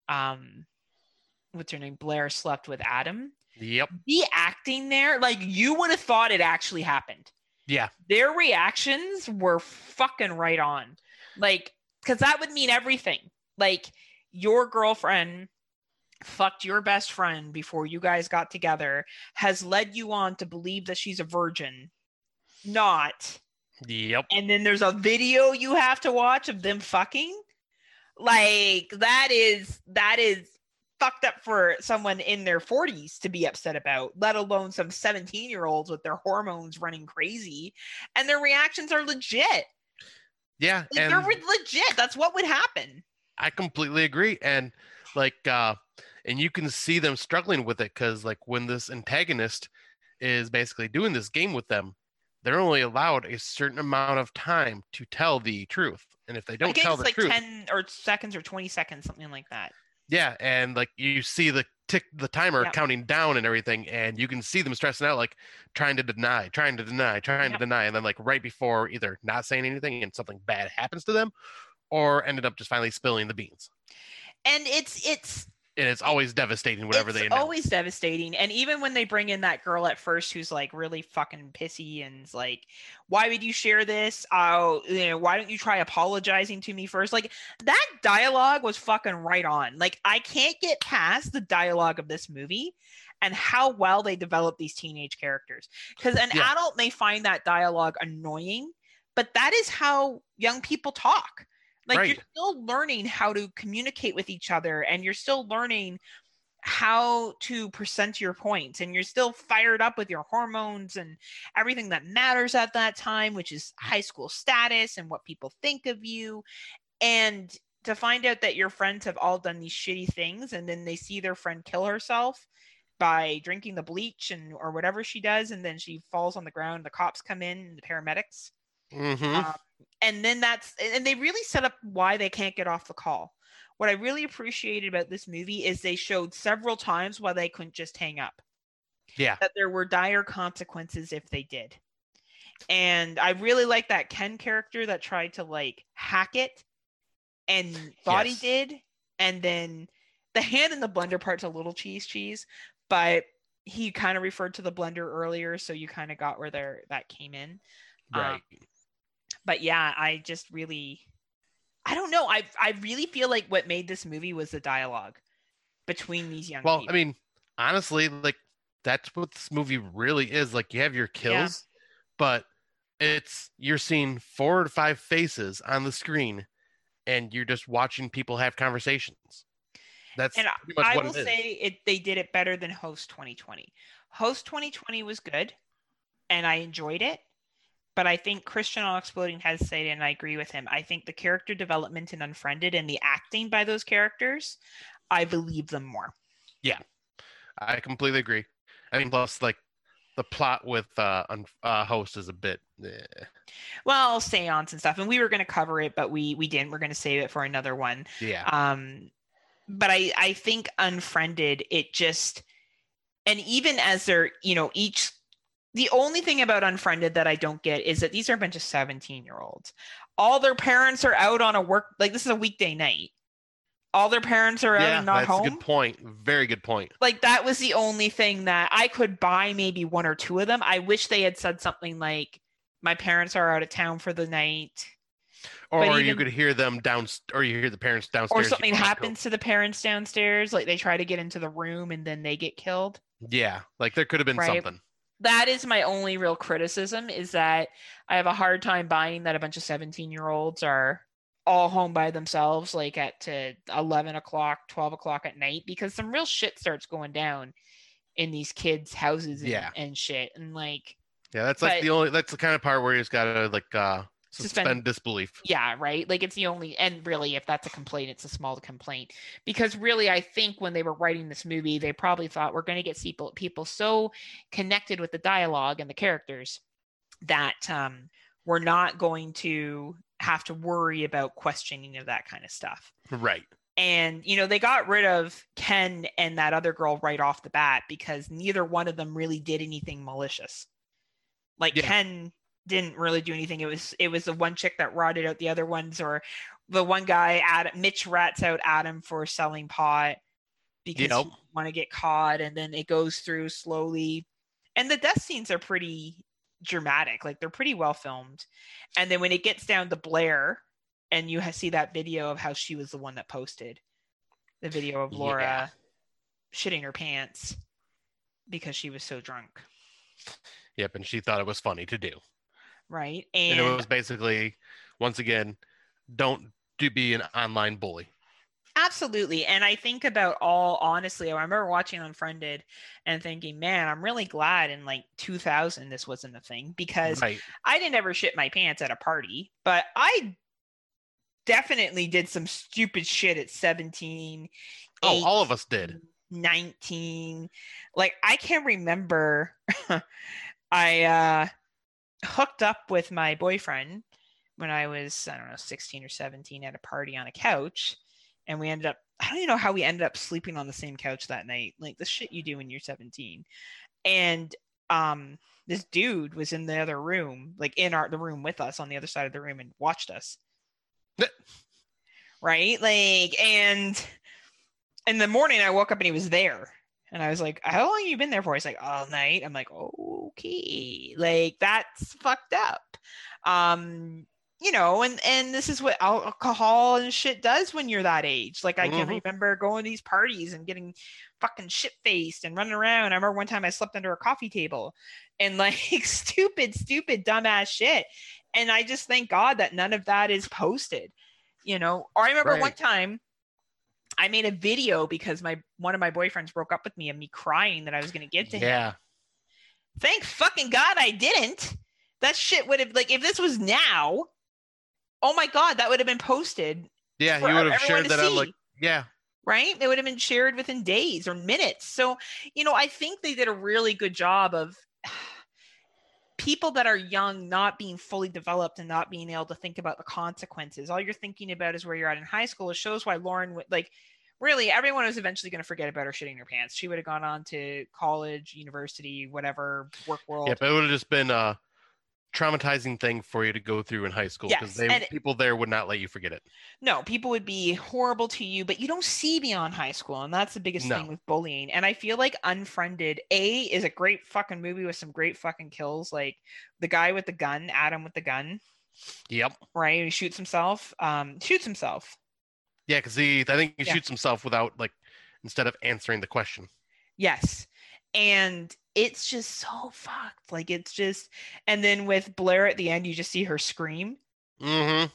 um, what's her name, Blair slept with Adam. Yep. The acting there, like you would have thought it actually happened Yeah. their reactions were fucking right on. Like, because that would mean everything. Like, your girlfriend fucked your best friend before you guys got together, has led you on to believe that she's a virgin, not. Yep. And then there's a video you have to watch of them fucking. Like, that is, that is fucked up for someone in their 40s to be upset about, let alone some 17 year olds with their hormones running crazy. And their reactions are legit. Yeah. Like, they're legit. That's what would happen. I completely agree. And like, uh, and you can see them struggling with it because, like, when this antagonist is basically doing this game with them, they're only allowed a certain amount of time to tell the truth. And if they don't tell the like truth, 10 or seconds or 20 seconds, something like that. Yeah, and like you see the tick, the timer Yep. counting down and everything, and you can see them stressing out, like trying to deny, trying to deny, trying Yep. to deny, and then like right before either not saying anything and something bad happens to them, or ended up just finally spilling the beans. And it's, it's, And it's always devastating whatever it's they announce. always devastating and even when they bring in that girl at first who's like really fucking pissy and like why would you share this oh you know why don't you try apologizing to me first like that dialogue was fucking right on like i can't get past the dialogue of this movie and how well they develop these teenage characters because an Yeah. adult may find that dialogue annoying but that is how young people talk like you're still learning how to communicate with each other and you're still learning how to present your points and you're still fired up with your hormones and everything that matters at that time which is high school status and what people think of you and to find out that your friends have all done these shitty things and then they see their friend kill herself by drinking the bleach and or whatever she does and then she falls on the ground the cops come in and the paramedics Mhm. um, and then that's and they really set up why they can't get off the call what i really appreciated about this movie is they showed several times why they couldn't just hang up Yeah. that there were dire consequences if they did and i really like that ken character that tried to like hack it and Body Yes. did, and then the hand in the blender part's a little cheese cheese, but he kind of referred to the blender earlier, so you kind of got where there that came in. Um, Right. But yeah, I just really, I don't know. I I really feel like what made this movie was the dialogue between these young people. well, people. I mean, honestly, like that's what this movie really is. Like you have your kills, but it's you're seeing four to five faces on the screen, and you're just watching people have conversations. That's And I will it say it they did it better than Host 2020. Host 2020 was good, and I enjoyed it. But I think Christian All Exploding has said, and I agree with him. I think the character development in Unfriended and the acting by those characters, I believe them more. Yeah, I completely agree. I mean, plus like the plot with uh, un- uh host is a bit. eh. Well, seance and stuff, and we were going to cover it, but we we didn't. We're going to save it for another one. Yeah, um but i i think unfriended it just and even as they're you know each the only thing about unfriended that i don't get is that these are a bunch of 17 year olds all their parents are out on a work like this is a weekday night all their parents are out yeah, and not that's home That's a good point. Very good point. like that was the only thing that i could buy maybe one or two of them i wish they had said something like my parents are out of town for the night Or you even- could hear them down, or you hear the parents downstairs. or something yelling, "Go." happens to the parents downstairs like they try to get into the room and then they get killed Yeah, like there could have been Right. something. That is my only real criticism is that I have a hard time buying that a bunch of 17 year olds are all home by themselves, like at to 11 o'clock, 12 o'clock at night, because some real shit starts going down in these kids' houses and, Yeah. and shit. And like, Yeah, that's like But- the only. That's the kind of part where you just gotta like uh Suspend- suspend disbelief. yeah, right. Like it's the only, and really, if that's a complaint, it's a small complaint. Because really, I think when they were writing this movie, they probably thought we're going to get people people so connected with the dialogue and the characters that um, we're not going to have to worry about questioning of that kind of stuff. Right. And you know, they got rid of Ken and that other girl right off the bat because neither one of them really did anything malicious. Like Yeah. Ken didn't really do anything. It was it was the one chick that rotted out the other ones, or the one guy Adam Mitch rats out Adam for selling pot because Yep. he want to get caught, and then it goes through slowly. And the death scenes are pretty dramatic, like they're pretty well filmed. And then when it gets down to Blair, and you see that video of how she was the one that posted the video of Laura Yeah. shitting her pants because she was so drunk, Yep. And she thought it was funny to do, right? and, And, it was basically, once again, don't do be an online bully. absolutely. And I think about all honestly, I remember watching Unfriended and thinking, man, I'm really glad in like 2000 this wasn't a thing because Right. I didn't ever shit my pants at a party, but I definitely did some stupid shit at 17. Oh, all of us did. 19 like i can't remember i uh hooked up with my boyfriend when i was i don't know 16 or 17 at a party on a couch. And we ended up i don't even know how we ended up sleeping on the same couch that night like the shit you do when you're 17 and um this dude was in the other room like in our the room with us on the other side of the room and watched us. Right? Like and in the morning I woke up and he was there. And I was like, How long you been there for? He's like, All night. I'm like, Okay. Like that's fucked up. Um, you know, and and this is what alcohol and shit does when you're that age. Like I can Mhm. remember going to these parties and getting fucking shit faced and running around. I remember one time I slept under a coffee table and like stupid, stupid, dumbass shit. And I just thank God that none of that is posted. You know, or I remember one time I made a video because my one of my boyfriends broke up with me and me crying that I was going to get to him. Yeah. Thank fucking God I didn't. That shit would have like if this was now, oh my God, that would have been posted. Yeah. You would have shared that see, like. Yeah. right. It would have been shared within days or minutes. So you know, I think they did a really good job of people that are young not being fully developed and not being able to think about the consequences. All you're thinking about is where you're at in high school. It shows why Lauren would like really everyone was eventually going to forget about her shitting her pants. She would have gone on to college, university, whatever, work world. Yep. It would have just been uh, traumatizing thing for you to go through in high school because Yes, they people there would not let you forget it. no, people would be horrible to you, but you don't see beyond high school, and that's the biggest thing with bullying. And I feel like Unfriended A is a great fucking movie with some great fucking kills, like the guy with the gun, Adam with the gun, Yep. right? He shoots himself, um, shoots himself. Yeah, because he I think he Yeah. shoots himself without like instead of answering the question. Yes. And it's just so fucked. Like it's just and then with Blair at the end, you just see her scream, Mm-hmm.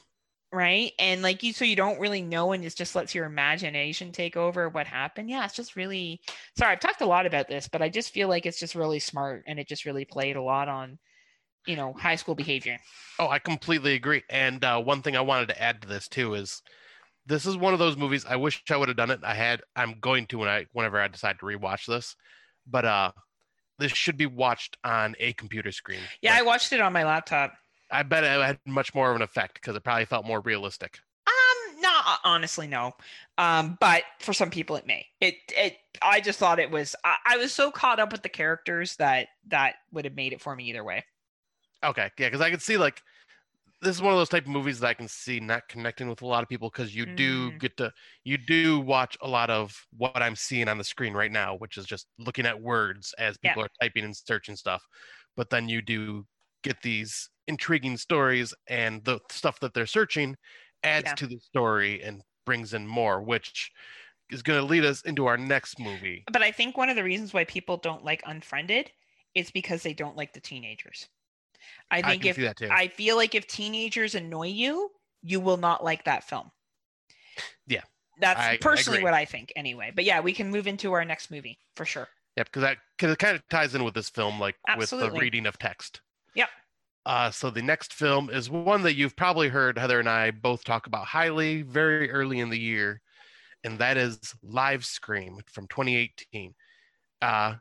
right? And like you so you don't really know and it just lets your imagination take over what happened. Yeah, it's just really sorry, I've talked a lot about this, but I just feel like it's just really smart and it just really played a lot on, you know, high school behavior. Oh, I completely agree. And uh, one thing I wanted to add to this too is this is one of those movies I wish I would have done it. I had I'm going to when I whenever I decide to rewatch this, but uh, this should be watched on a computer screen. Yeah, I watched it on my laptop. I bet it had much more of an effect because it probably felt more realistic. Um, no, honestly, no. Um, but for some people, it may. It, it. I just thought it was. I, I was so caught up with the characters that that would have made it for me either way. Okay, yeah, because I could see like this is one of those type of movies that I can see not connecting with a lot of people because you do Mm. get to you do watch a lot of what I'm seeing on the screen right now, which is just looking at words as Yeah. people are typing and searching stuff. But then you do get these intriguing stories, and the stuff that they're searching adds Yeah. to the story and brings in more, which is going to lead us into our next movie. But I think one of the reasons why people don't like Unfriended is because they don't like the teenagers. I I think can if. I feel like if teenagers annoy you, you will not like that film. Yeah, That's I personally agree. what I think anyway. But yeah, we can move into our next movie for sure. Yeah, because that cause it kind of ties in with this film, like with the reading of text. Yep. Uh, so the next film is one that you've probably heard Heather and I both talk about highly very early in the year, and that is Live Scream from 2018. Uh,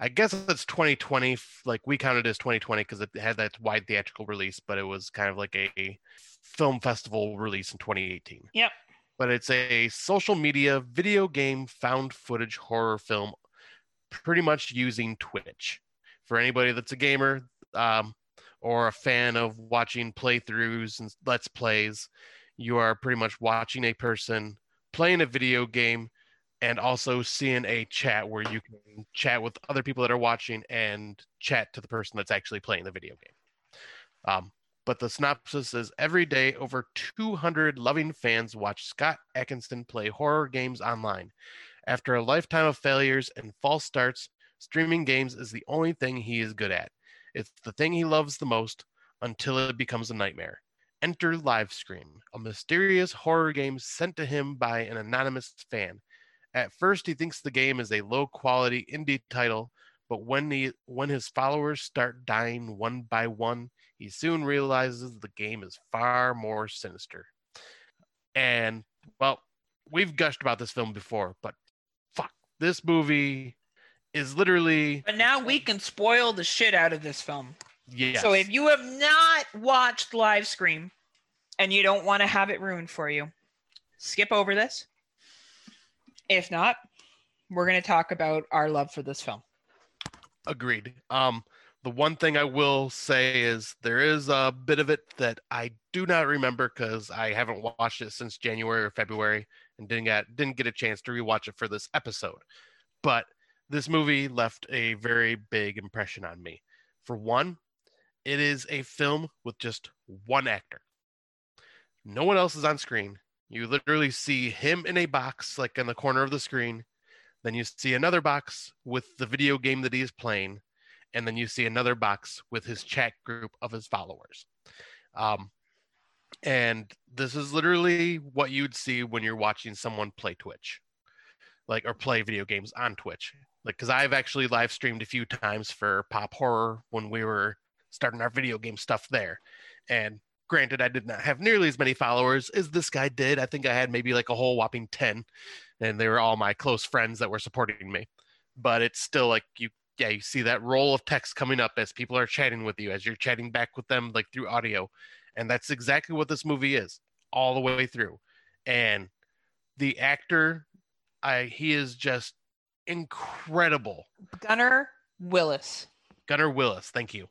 I guess it's 2020. Like we counted as 2020 because it had that wide theatrical release, but it was kind of like a film festival release in 2018. Yep. But it's a social media video game found footage horror film pretty much using Twitch. For anybody that's a gamer um, or a fan of watching playthroughs and let's plays, you are pretty much watching a person playing a video game and also seeing a chat where you can chat with other people that are watching and chat to the person that's actually playing the video game. Um, but the synopsis is every day over 200 loving fans watch Scott Atkinson play horror games online. After a lifetime of failures and false starts, streaming games is the only thing he is good at. It's the thing he loves the most until it becomes a nightmare. Enter LiveScream, a mysterious horror game sent to him by an anonymous fan. At first, he thinks the game is a low quality indie title, but when, he, when his followers start dying one by one, he soon realizes the game is far more sinister. And, well, we've gushed about this film before, but fuck, this movie is literally But now we can spoil the shit out of this film. yes. So if you have not watched Live Scream and you don't want to have it ruined for you, skip over this. If not, we're going to talk about our love for this film. Agreed. Um, the one thing I will say is there is a bit of it that I do not remember because I haven't watched it since January or February and didn't get didn't get a chance to rewatch it for this episode. But this movie left a very big impression on me. For one, it is a film with just one actor. No one else is on screen. You literally see him in a box, like in the corner of the screen. Then you see another box with the video game that he is playing. And then you see another box with his chat group of his followers. Um, and this is literally what you'd see when you're watching someone play Twitch, like or play video games on Twitch. Like, because I've actually live streamed a few times for Pop Horror when we were starting our video game stuff there. And granted, I did not have nearly as many followers as this guy did. I think I had maybe like a whole whopping 10, and they were all my close friends that were supporting me. But it's still like you, yeah, you see that roll of text coming up as people are chatting with you, as you're chatting back with them, like through audio. And that's exactly what this movie is all the way through. And the actor, I he is just incredible. Gunnar Willis. Gunnar Willis, thank you.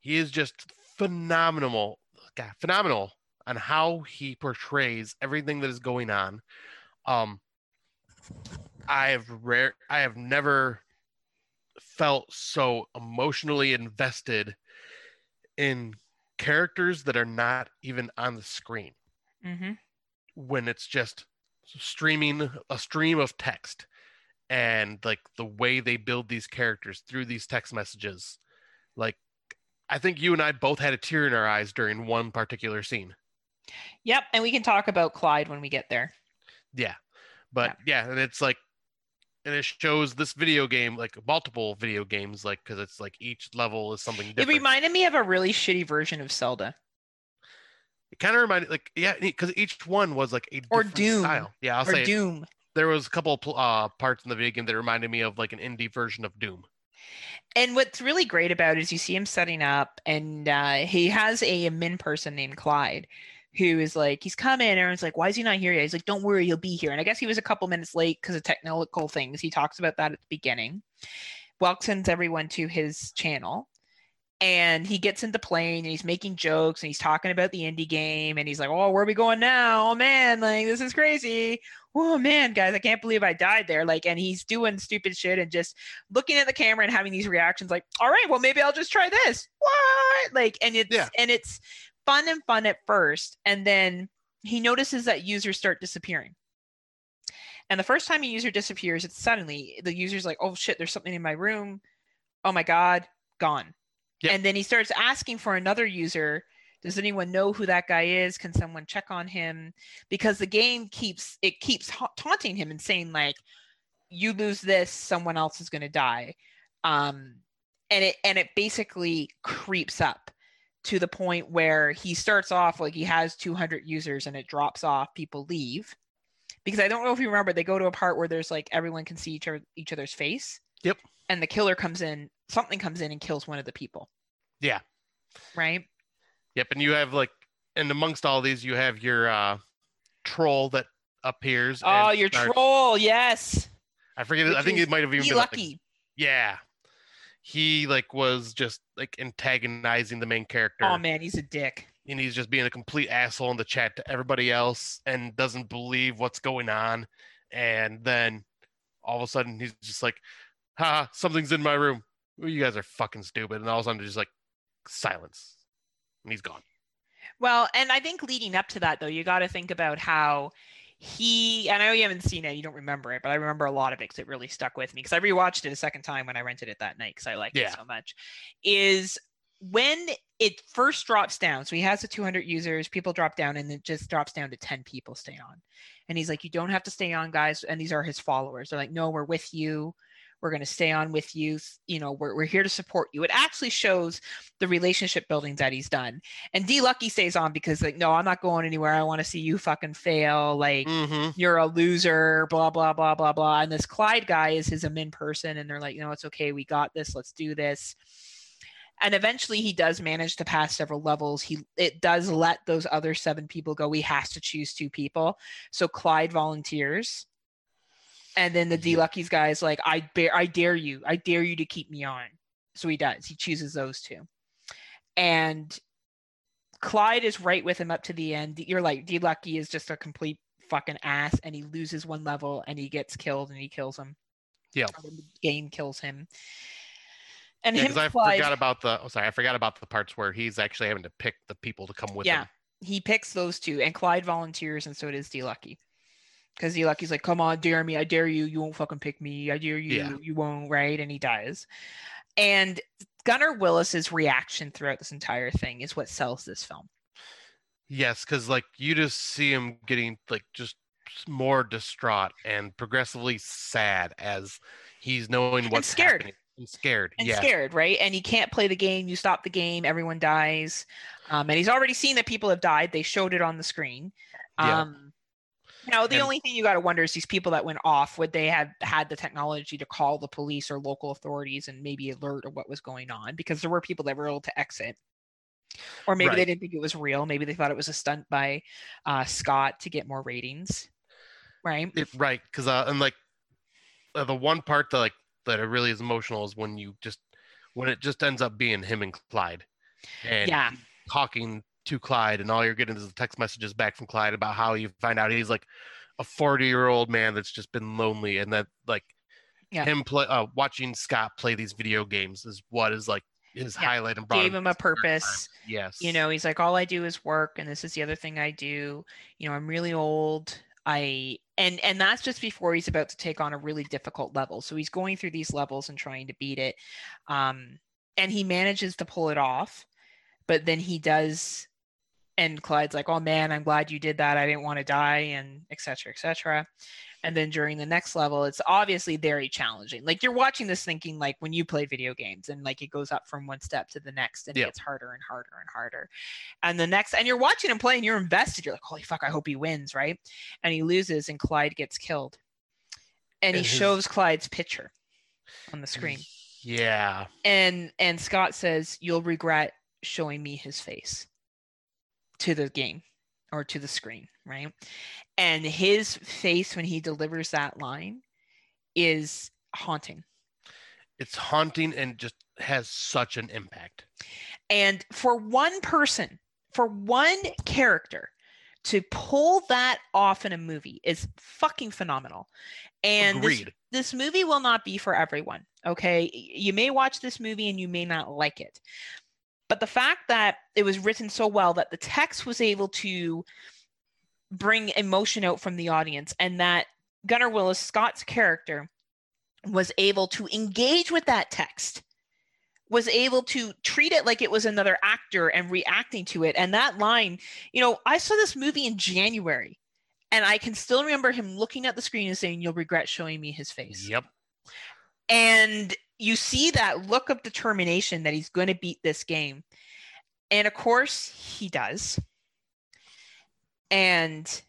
He is just phenomenal, phenomenal on how he portrays everything that is going on. Um, I have rare, I have never felt so emotionally invested in characters that are not even on the screen Mm-hmm. when it's just streaming a stream of text and like the way they build these characters through these text messages like i think you and i both had a tear in our eyes during one particular scene. Yep, and we can talk about Clyde when we get there. yeah but yeah, and it's like and it shows this video game like multiple video games like because it's like each level is something different. It reminded me of a really shitty version of Zelda. It kind of reminded like yeah because each one was like a Or Doom. style. Yeah i'll or say Doom. there was a couple uh, parts in the video game that reminded me of like an indie version of doom And what's really great about it is you see him setting up, and uh, he has a min person named Clyde, who is like, he's coming. Everyone's like, why is he not here yet? He's like, don't worry, he'll be here. And I guess he was a couple minutes late because of technical things. He talks about that at the beginning. Welcomes everyone to his channel. And he gets into playing and he's making jokes and he's talking about the indie game and he's like, Oh, where are we going now? Oh man, like this is crazy. Oh man, guys, I can't believe I died there. Like, and he's doing stupid shit and just looking at the camera and having these reactions like all right well maybe i'll just try this what like and it's Yeah. and it's fun and fun at first and then he notices that users start disappearing and the first time a user disappears it's suddenly the user's like oh shit there's something in my room oh my god gone Yep. and then he starts asking for another user does anyone know who that guy is? Can someone check on him? Because the game keeps it keeps ha- taunting him and saying like you lose this someone else is going to die. Um and it and it basically creeps up to the point where he starts off like he has 200 users and it drops off people leave. Because i don't know if you remember they go to a part where there's like everyone can see each other each other's face. Yep. and the killer comes in something comes in and kills one of the people. Yeah. right Yep, and you have like, and amongst all these, you have your uh, troll that appears. oh your starts- troll yes I forget. which I think it might have even be been like- lucky yeah, he like was just like antagonizing the main character, oh man he's a dick and he's just being a complete asshole in the chat to everybody else, and doesn't believe what's going on, and then all of a sudden he's just like, "Ha, something's in my room. You guys are fucking stupid," and all of a sudden just like silence, and he's gone. Well, and I think leading up to that, though, you got to think about how he. And I know you haven't seen it, you don't remember it, but I remember a lot of it because it really stuck with me. Because I rewatched it a second time when I rented it that night because I liked Yeah. it so much. Is when it first drops down. So he has the 200 users, people drop down, and it just drops down to 10 people stay on. And he's like, "You don't have to stay on, guys." And these are his followers. They're like, "No, we're with you." We're going to stay on with you. You know, we're, we're here to support you. It actually shows the relationship building that he's done. And D Lucky stays on because like, no, I'm not going anywhere. I want to see you fucking fail. Like Mm-hmm. you're a loser, blah, blah, blah, blah, blah. And this Clyde guy is his admin person, and they're like, no, it's okay, we got this, let's do this. And eventually he does manage to pass several levels. He it does let those other seven people go. He has to choose two people. So Clyde volunteers. And then the mm-hmm. D Lucky's guy is like, I bear I dare you. I dare you to keep me on. So he does. He chooses those two. And Clyde is right with him up to the end. You're like, D Lucky is just a complete fucking ass and he loses one level and he gets killed and he kills him. Yeah. The game kills him. And Yeah, him, I Clyde, forgot about the. Oh, sorry, I forgot about the parts where he's actually having to pick the people to come with Yeah. him. he picks those two, and Clyde volunteers, and so does D Lucky. Because Lucky's like, "Come on, dare me! I dare you! You won't fucking pick me! I dare you! Yeah. You won't!" Right? And he dies. And Gunnar Willis's reaction throughout this entire thing is what sells this film. Yes, because like you just see him getting like just more distraught and progressively sad as he's knowing what's scared. happening and scared. and scared, right? And he can't play the game. You stop the game, everyone dies. Um, and he's already seen that people have died. They showed it on the screen. Yeah. Now, the And- only thing you got to wonder is these people that went off, would they have had the technology to call the police or local authorities and maybe alert of what was going on? Because there were people that were able to exit. Or maybe they didn't think it was real. Maybe they thought it was a stunt by uh, Scott to get more ratings. Right. It, right. Because uh, and like uh, the one part that like that it really is emotional is when you just when it just ends up being him and Clyde, and Yeah. talking to Clyde, and all you're getting is the text messages back from Clyde about how you find out he's like a 40 year old man that's just been lonely, and that like Yeah. him play uh, watching Scott play these video games is what is like his Yeah. highlight and brought Gave him a third time. purpose. Yes, you know he's like all i do is work and this is the other thing i do you know i'm really old i and and that's just before he's about to take on a really difficult level so he's going through these levels and trying to beat it um and he manages to pull it off but then he does and clyde's like oh man i'm glad you did that. I didn't want to die and etc cetera, etc cetera. and then during the next level it's obviously very challenging. Like you're watching this thinking like when you play video games and like it goes up from one step to the next and Yeah. it gets harder and harder and harder. And the next and you're watching him play and you're invested. You're like holy fuck i hope he wins right? And he loses and clyde gets killed. And he his- shows clyde's picture on the screen. Yeah, and and scott says you'll regret showing me his face to the game or to the screen right? And his face when he delivers that line is haunting. It's haunting and just has such an impact. and for one person for one character to pull that off in a movie is fucking phenomenal. And this, this movie will not be for everyone okay? You may watch this movie and you may not like it but the fact that it was written so well that the text was able to bring emotion out from the audience and that gunnar willis scott's character was able to engage with that text was able to treat it like it was another actor and reacting to it and that line you know i saw this movie in january and i can still remember him looking at the screen and saying you'll regret showing me his face Yep. and you see that look of determination that he's going to beat this game. And of course he does. And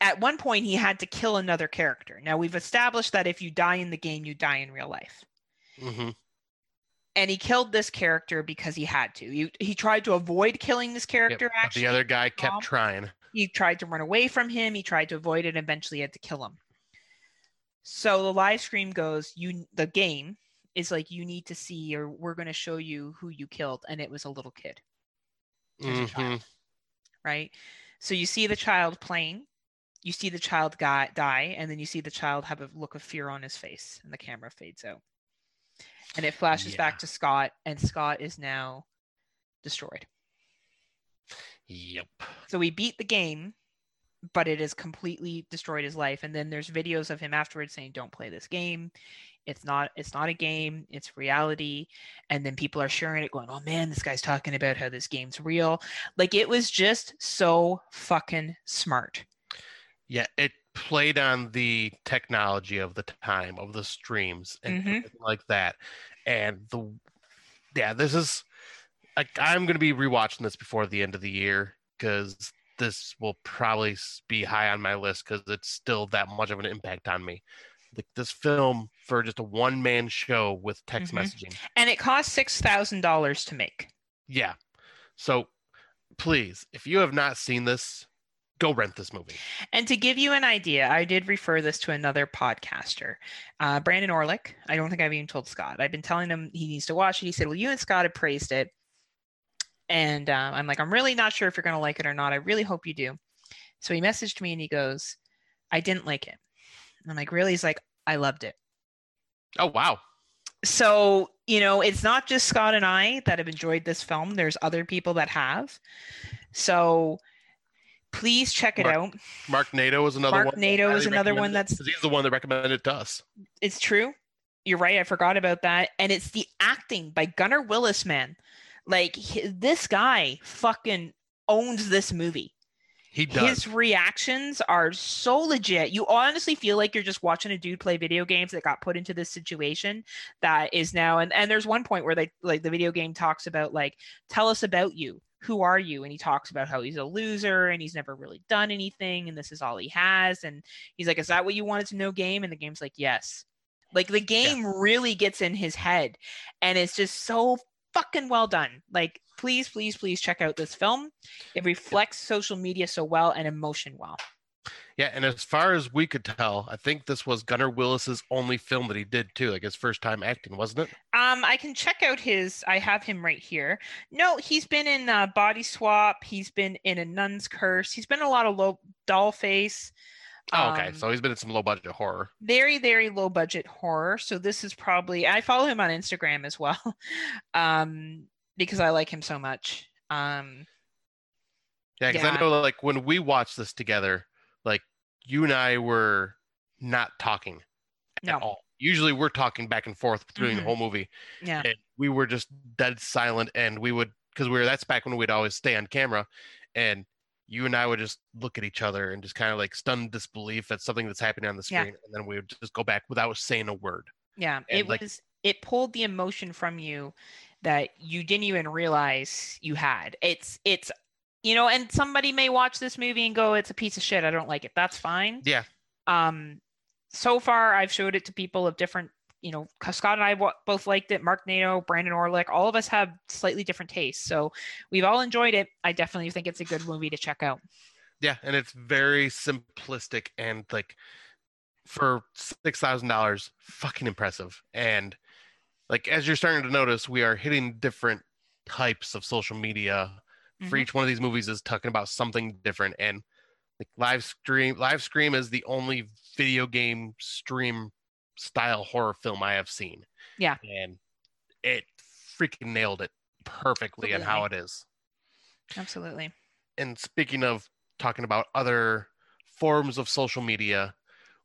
at one point he had to kill another character. Now we've established that if you die in the game you die in real life. Hmm and he killed this character because he had to. He, he tried to avoid killing this character actually the other guy kept trying. he tried to run away from him. He tried to avoid it. And eventually had to kill him so the live stream goes you the game is like you need to see or we're going to show you who you killed and it was a little kid As a mm-hmm. child. right so you see the child playing you see the child guy, die and then you see the child have a look of fear on his face and the camera fades out and it flashes Yeah. back to scott and scott is now destroyed Yep. So we beat the game, but it has completely destroyed his life. And then there's videos of him afterwards saying, "Don't play this game. It's not. It's not a game. It's reality." And then people are sharing it, going, "Oh man, this guy's talking about how this game's real." Like it was just so fucking smart. Yeah, it played on the technology of the time of the streams and Mhm. like that. And the yeah, this is like I'm going to be rewatching this before the end of the year because this will probably be high on my list because it's still that much of an impact on me. Like this film for just a one man show with text Mhm. messaging. And it cost six thousand dollars to make. Yeah. So please, if you have not seen this, go rent this movie. And to give you an idea, I did refer this to another podcaster, uh, Brandon Orlick. I don't think I've even told Scott. I've been telling him he needs to watch it. He said, "Well, you and Scott have praised it," and uh, I'm like, "I'm really not sure if you're going to like it or not. I really hope you do." So he messaged me and he goes, "I didn't like it." And I'm like, "Really?" He's like, "I loved it." Oh wow. So you know, it's not just Scott and I that have enjoyed this film. There's other people that have. So please check it Mark out. Mark Nato is another Mark one. Nato is another one that's he's the one that recommended it to us. it's true. You're right. I forgot about that. And it's the acting by Gunnar Willis, man. Like hi- this guy fucking owns this movie. He does. His reactions are so legit. You honestly feel like you're just watching a dude play video games that got put into this situation that is now and and there's one point where they like the video game talks about like tell us about you. Who are you? And he talks about how he's a loser and he's never really done anything and this is all he has and he's like is that what you wanted to know game and the game's like yes. Like the game really gets in his head and it's just so fucking well done. Like please please please check out this film. It reflects social media so well and emotion well. Yeah, and as far as we could tell, I think this was Gunnar Willis's only film that he did too, like his first time acting, wasn't it? Um, I can check out his. I have him right here. No, he's been in uh, Body Swap. He's been in A Nun's Curse. He's been a lot of low doll face. Oh, okay. Um, So he's been in some low budget horror. very very low budget horror so this is probably i follow him on instagram as well um because i like him so much um Yeah, because Yeah. I know like when we watched this together, like you and I were not talking No. at all. Usually we're talking back and forth through the Mhm. whole movie. yeah and we were just dead silent and we would because we were that's back when we'd always stay on camera and you and I would just look at each other and just kind of like stunned disbelief at something that's happening on the Yeah. screen and then we would just go back without saying a word. Yeah and, it like- was it pulled the emotion from you that you didn't even realize you had. It's it's you know and somebody may watch this movie and go it's a piece of shit i don't like it. That's fine. Yeah. Um so far i've showed it to people of different you know, scott and i both liked it mark nato brandon orlick all of us have slightly different tastes so we've all enjoyed it. I definitely think it's a good movie to check out. Yeah and it's very simplistic and like for six thousand dollars fucking impressive. And like as you're starting to notice we are hitting different types of social media. For Mhm. each one of these movies is talking about something different and like live stream live scream is the only video game stream style horror film i have seen. Yeah. and it freaking nailed it perfectly on how it is. Absolutely. And speaking of talking about other forms of social media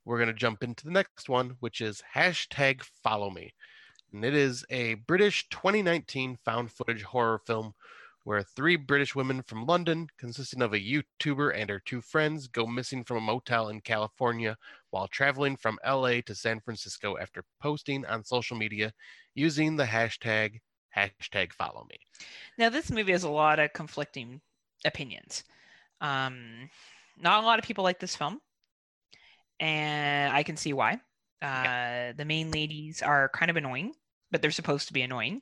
we're going to jump into the next one which is hashtag follow me. And it is a british 2019 found footage horror film where three british women from london consisting of a youtuber and her two friends go missing from a motel in california while traveling from la to san francisco after posting on social media using the hashtag hashtag follow me. Now this movie has a lot of conflicting opinions. Um not a lot of people like this film and i can see why. Uh the main ladies are kind of annoying but they're supposed to be annoying.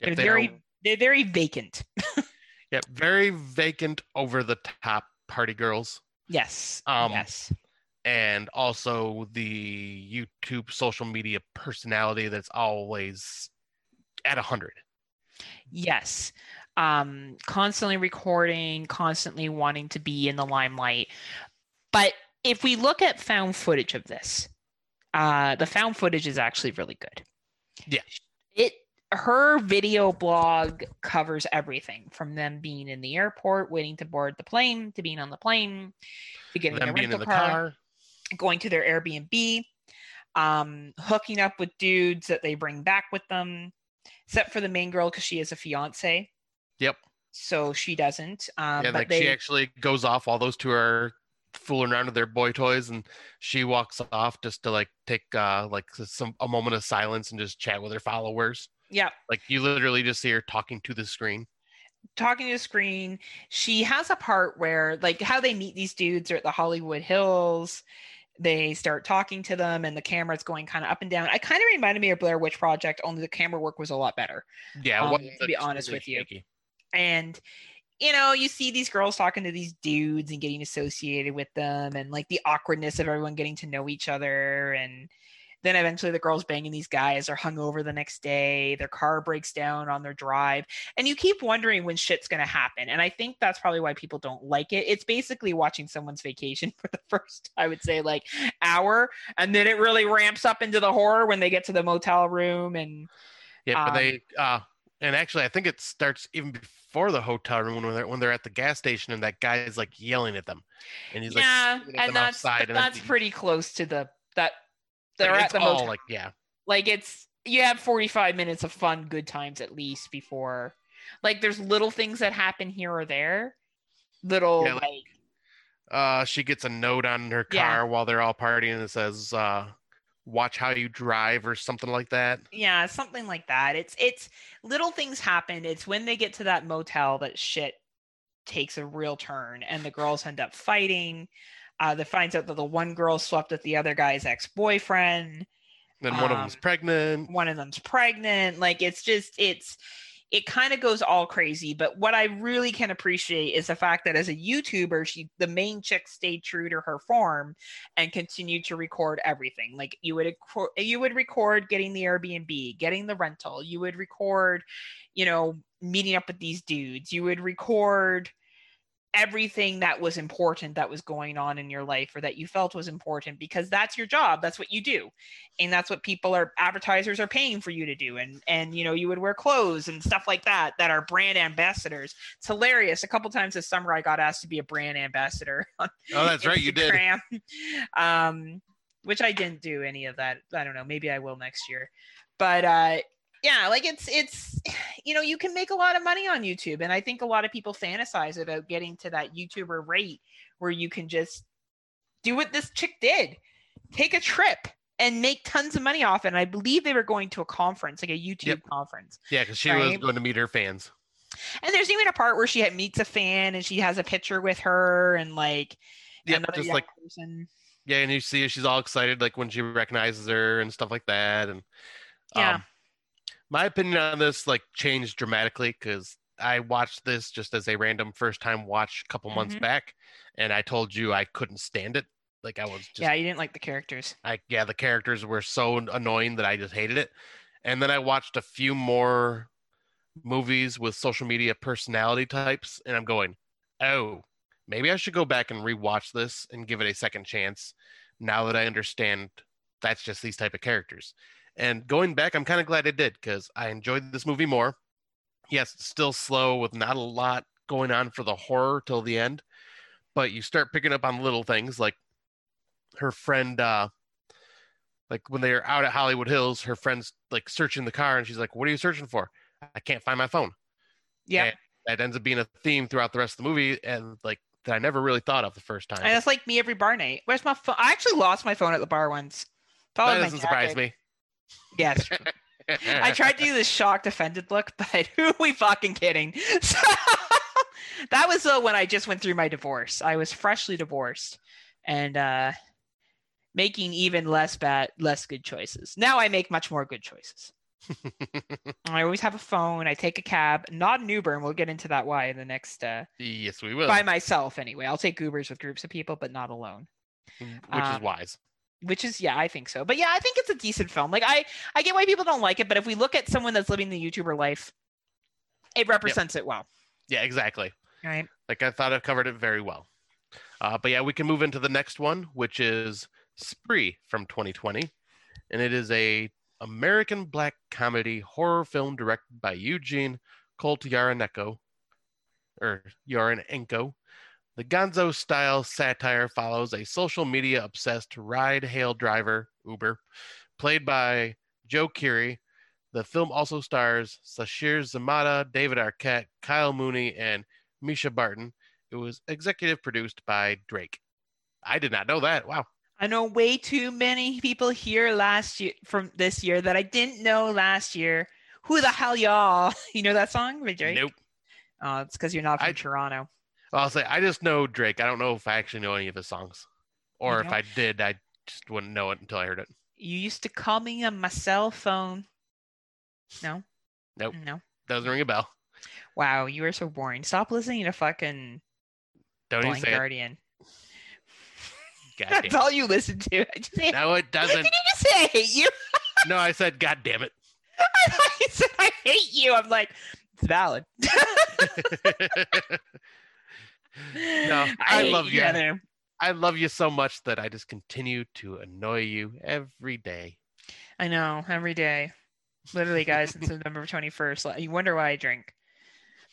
If they're they very they're very vacant Yeah, very vacant, over the top party girls, yes Um, yes and also the YouTube social media personality that's always at a hundred. Yes. Um, constantly recording, constantly wanting to be in the limelight. But if we look at found footage of this, uh, the found footage is actually really good. Yeah. It her video blog covers everything from them being in the airport waiting to board the plane to being on the plane to getting Them in rental the car car. going to their Airbnb, um, hooking up with dudes that they bring back with them, except for the main girl because she has a fiance. Yep. So she doesn't. Um, yeah, but like they, she actually goes off while those two are fooling around with their boy toys, and she walks off just to like take uh like some a moment of silence and just chat with her followers. Yeah, Like you literally just see her talking to the screen. talking to the screen. She has a part where, like, how they meet these dudes are at the Hollywood Hills. They start talking to them, and the camera's going kind of up and down. I kind of reminded me of Blair Witch Project, only the camera work was a lot better. Yeah, Um, to be honest with you. shaky. and you know you see these girls talking to these dudes and getting associated with them and like the awkwardness of everyone getting to know each other and then eventually the girls banging these guys are hung over the next day their car breaks down on their drive and you keep wondering when shit's going to happen and i think that's probably why people don't like it it's basically watching someone's vacation for the first i would say like hour and then it really ramps up into the horror when they get to the motel room and Yeah, but Um, they uh and actually I think it starts even before the hotel room when they're when they're at the gas station and that guy is like yelling at them. And he's yeah like at and that's outside and that's pretty close to the that they're like, at the all like yeah. like it's you have 45 minutes of fun good times at least before like there's little things that happen here or there little Yeah, like- like Uh she gets a note on her car Yeah. while they're all partying and it says uh watch how you drive or something like that. yeah something like that it's it's little things happen it's when they get to that motel that shit takes a real turn and the girls end up fighting uh that finds out that the one girl slept with the other guy's ex-boyfriend Then one of them's Um, pregnant. one of them's pregnant like it's just it's it kind of goes all crazy. But what I really can appreciate is the fact that as a YouTuber, she the main chick stayed true to her form and continued to record everything. Like you would you would record getting the Airbnb, getting the rental. You would record, you know, meeting up with these dudes. You would record everything that was important that was going on in your life or that you felt was important because that's your job that's what you do. And that's what people are advertisers are paying for you to do and and you know you would wear clothes and stuff like that that are brand ambassadors. It's hilarious. A couple times this summer i got asked to be a brand ambassador oh that's right you did. Um which i didn't do any of that. I don't know maybe i will next year. But uh yeah like it's it's you know you can make a lot of money on youtube and i think a lot of people fantasize about getting to that youtuber rate where you can just do what this chick did take a trip and make tons of money off it and i believe they were going to a conference like a youtube yep. conference yeah because she right? was going to meet her fans and there's even a part where she meets a fan and she has a picture with her and like yeah just like person. yeah and you see she's all excited like when she recognizes her and stuff like that and yeah um, my opinion on this like changed dramatically because I watched this just as a random first time watch a couple months mm-hmm. back, and I told you I couldn't stand it. Like I was just, yeah, you didn't like the characters. I yeah, the characters were so annoying that I just hated it. And then I watched a few more movies with social media personality types, and I'm going, oh, maybe I should go back and rewatch this and give it a second chance. Now that I understand that's just these type of characters. And going back, I'm kind of glad I did because I enjoyed this movie more. Yes, still slow with not a lot going on for the horror till the end, but you start picking up on little things like her friend, uh, like when they're out at Hollywood Hills, her friend's like searching the car and she's like, What are you searching for? I can't find my phone. Yeah. And that ends up being a theme throughout the rest of the movie and like that I never really thought of the first time. And it's like me every bar night. Where's my phone? I actually lost my phone at the bar once. That doesn't surprise me. Yes. I tried to do the shocked, offended look, but who are we fucking kidding? So, that was uh, when I just went through my divorce. I was freshly divorced and uh, making even less bad, less good choices. Now I make much more good choices. I always have a phone. I take a cab, not an Uber, and we'll get into that why in the next. Uh, yes, we will. By myself, anyway. I'll take Ubers with groups of people, but not alone. Which um, is wise which is yeah i think so but yeah i think it's a decent film like i i get why people don't like it but if we look at someone that's living the youtuber life it represents yep. it well. Yeah exactly. Right. Like i thought i covered it very well. Uh, but yeah we can move into the next one which is spree from 2020 and it is a american black comedy horror film directed by eugene Koltyarenko or Yarenenko the gonzo style satire follows a social media obsessed ride hail driver, Uber, played by Joe Keery. The film also stars Sasheer Zamata, David Arquette, Kyle Mooney, and Mischa Barton. It was executive produced by Drake. I did not know that. Wow. I know way too many people here last year from this year that I didn't know last year. Who the hell y'all? You know that song Drake? Nope. Oh, it's because you're not from I, Toronto. I'll say I just know Drake. I don't know if I actually know any of his songs, or if I did, I just wouldn't know it until I heard it. You used to call me on my cell phone. No. Nope. No. Doesn't ring a bell. Wow, you are so boring. Stop listening to fucking Don't Blind Guardian. That's all you listen to. i just no, it doesn't. Did you just say I hate you? no, I said, God damn it. I thought you said I hate you. I'm like, it's valid. no, I, I love you. Yeah, I love you so much that I just continue to annoy you every day. I know, every day. Literally, guys, since November 21st. You wonder why I drink.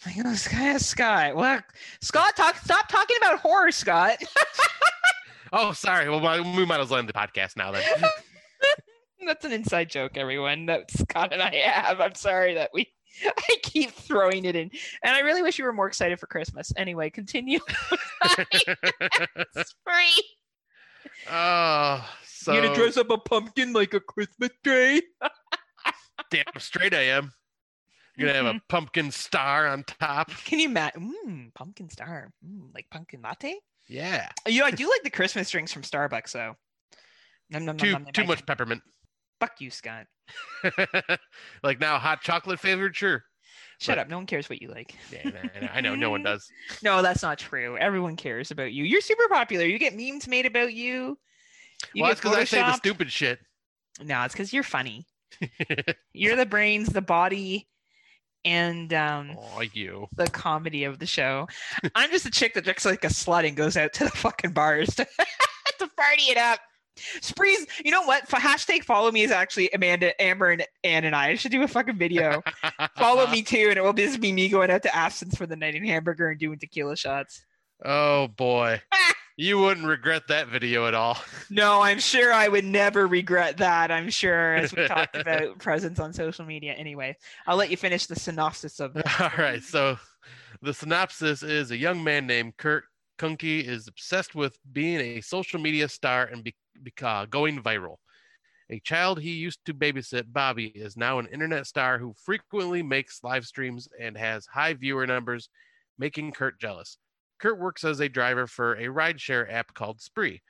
Like, oh, Scott, Scott. What? Scott, talk. Stop talking about horror, Scott. oh, sorry. Well, we might as well end the podcast now then. That's an inside joke, everyone. That Scott and I have. I'm sorry that we I keep throwing it in. And I really wish you were more excited for Christmas. Anyway, continue. it's free. Oh, so you gonna dress up a pumpkin like a Christmas tree? Damn straight I am. You're gonna have a mm-hmm. pumpkin star on top. Can you imagine? Mm, pumpkin star, mm, like pumpkin latte. Yeah. You know, I do like the Christmas drinks from Starbucks, though. Nom, nom, too nom, too much peppermint. Fuck you, Scott. like now, hot chocolate flavored, sure. Shut But- up. No one cares what you like. Yeah, I know- I know no one does. No, that's not true. Everyone cares about you. You're super popular. You get memes made about you. You well, that's because I say the stupid shit. No, it's because you're funny. You're the brains, the body, and um, oh, you. the comedy of the show. I'm just a chick that drinks like a slut and goes out to the fucking bars to, to party it up. Sprees, you know what? For hashtag follow me is actually Amanda, Amber, and Ann and I. I should do a fucking video. follow me too, and it will just be me going out to Absence for the night in hamburger and doing tequila shots. Oh boy. You wouldn't regret that video at all. No, I'm sure I would never regret that. I'm sure, as we talked about presence on social media. Anyway, I'll let you finish the synopsis of All right. So the synopsis is a young man named Kurt Kunkle is obsessed with being a social media star and be, uh, going viral. A child he used to babysit, Bobby, is now an internet star who frequently makes live streams and has high viewer numbers, making Kurt jealous. Kurt works as a driver for a rideshare app called Spree,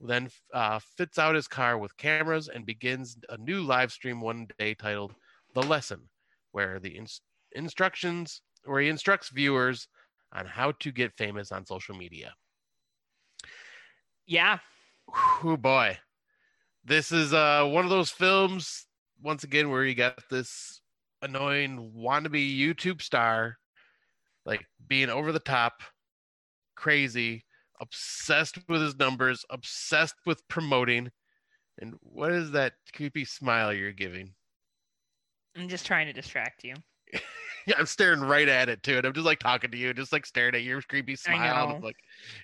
then uh, fits out his car with cameras and begins a new live stream one day titled The Lesson, where the ins- instructions where he instructs viewers on how to get famous on social media. yeah. Oh boy. This is uh one of those films once again where you got this annoying wannabe YouTube star like being over the top, crazy, obsessed with his numbers, obsessed with promoting. And what is that creepy smile you're giving? I'm just trying to distract you. Yeah, I'm staring right at it too, and I'm just like talking to you, just like staring at your creepy smile. I'm like,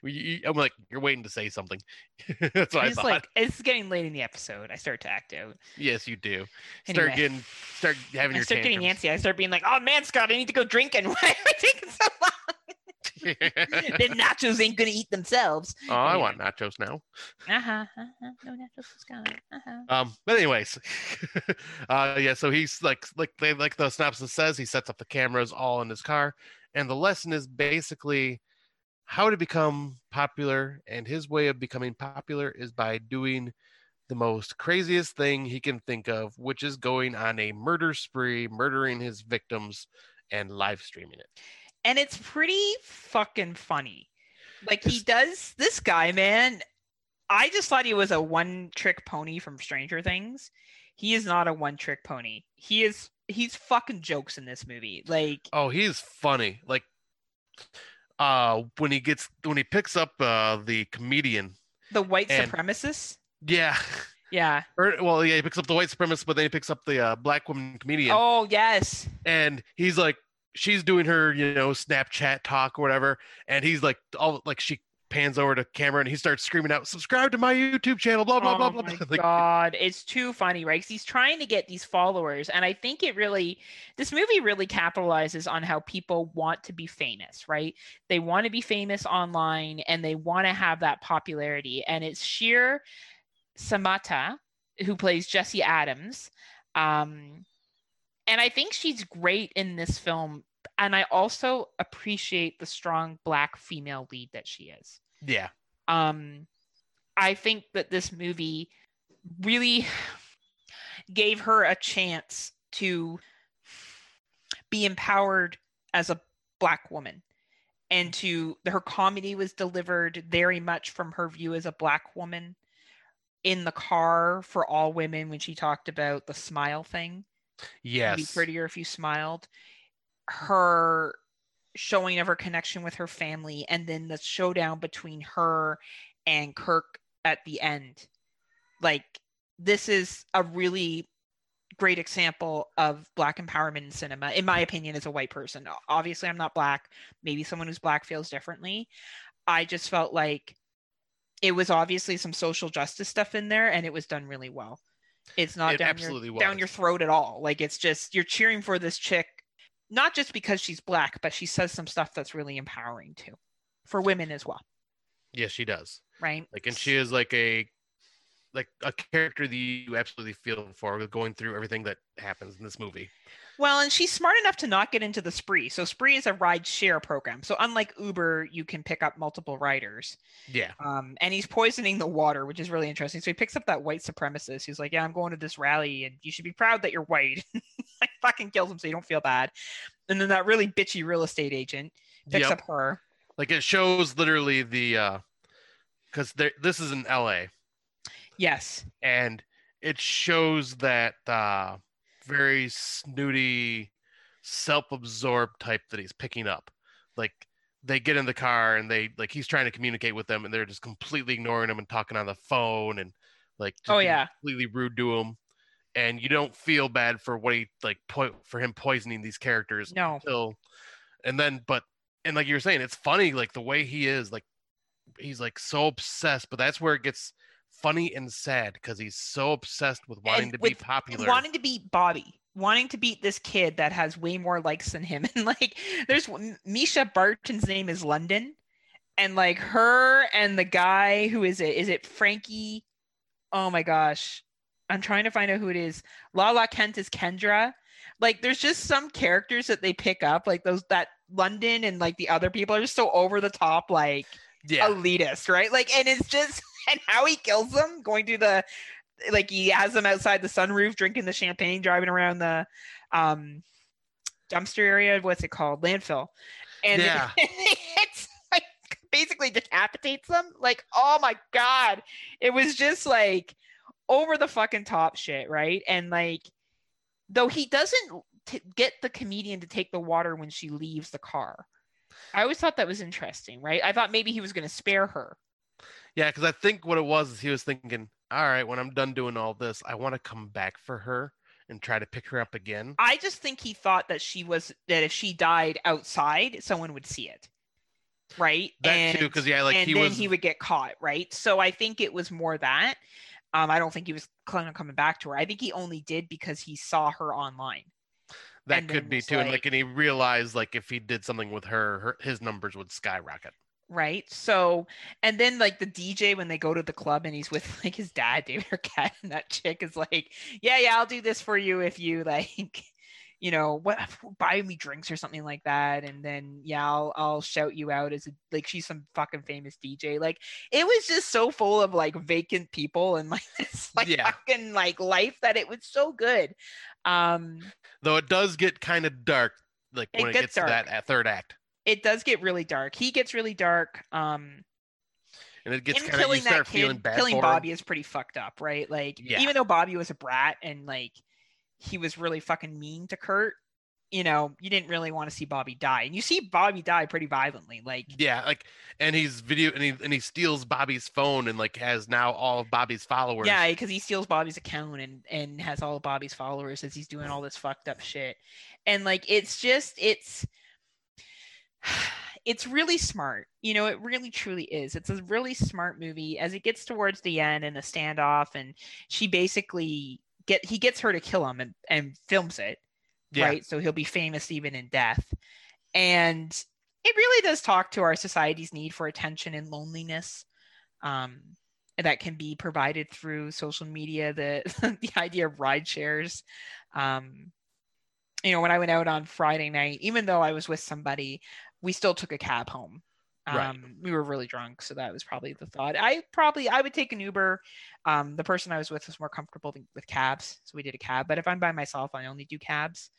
I'm like, you're waiting to say something. That's what I It's thought. like it's getting late in the episode. I start to act out. yes, you do. Start getting, start having I your start getting tantrums. antsy. I start being like, "Oh man, Scott, I need to go drinking. Why am I taking so long? the nachos ain't gonna eat themselves." oh, I want nachos now. Uh huh. Uh-huh. No nachos for Scott. Uh huh. Um, but anyways, uh, yeah. So he's like, like they like the synopsis says, he sets up the cameras all in his car, and the lesson is basically how to become popular. And his way of becoming popular is by doing the most craziest thing he can think of, which is going on a murder spree, murdering his victims, and live streaming it. And it's pretty fucking funny. Like he does this guy, man. I just thought he was a one-trick pony from Stranger Things. He is not a one-trick pony. He is. He's fucking jokes in this movie. Like Oh, he's funny. Like, uh, when he gets when he picks up uh the comedian. the white And- supremacist. Yeah. Yeah. Or, well, yeah, he picks up the white supremacist, but then he picks up the uh, black woman comedian, Oh yes. and he's like, she's doing her, you know, Snapchat talk or whatever, and he's like, all like she pans over to camera and he starts screaming out, "Subscribe to my YouTube channel!" Blah blah oh blah blah. my. Like, god, it's too funny, right? 'Cause he's trying to get these followers, and I think it really, this movie really capitalizes on how people want to be famous, right? They want to be famous online, and they want to have that popularity. And it's Sheer Samata who plays Jesse Adams, um, and I think she's great in this film. And I also appreciate the strong black female lead that she is yeah, um i think that this movie really gave her a chance to be empowered as a black woman and to her comedy was delivered very much from her view as a black woman in the car for all women when she talked about the smile thing It'd be prettier if you smiled. Her showing of her connection with her family, and then the showdown between her and Kirk at the end. Like, this is a really great example of black empowerment in cinema, in my opinion, as a white person. Obviously, I'm not black. Maybe someone who's black feels differently. I just felt like it was obviously some social justice stuff in there, and it was done really well. It's not It down absolutely your, down your throat at all. Like it's just you're cheering for this chick, not just because she's black, but she says some stuff that's really empowering too, for women as well, yes, she does. right? Like, and she is like a like a character that you absolutely feel for going through everything that happens in this movie. Well, and she's smart enough to not get into the spree. So spree is a ride share program. So unlike Uber, you can pick up multiple riders. Yeah, Um, and he's poisoning the water, which is really interesting. So he picks up that white supremacist who's like, "Yeah, I'm going to this rally, and you should be proud that you're white." like fucking kills him so you don't feel bad. And then that really bitchy real estate agent picks Yep. up her. Like it shows literally the uh because there this is in LA Yes. and it shows that uh very snooty self-absorbed type that he's picking up. Like they get in the car and they like he's trying to communicate with them and they're just completely ignoring him and talking on the phone and like just Oh, yeah. completely rude to him and you don't feel bad for what he like po- for him poisoning these characters No. until and then but and like you were saying it's funny like the way he is like he's like so obsessed but that's where it gets funny and sad because he's so obsessed with wanting And to be popular Wanting to beat Bobby. Wanting to beat this kid that has way more likes than him. And like there's Mischa Barton's name is London. And like her and the guy who is it? Is it Frankie? Oh my gosh. I'm trying to find out who it is. Lala Kent is Kendra. Like there's just some characters that they pick up, like those that London and like the other people are just so over the top, like yeah elitist, right? Like, and it's just and how he kills them going to the like he has them outside the sunroof drinking the champagne, driving around the um dumpster area. What's it called? Landfill. And it- Yeah. it's like basically decapitates them. Like, oh my god. It was just like over the fucking top shit, right? And like though he doesn't t- get the comedian to take the water when she leaves the car. I always thought that was interesting, right? I thought maybe he was going to spare her. Yeah because i think what it was is he was thinking all right when i'm done doing all this i want to come back for her and try to pick her up again I just think he thought that she was that if she died outside, someone would see it, right? that and, too because yeah like and he then was he would get caught, right? So I think it was more that. Um, I don't think he was planning on coming back to her. I think he only did because he saw her online. that could be too and like- like and he realized like if he did something with her, her his numbers would skyrocket right? So, and then like the DJ when they go to the club and he's with like his dad, David Arquette, and that chick is like, "Yeah, yeah, I'll do this for you if you like, you know, what buy me drinks or something like that." And then yeah, I'll I'll shout you out as a, like she's some fucking famous DJ. Like it was just so full of like vacant people and like this like Yeah. fucking like life that it was so good. Um, though it does get kind of dark like It when it gets gets to that dark. third act it does get really dark. He gets really dark. Um, and it gets kind of you start feeling bad killing for him. Bobby is pretty fucked up, right? Like, Yeah. even though Bobby was a brat and like he was really fucking mean to Kurt, you know, you didn't really want to see Bobby die, and you see Bobby die pretty violently. Like, Yeah, like, and he's video, and he and he steals Bobby's phone, and like has now all of Bobby's followers. yeah, because he steals Bobby's account and and has all of Bobby's followers as he's doing all this fucked up shit, and like it's just it's. It's really smart. You know, it really truly is. It's a really smart movie as it gets towards the end and a standoff and she basically get he gets her to kill him and, and films it. yeah, right? So he'll be famous even in death. And it really does talk to our society's need for attention and loneliness um, that can be provided through social media. The the idea of ride shares. Um, you know, when I went out on Friday night, even though I was with somebody, we still took a cab home. Um, Right. We were really drunk, so that was probably the thought. I probably I would take an Uber. Um, the person I was with was more comfortable with cabs, so we did a cab. But if I'm by myself, I only do cabs.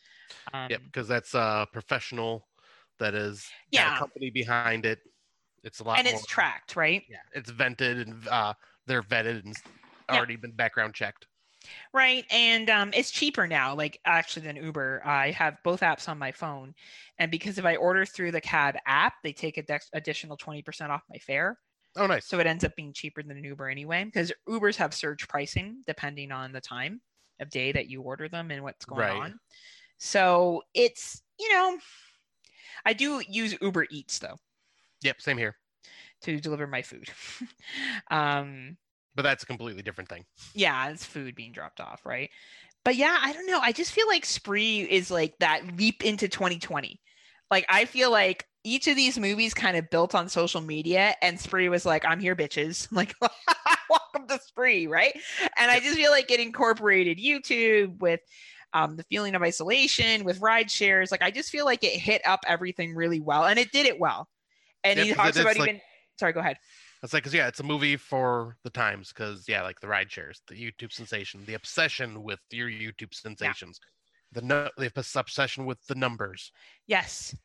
Um, Yep, because that's a professional that is Yeah. a company behind it. It's a lot and it's tracked, right? Yeah, it's vented and uh, they're vetted and s- Yeah. already been background checked. Right. And um, it's cheaper now, like actually than Uber. I have both apps on my phone. And because if I order through the cab app, they take a dex- additional 20% off my fare. Oh, nice. So it ends up being cheaper than an Uber anyway, because Ubers have surge pricing depending on the time of day that you order them and what's going Right. on. So it's, you know, I do use Uber Eats though Yep, same here. to deliver my food. um, But that's a completely different thing. yeah, it's food being dropped off, right? But yeah, I don't know. I just feel like Spree is like that leap into 2020. Like I feel like each of these movies kind of built on social media, and Spree was like, "I'm here, bitches!" Like, welcome to Spree, right? And I just feel like it incorporated YouTube with um, the feeling of isolation, with ride shares. Like I just feel like it hit up everything really well, and it did it well. And Yeah, he talks about like- even. Sorry, go ahead. It's like, 'cause, yeah, it's a movie for the times because, yeah, like the ride shares, the YouTube sensation, the obsession with your YouTube sensations. The no, the obsession with the numbers. Yes.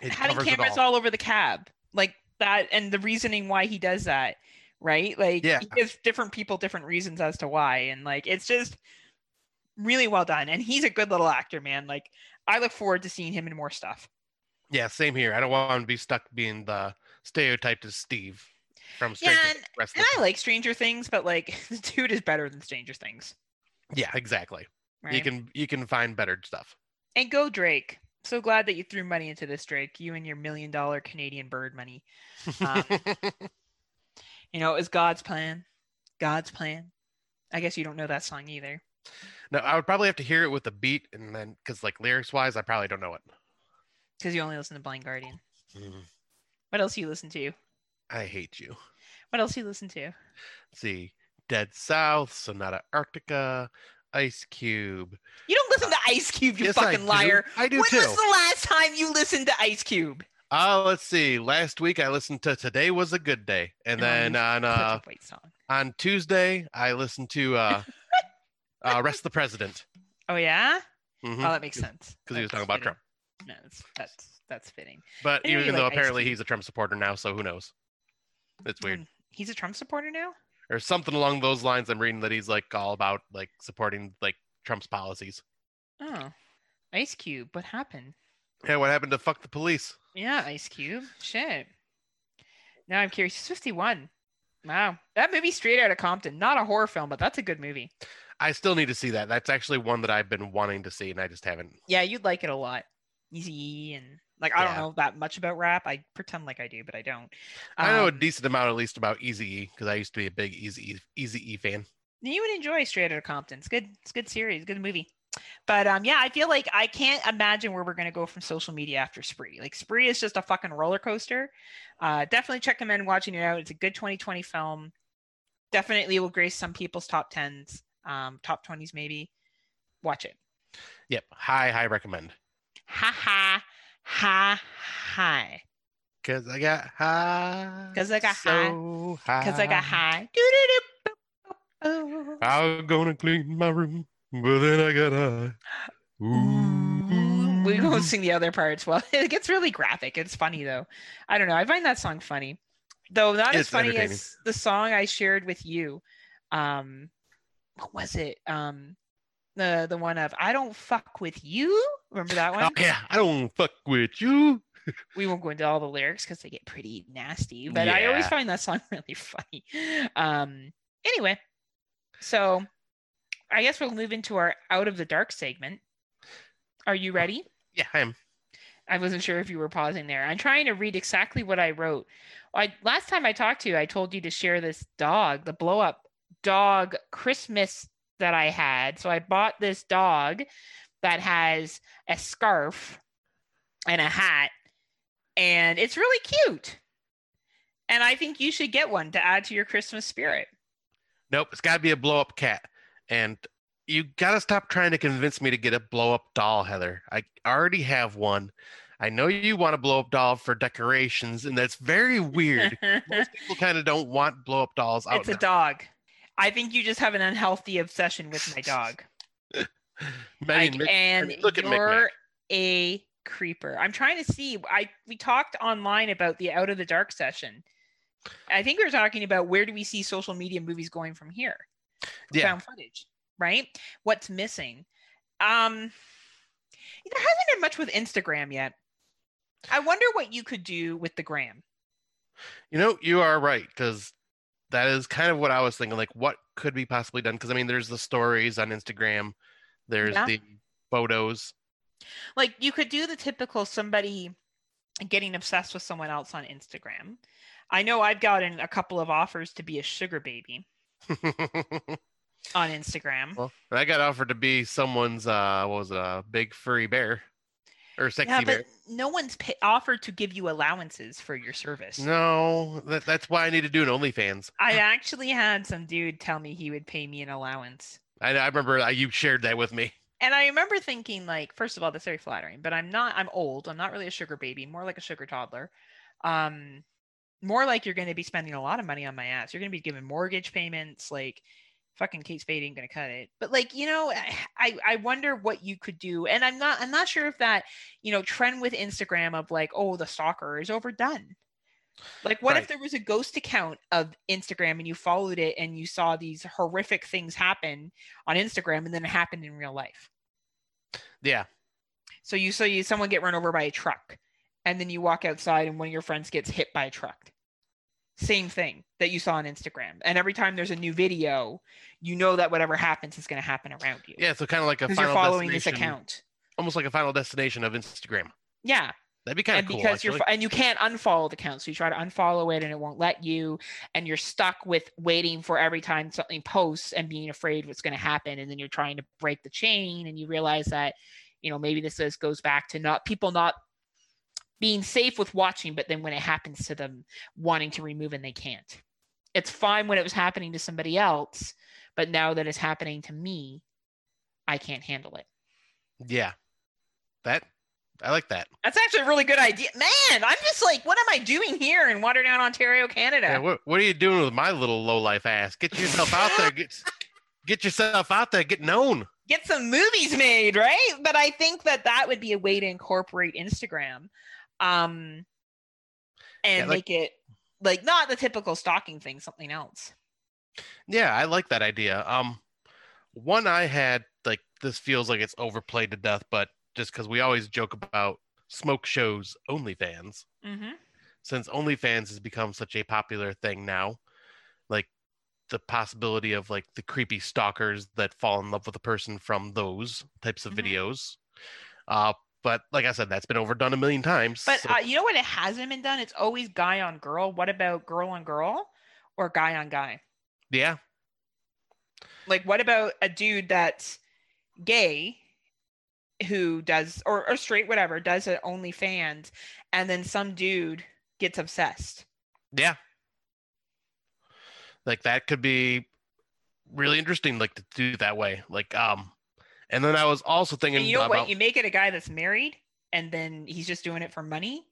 It Having cameras all. all over the cab. Like that and the reasoning why he does that. Right? Like Yeah. he gives different people different reasons as to why. And like it's just really well done. And he's a good little actor, man. Like I look forward to seeing him in more stuff. Yeah, same here. I don't want him to be stuck being the stereotyped as Steve from Stranger Yeah, of And I like Stranger Things, but like the dude is better than Stranger Things. yeah, exactly. Right? You can you can find better stuff. And go Drake. So glad that you threw money into this, Drake. You and your million dollar Canadian bird money. Um, You know, it was God's plan. God's plan. I guess you don't know that song either. no, I would probably have to hear it with the beat, and then because like lyrics wise, I probably don't know it. Because you only listen to Blind Guardian. Mm, What else you listen to? I hate you. What else do you listen to? Let's see, Dead South, Sonata Arctica, Ice Cube. You don't listen to Ice Cube, you Yes, I fucking do. liar. I do when too. was the last time you listened to Ice Cube? Uh, let's see. Last week I listened to Today Was a Good Day, and Oh, then on Such uh a white song. on Tuesday I listened to uh, uh Rest the President. Oh yeah? Mhm. Oh, that makes sense. because he was That's talking about fitting. Trump. No, that's that's that's fitting. But I know even you though like Ice apparently Cube. he's a Trump supporter now, so who knows? It's weird. He's a Trump supporter now. Or something along those lines. I'm reading that he's like all about like supporting like Trump's policies. Oh, Ice Cube. What happened? Yeah, what happened to fuck the police? Yeah, Ice Cube. Shit. Now I'm curious. He's 51. Wow. That movie Straight out of Compton. Not a horror film, but that's a good movie. I still need to see that. That's actually one that I've been wanting to see, and I just haven't. Yeah, you'd like it a lot. Easy and like I don't know that much about rap. I pretend like I do, but I don't. I know a Um, decent amount at least about Easy E because I used to be a big Easy Easy E fan. you would enjoy Straight Outta Compton. It's good. It's a good series, good movie. But um, yeah, I feel like I can't imagine where we're gonna go from social media after Spree. Like Spree is just a fucking roller coaster. Uh, definitely check them in watching it out. It's a good 2020 film. Definitely will grace some people's top tens, um, top 20s maybe. Watch it. Yep, high high recommend. Ha ha ha high. Cause I got high. 'Cause I got so high. Cause I got high. Boop. I'm gonna clean my room, but then I got high. Ooh. We won't sing the other parts. Well, it gets really graphic. It's funny though. I don't know. I find that song funny, though not as funny as the song I shared with you. Um, what was it? Um, the the one of I don't fuck with you. Remember that one? Oh yeah, I don't fuck with you. We won't go into all the lyrics because they get pretty nasty. But I always find that song really funny. Um, anyway, so I guess we'll move into our out of the dark segment. Are you ready? Yeah, I am. I wasn't sure if you were pausing there. I'm trying to read exactly what I wrote. I last time I talked to you, I told you to share this dog, the blow up dog Christmas that I had. So I bought this dog that has a scarf and a hat, and it's really cute. And I think you should get one to add to your Christmas spirit. Nope, it's got to be a blow up cat. And you got to stop trying to convince me to get a blow up doll, Heather. I already have one. I know you want a blow up doll for decorations, and that's very weird. Most people kind of don't want blow up dolls out. it's a now. dog. I think you just have an unhealthy obsession with my dog. Like, Mick- and look at you're Micmac. a creeper. I'm trying to see. I we talked online about the out of the dark session. I think we are talking about where do we see social media movies going from here? Yeah. Found footage, right? What's missing? Um, there hasn't been much with Instagram yet. I wonder what you could do with the gram. You know, you are right because that is kind of what I was thinking. Like, what could be possibly done? Because I mean, there's the stories on Instagram, there's Yeah. the photos. Like you could do the typical somebody getting obsessed with someone else on Instagram. I know I've gotten a couple of offers to be a sugar baby on Instagram. well, I got offered to be someone's uh, what was it, a big furry bear or sexy yeah, bear. but no one's pa offered to give you allowances for your service. No, that, that's why I need to do an OnlyFans. I actually had some dude tell me he would pay me an allowance. I, I remember uh, you shared that with me. And I remember thinking, like, first of all, that's very flattering, but I'm not, I'm old. I'm not really a sugar baby, more like a sugar toddler. Um, more like you're going to be spending a lot of money on my ass. You're going to be giving mortgage payments. Like, fucking Kate Spade ain't gonna cut it. But like, you know, I I wonder what you could do. And I'm not I'm not sure if that, you know, trend with Instagram of like, oh, the stalker is overdone. Like, what Right. if there was a ghost account of Instagram and you followed it and you saw these horrific things happen on Instagram and then it happened in real life? Yeah. So you saw you someone get run over by a truck, and then you walk outside and one of your friends gets hit by a truck. Same thing that you saw on Instagram. And every time there's a new video, you know that whatever happens is going to happen around you. Yeah. So kind of like a final you're following this account. almost like a final destination of Instagram. Yeah. That'd be kind of cool. because you're and you can't unfollow the account so you try to unfollow it and it won't let you and you're stuck with waiting for every time something posts and being afraid what's going to happen and then you're trying to break the chain and you realize that you know maybe this is, goes back to not people not being safe with watching but then when it happens to them wanting to remove and they can't it's fine when it was happening to somebody else but now that it's happening to me i can't handle it yeah. That I like that. that's actually a really good idea man i'm just like what am i doing here in waterdown ontario canada Yeah, what, what are you doing with my little low life ass? Get yourself out there. Get get yourself out there. Get known. get some movies made, right? But I think that that would be a way to incorporate Instagram, um, and Yeah, like- make it like not the typical stalking thing, something else. Yeah, I like that idea. Um, one I had like this feels like it's overplayed to death, but just because we always joke about smoke shows OnlyFans, Mm-hmm. since OnlyFans has become such a popular thing now, like the possibility of like the creepy stalkers that fall in love with a person from those types of Mhm. videos. Uh, but like I said, that's been overdone a million times. But so- uh, you know what? It hasn't been done. It's always guy on girl. What about girl on girl or guy on guy? yeah, Like, what about a dude that's gay who does or, or straight, whatever, does an OnlyFans, and then some dude gets obsessed? Yeah. Like that could be really interesting, like to do that way. Like, um, and then I was also thinking And you know about what? You make it a guy that's married, and then he's just doing it for money,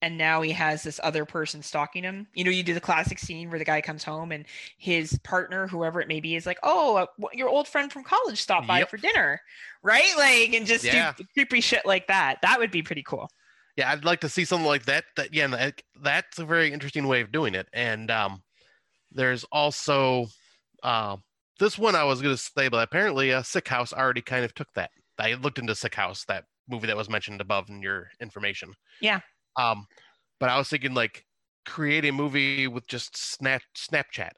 and now he has this other person stalking him. You know, you do the classic scene where the guy comes home and his partner, whoever it may be, is like, "Oh, uh, your old friend from college stopped by Yep. for dinner," right? Like, and just Yeah. do creepy shit like that. That would be pretty cool. yeah, I'd like to see something like that. That yeah, that, that's a very interesting way of doing it. And um, there's also uh, this one I was gonna say, but apparently uh, Sickhouse already kind of took that. I looked into Sickhouse, that movie that was mentioned above in your information. Yeah. Um, but I was thinking like create a movie with just snap Snapchat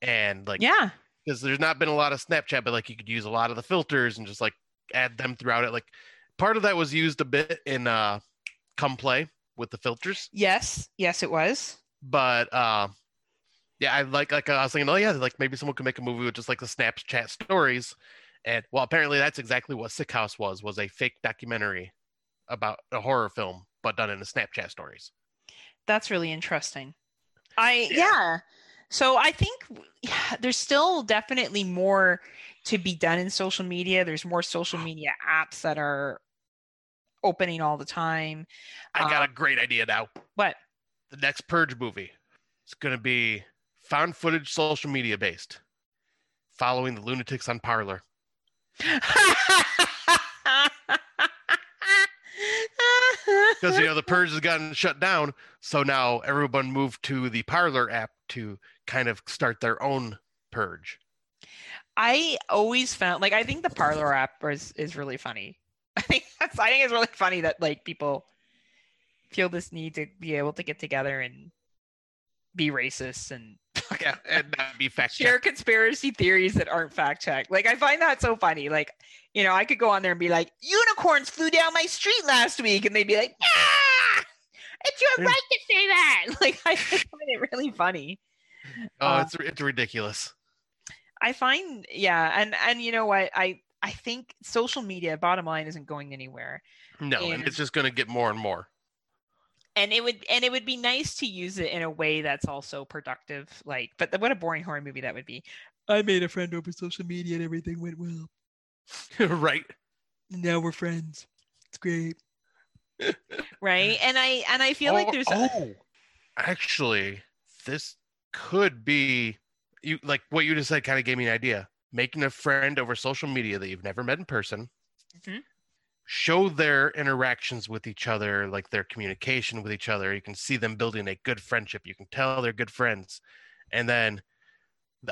and like Yeah, because there's not been a lot of Snapchat, but like you could use a lot of the filters and just like add them throughout it. Like part of that was used a bit in uh Come Play with the filters, yes, yes, it was. but uh yeah, I like like I was thinking, oh yeah, like maybe someone could make a movie with just like the Snapchat stories. And well, apparently that's exactly what Sickhouse was was a fake documentary about a horror film, but done in the Snapchat stories. That's really interesting. I Yeah. yeah. So I think yeah, there's still definitely more to be done in social media. There's more social media apps that are opening all the time. I got Um, a great idea now. What? The next Purge movie. It's gonna be found footage social media based. Following the lunatics on Parler. because you know the purge has gotten shut down so now everyone moved to the Parler app to kind of start their own purge I always found like I think the Parler app is is really funny. I think that's I think it's really funny that like people feel this need to be able to get together and be racist and yeah and not be fact share conspiracy theories that aren't fact checked. Like I find that so funny. Like, you know, I could go on there and be like, unicorns flew down my street last week, and they'd be like, ah, it's your right to say that. Like I find it really funny. oh Uh, it's it's ridiculous I find yeah, and and you know what? I I think social media, bottom line, isn't going anywhere. no and and- it's just going to get more and more And it would and it would be nice to use it in a way that's also productive. Like, but what a boring horror movie that would be. I made a friend over social media and everything went well. right now we're friends. It's great. right? And I and I feel like Oh, there's oh actually this could be you like what you just said kind of gave me an idea. Making a friend over social media that you've never met in person. Mhm. Show their interactions with each other, like their communication with each other. You can see them building a good friendship. You can tell they're good friends. And then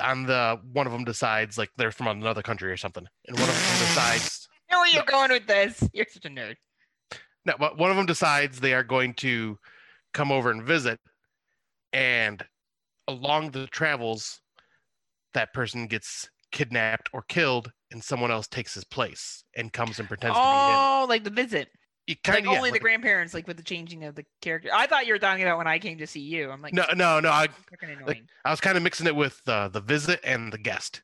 on the one of them decides like they're from another country or something. And one of them decides I know where you're going with this. You're such a nerd. No, but one of them decides they are going to come over and visit, and along the travels, that person gets kidnapped or killed, and someone else takes his place and comes and pretends to be Oh, like the visit. be him. You Like kind of only the grandparents, like with the changing of the character. I thought you were talking about when I came to see you. I'm like, no, no, no. I, annoying. I was kind of mixing it with uh, the visit and the guest,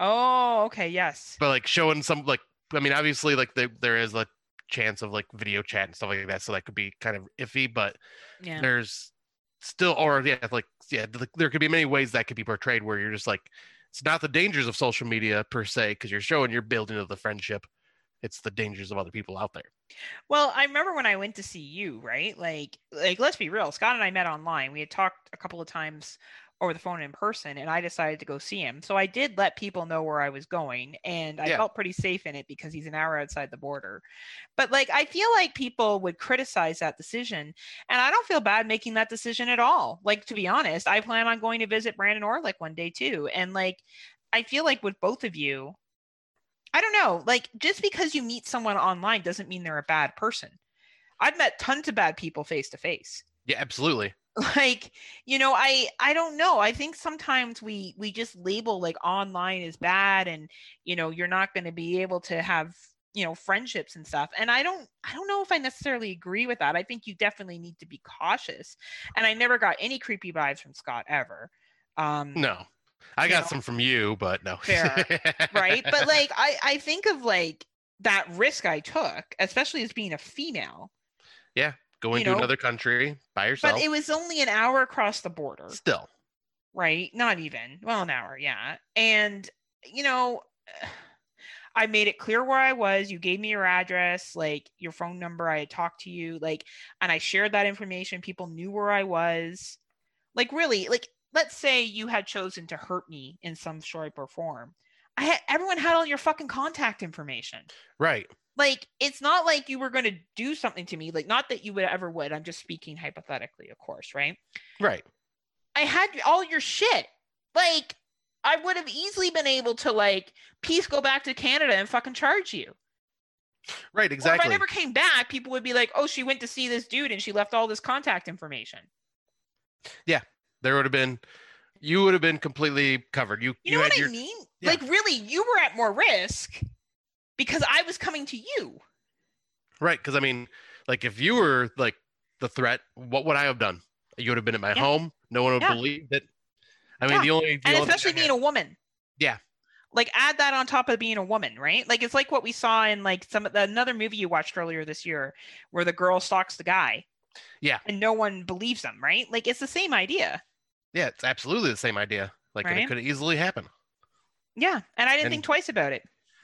Oh, okay, yes. but like showing some like I mean, obviously, like there there is a chance of like video chat and stuff like that, so that could be kind of iffy, but Yeah. there's still or yeah like yeah th- there could be many ways that could be portrayed where you're just like it's not the dangers of social media per se because you're showing you're building of the friendship it's the dangers of other people out there Well, I remember when I went to see you, right? Like, like let's be real. Scott and I met online. We had talked a couple of times over the phone in person, and I decided to go see him. So I did let people know where I was going, and I Yeah. felt pretty safe in it because he's an hour outside the border. But like, I feel like people would criticize that decision, and I don't feel bad making that decision at all. Like, to be honest, I plan on going to visit Brandon Orlick one day too, and like, I feel like with both of you, I don't know. Like, just because you meet someone online doesn't mean they're a bad person. I've met tons of bad people face to face. yeah absolutely Like, you know, I I don't know. I think sometimes we we just label like online is bad and you know, you're not going to be able to have, you know, friendships and stuff. And I don't I don't know if I necessarily agree with that. I think you definitely need to be cautious. And I never got any creepy vibes from Scott ever. Um no i got know. some from you but no Fair, right? But like I I think of like that risk I took, especially as being a female. Going you to another country by yourself But it was only an hour across the border, still right? Not even. Well, an hour, yeah. And you know, I made it clear where I was. You gave me your address, like your phone number. I had talked to you, like, and I shared that information. People knew where I was. Like, really, like, let's say you had chosen to hurt me in some shape or form. I had everyone had all your fucking contact information. right like it's not like you were going to do something to me like not that you would ever would i'm just speaking hypothetically of course right? Right. I had all your shit. Like i would have easily been able to like peace go back to canada and fucking charge you. Right or if i never came back people would be like oh she went to see this dude and she left all this contact information. Yeah. there would have been you would have been completely covered. You you know had what your i mean? Yeah. like really you were at more risk because i was coming to you Right, because I mean, like if you were like the threat, what would I have done? You would have been at my Yeah. home. No one would Yeah. believe it. I mean, Yeah. the only the and only especially being had- a woman Yeah. like add that on top of being a woman right like it's like what we saw in like some of the another movie you watched earlier this year where the girl stalks the guy Yeah. and no one believes them right like it's the same idea yeah, it's absolutely the same idea. Like Right? it could easily happen. yeah and i didn't And- think twice about it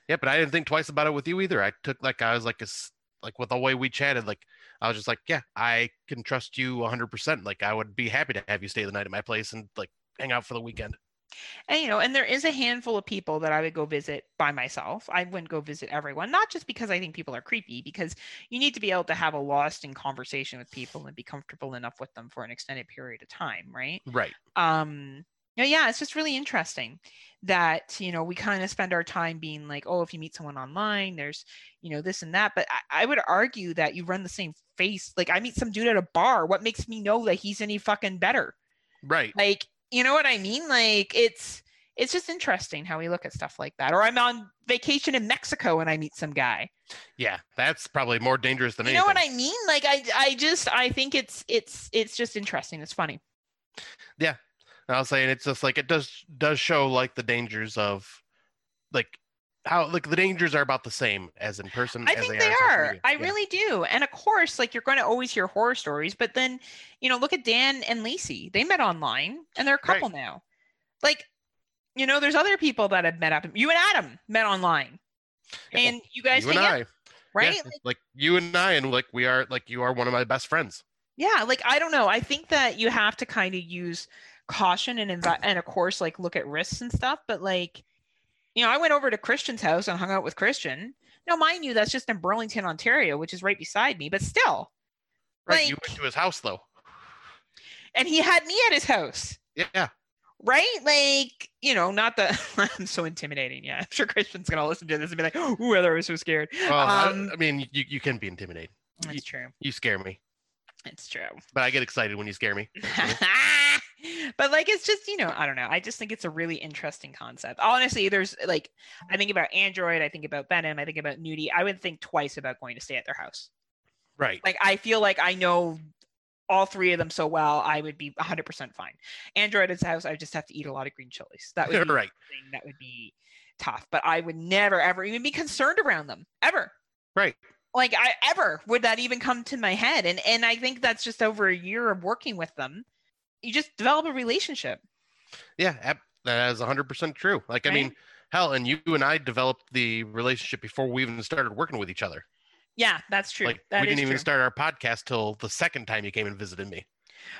Yeah, but I didn't think twice about it with you either. I took like I was like a s like with the way we chatted, like I was just like, yeah, I can trust you 100%. Like I would be happy to have you stay the night at my place and like hang out for the weekend. and you know and there is a handful of people that i would go visit by myself i wouldn't go visit everyone not just because i think people are creepy because you need to be able to have a lasting conversation with people and be comfortable enough with them for an extended period of time right Right. um yeah, yeah it's just really interesting that you know we kind of spend our time being like oh if you meet someone online there's you know this and that but I, I would argue that you run the same face like i meet some dude at a bar what makes me know that he's any fucking better? Right. like you know what i mean? Like it's it's just interesting how we look at stuff like that or i'm on vacation in mexico and i meet some guy. Yeah, that's probably more dangerous than you anything. know what i mean? Like i i just i think it's it's it's just interesting it's funny I was saying it's just like it does does show like the dangers of like how like the dangers are about the same as in person. I as think they, they are. are. I Yeah. really do. And of course, like you're going to always hear horror stories, but then, you know, look at Dan and Lacey. They met online and they're a Right. couple now. Like, you know, there's other people that have met up. You and Adam met online. Yeah, And you guys you and hang out, I, right? yeah, like you and I, and like we are like you are one of my best friends. yeah like i don't know i think that you have to kind of use caution and invi- and of course like look at risks and stuff but like you know i went over to christian's house and hung out with christian now mind you that's just in burlington ontario which is right beside me but still Right. you went to his house though. and he had me at his house Yeah. right like you know not that i'm so intimidating yeah i'm sure christian's gonna listen to this and be like oh i was so scared Well, I- Um, I, mean, you, you can be intimidating. that's true You scare me, it's true but I get excited when you scare me. but like it's just you know i don't know i just think it's a really interesting concept. Honestly there's like i think about android i think about venom i think about nudie i would think twice about going to stay at their house. Right. like i feel like i know all three of them so well i would be 100% fine. Android at his house i just have to eat a lot of green chilies. That would be right. that would be tough but i would never ever even be concerned around them ever. Right. like i ever would that even come to my head? And and i think that's just over a year of working with them you just develop a relationship Yeah. That is 100% true. Like, I mean, hell, and you and I developed the relationship before we even started working with each other. yeah that's true Like, That we didn't even true. start our podcast till the second time you came and visited me.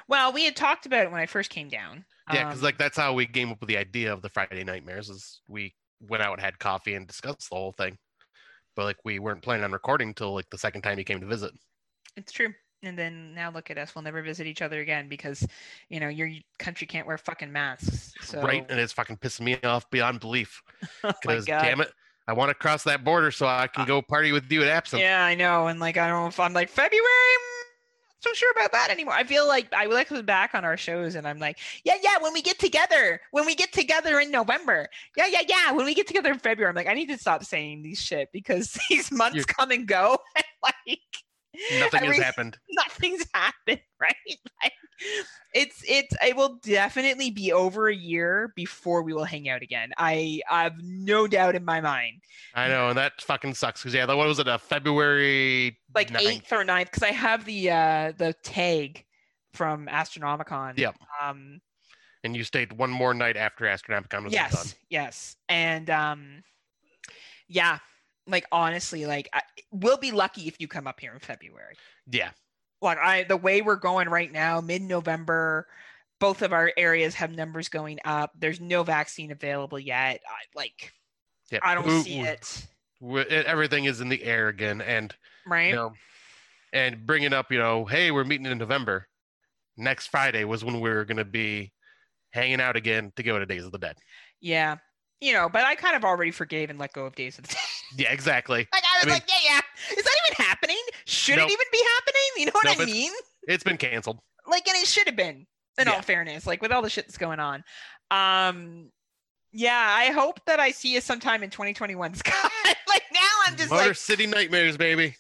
well we had talked about it when i first came down Yeah, because Um, like that's how we came up with the idea of the Friday Nightmares. Is we went out and had coffee and discussed the whole thing, but like we weren't planning on recording till like the second time you came to visit. it's true and then now look at us we'll never visit each other again because you know your country can't wear fucking masks so Right, and it's fucking pissing me off beyond belief. oh Because god damn it, I want to cross that border so I can Uh, go party with you at Absinthe. Yeah, I know. And like, I don't know if I'm like February. I'm not so sure about that anymore. I feel like I would like look back on our shows and I'm like, yeah, yeah. When we get together, when we get together in November, yeah, yeah, yeah. When we get together in February, I'm like, I need to stop saying these shit because these months You're- come and go. And like, Nothing has happened. nothing's happened, right? Like, it's it's it will definitely be over a year before we will hang out again. I I have no doubt in my mind. I know, and that fucking sucks. Because yeah, that what was it? A February like 9th. eighth or ninth because I have the uh the tag from Astronomicon. Yep. Um and you stayed one more night after Astronomicon was yes, done. yes. And um yeah, like honestly, like I, we'll be lucky if you come up here in February. Yeah, Like I the way we're going right now, mid-November, both of our areas have numbers going up. There's no vaccine available yet. I like yeah. I don't see it- Everything is in the air again, and Right? you know, and bringing up, you know, hey, we're meeting in November. Next Friday was when we were going to be hanging out again to go to Days of the Dead. Yeah. You know, but I kind of already forgave and let go of Days of the Dead. Yeah, exactly. Like I was I mean- like, yeah, yeah. Is that even happening? Should Nope. it even be happening? You know what Nope, I it's- mean? It's been canceled. Like, and it should have been. In Yeah. all fairness, like with all the shit that's going on. Um, yeah, I hope that I see you sometime in 2021, Scott. like now, I'm just Motor like, City Nightmares, baby.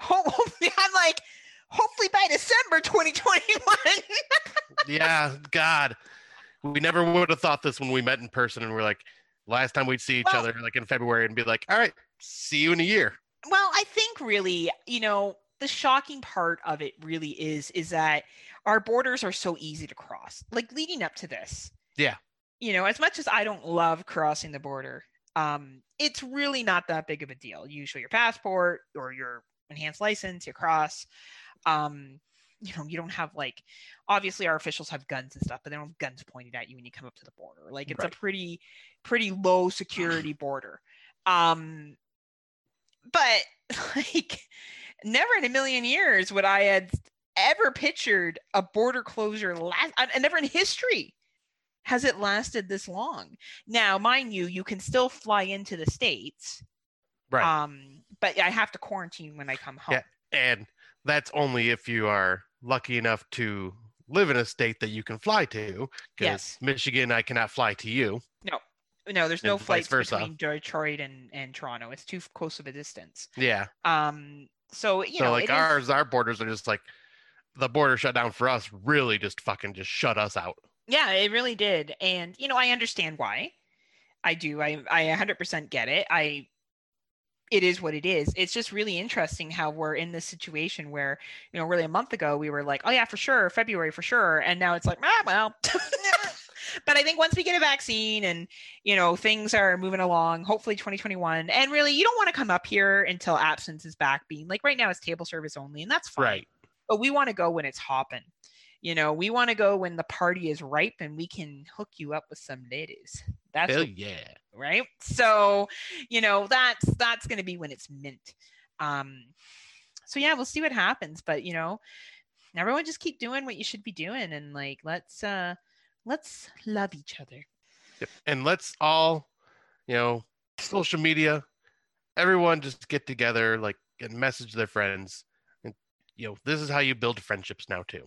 hopefully, I'm like, hopefully by December 2021. Yeah, God. We never would have thought this when we met in person and we're like, last time we'd see each Well- other like in February and be like, all right, see you in a year. well, I think really, you know, the shocking part of it really is is that our borders are so easy to cross. Like leading up to this. Yeah. You know, as much as I don't love crossing the border, um, it's really not that big of a deal. You show your passport or your enhanced license, you cross. Um, you know, you don't have like obviously our officials have guns and stuff, but they don't have guns pointed at you when you come up to the border. Like it's Right. a pretty pretty low security border. Um but like never in a million years would I had ever pictured a border closure last and never in history has it lasted this long. Now, mind you, you can still fly into the states. Right. Um, but I have to quarantine when I come home. Yeah. and that's only if you are lucky enough to live in a state that you can fly to. 'cause Yes. Michigan, I cannot fly to you. No, no, there's no flights versa. between Detroit and, and Toronto. It's too close of a distance. Yeah. Um, so you so know, like it is- ours, our borders are just like the border shut down for us. Really, just fucking just shut us out. Yeah, it really did. And you know, I understand why. I do. I I 100% get it. I it is what it is. It's just really interesting how we're in this situation where, you know, really a month ago we were like, "Oh yeah, for sure, February for sure." And now it's like, "Ah, well." but I think once we get a vaccine and, you know, things are moving along, hopefully 2021. And really, you don't want to come up here until Absinthe is back being like right now it's table service only, and that's fine. Right. but we want to go when it's hopping. You know, we want to go when the party is ripe and we can hook you up with some ladies. That's Hell what- yeah. right. So, you know, that's that's going to be when it's mint. Um, so yeah, we'll see what happens. But you know, everyone just keep doing what you should be doing, and like let's uh let's love each other. Yep. And let's all, you know, social media, everyone just get together, like, and message their friends. And, you know, this is how you build friendships now, too.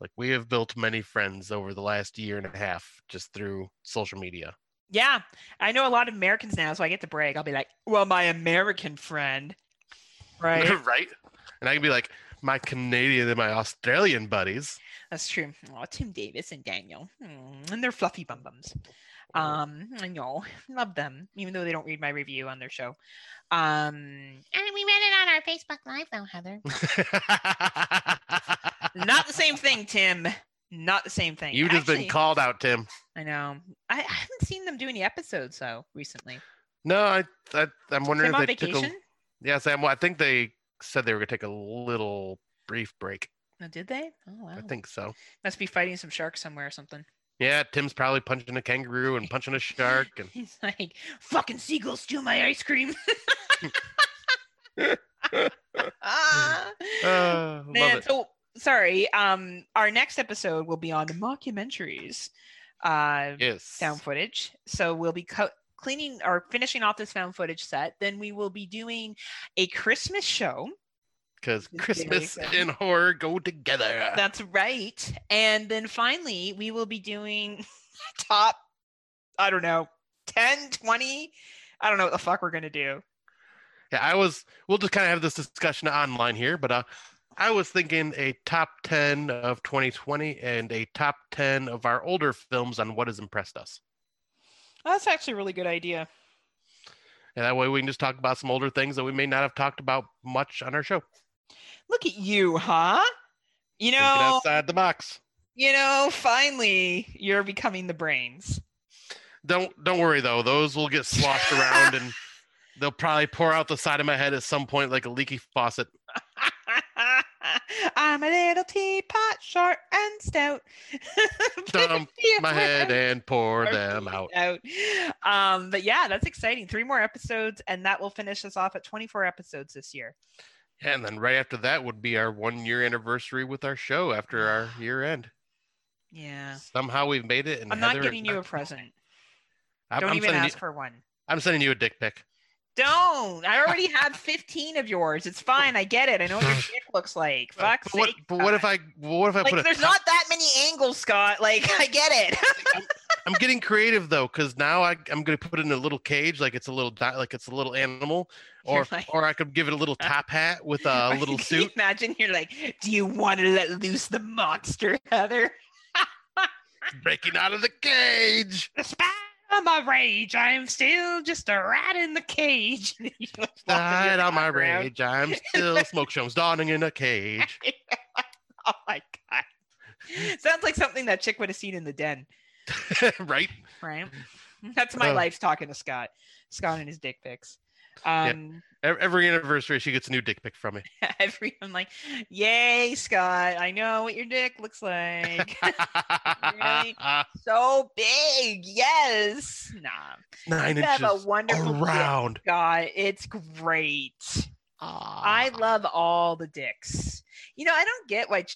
Like, we have built many friends over the last year and a half just through social media. Yeah, I know a lot of Americans now, so I get to brag. I'll be like, "Well, my American friend," right? right? And I can be like, my Canadian and my Australian buddies. That's true. Oh, Tim Davis and Daniel, Hmm, and they're fluffy bum bums. Um, and y'all, I know, love them, even though they don't read my review on their show. Um, and we read it on our Facebook Live though, Heather. Not the same thing, Tim. Not the same thing. You've just been called out, Tim. I know. I, I haven't seen them do any episodes though recently. No, I, I I'm wondering Tim if they took a yeah, Sam. Well, I think they said they were gonna take a little brief break. Oh, did they? Oh wow. I think so. Must be fighting some sharks somewhere or something. Yeah, Tim's probably punching a kangaroo and punching a shark, and He's like, fucking seagulls steal my ice cream. Uh, love Man, it. so sorry. Um, our next episode will be on the mockumentaries, uh, Yes. found footage. So we'll be co- cleaning or finishing off this found footage set. Then we will be doing a Christmas show. Because Christmas and horror go together. That's right. And then finally, we will be doing top, I don't know, 10, 20. I don't know what the fuck we're going to do. Yeah, I was. We'll just kind of have this discussion online here, but uh, I was thinking a top ten of 2020 and a top ten of our older films on what has impressed us. That's actually a really good idea. And that way we can just talk about some older things that we may not have talked about much on our show. Look at you, huh? You know, outside the box. you know, finally you're becoming the brains. Don't don't worry though; those will get sloshed around, and they'll probably pour out the side of my head at some point like a leaky faucet. I'm a little teapot, short and stout. Dump my head and pour them out. out. Um, but yeah, that's exciting. Three more episodes, and that will finish us off at 24 episodes this year. Yeah, And then right after that would be our one year anniversary with our show after our year end. Yeah. Somehow we've made it. And I'm not Heather- getting you a present. I'm, Don't I'm even ask you, for one. I'm sending you a dick pic. Don't. I already have 15 of yours. It's fine. I get it. I know what your dick looks like. Fuck But what, sake, but what if I what if I like put a there's top- not that many angles, Scott. Like I get it. I'm getting creative though, because now I, I'm going to put it in a little cage, like it's a little di- like it's a little animal, or like- or I could give it a little top hat with a little Can you suit. imagine you're like, do you want to let loose the monster, Heather? breaking out of the cage. Despite all my rage, I am still just a rat in the cage. You just walk in your Died on my background. rage. I'm still smoke shows dawning in a cage. oh my god. Sounds like something that chick would have seen in the den, right? right? That's my uh. Oh. life talking to Scott. Scott and his dick pics. Um Ev- Every anniversary, she gets a new dick pic from me. every I'm like, yay, Scott. I know what your dick looks like. Really? so big. Yes. Nah. Nine You have a inches wonderful dick, around. Scott. It's great. I Ah. love all the dicks. You know, I don't get why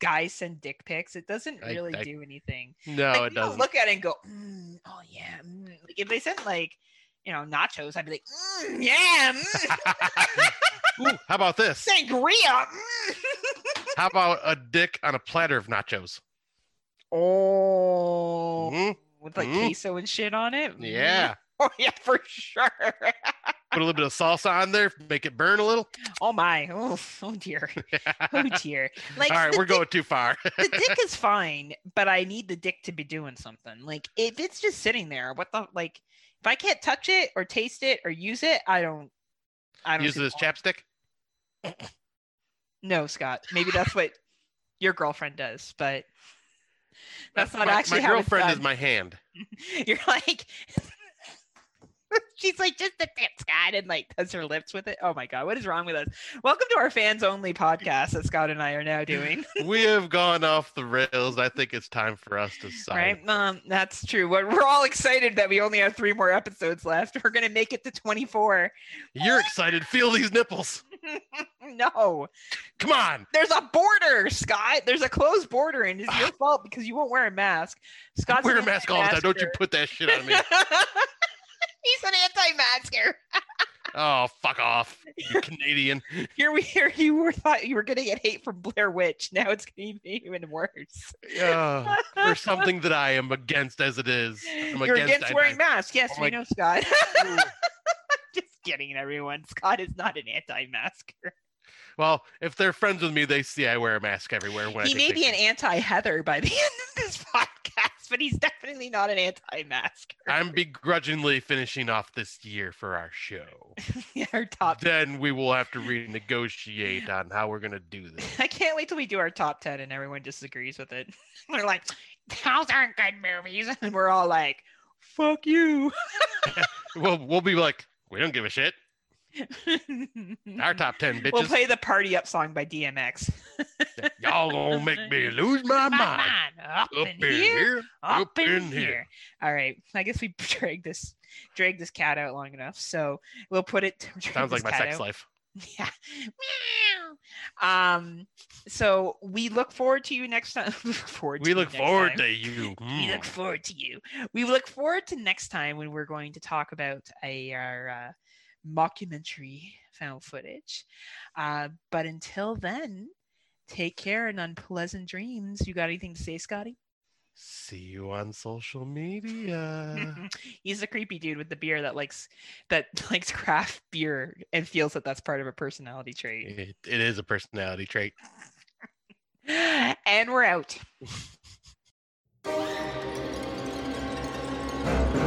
guys send dick pics. It doesn't really I- do anything. No, like, it doesn't. look at it and go, mm, oh yeah. mm." Like if they sent like, you know, nachos, I'd be like, mm, yeah, mm, Ooh, how about this? sangria. mm." How about a dick on a platter of nachos? oh, Mhm. with like Mhm. queso and shit on it. Mm. Yeah. Oh yeah, for sure. Put a little bit of salsa on there, make it burn a little. oh my. Oh, oh dear. Oh dear. Like All right, we're dick- going too far. the dick is fine, but I need the dick to be doing something. Like if it's just sitting there, what the like? If I can't touch it or taste it or use it, I don't. I don't Use the chapstick. No, Scott. Maybe that's what your girlfriend does, but that's not my, actually my girlfriend is my hand. You're like, She's like, just a tip, Scott, and like does her lips with it. Oh my god, what is wrong with us? Welcome to our fans only podcast that Scott and I are now doing. we have gone off the rails. I think it's time for us to sign. Right, um, that's true. We're, we're all excited that we only have three more episodes left. We're gonna make it to 24. You're excited. Feel these nipples. no, Come on. there's a border, Scott. There's a closed border, and it's your fault because you won't wear a mask. Scott's Wear a mask all the time. Don't you put that shit on me. He's an anti-masker. Oh, fuck off, you Canadian. Here we here you were thought you were gonna get hate from Blair Witch. Now it's gonna be even worse. Yeah, for something that I am against as it is. I'm You're against, anti- wearing masks. Yes, Oh we my- know, Scott. Just kidding, everyone. Scott is not an anti-masker. Well, if they're friends with me, they see I wear a mask everywhere. When He may be an anti-Heather by the end of this podcast, but he's definitely not an anti-masker. I'm begrudgingly finishing off this year for our show. Our top. Then we will have to renegotiate on how we're gonna do this. I can't wait till we do our top ten and everyone disagrees with it. They're like, "Those aren't good movies," and we're all like, "Fuck you." We'll we'll be like, we don't give a shit. Our top ten bitches. We'll play the "Party Up" song by DMX. Y'all gonna make me lose my mind. Up, Up in, here, up, up in, in here. here. All right, I guess we drag this drag this cat out long enough, so we'll put it. Sounds like my sex out. life. Yeah. Um. So we look forward to you next time. Look forward to We you look forward time. to you. We Mm. look forward to you. We look forward to next time when we're going to talk about a our uh, mockumentary found footage. Uh, but until then, take care and unpleasant dreams. You got anything to say, Scotty? See you on social media. He's a creepy dude with the beer that likes that likes craft beer and feels that that's part of a personality trait. it, it is a personality trait. and we're out.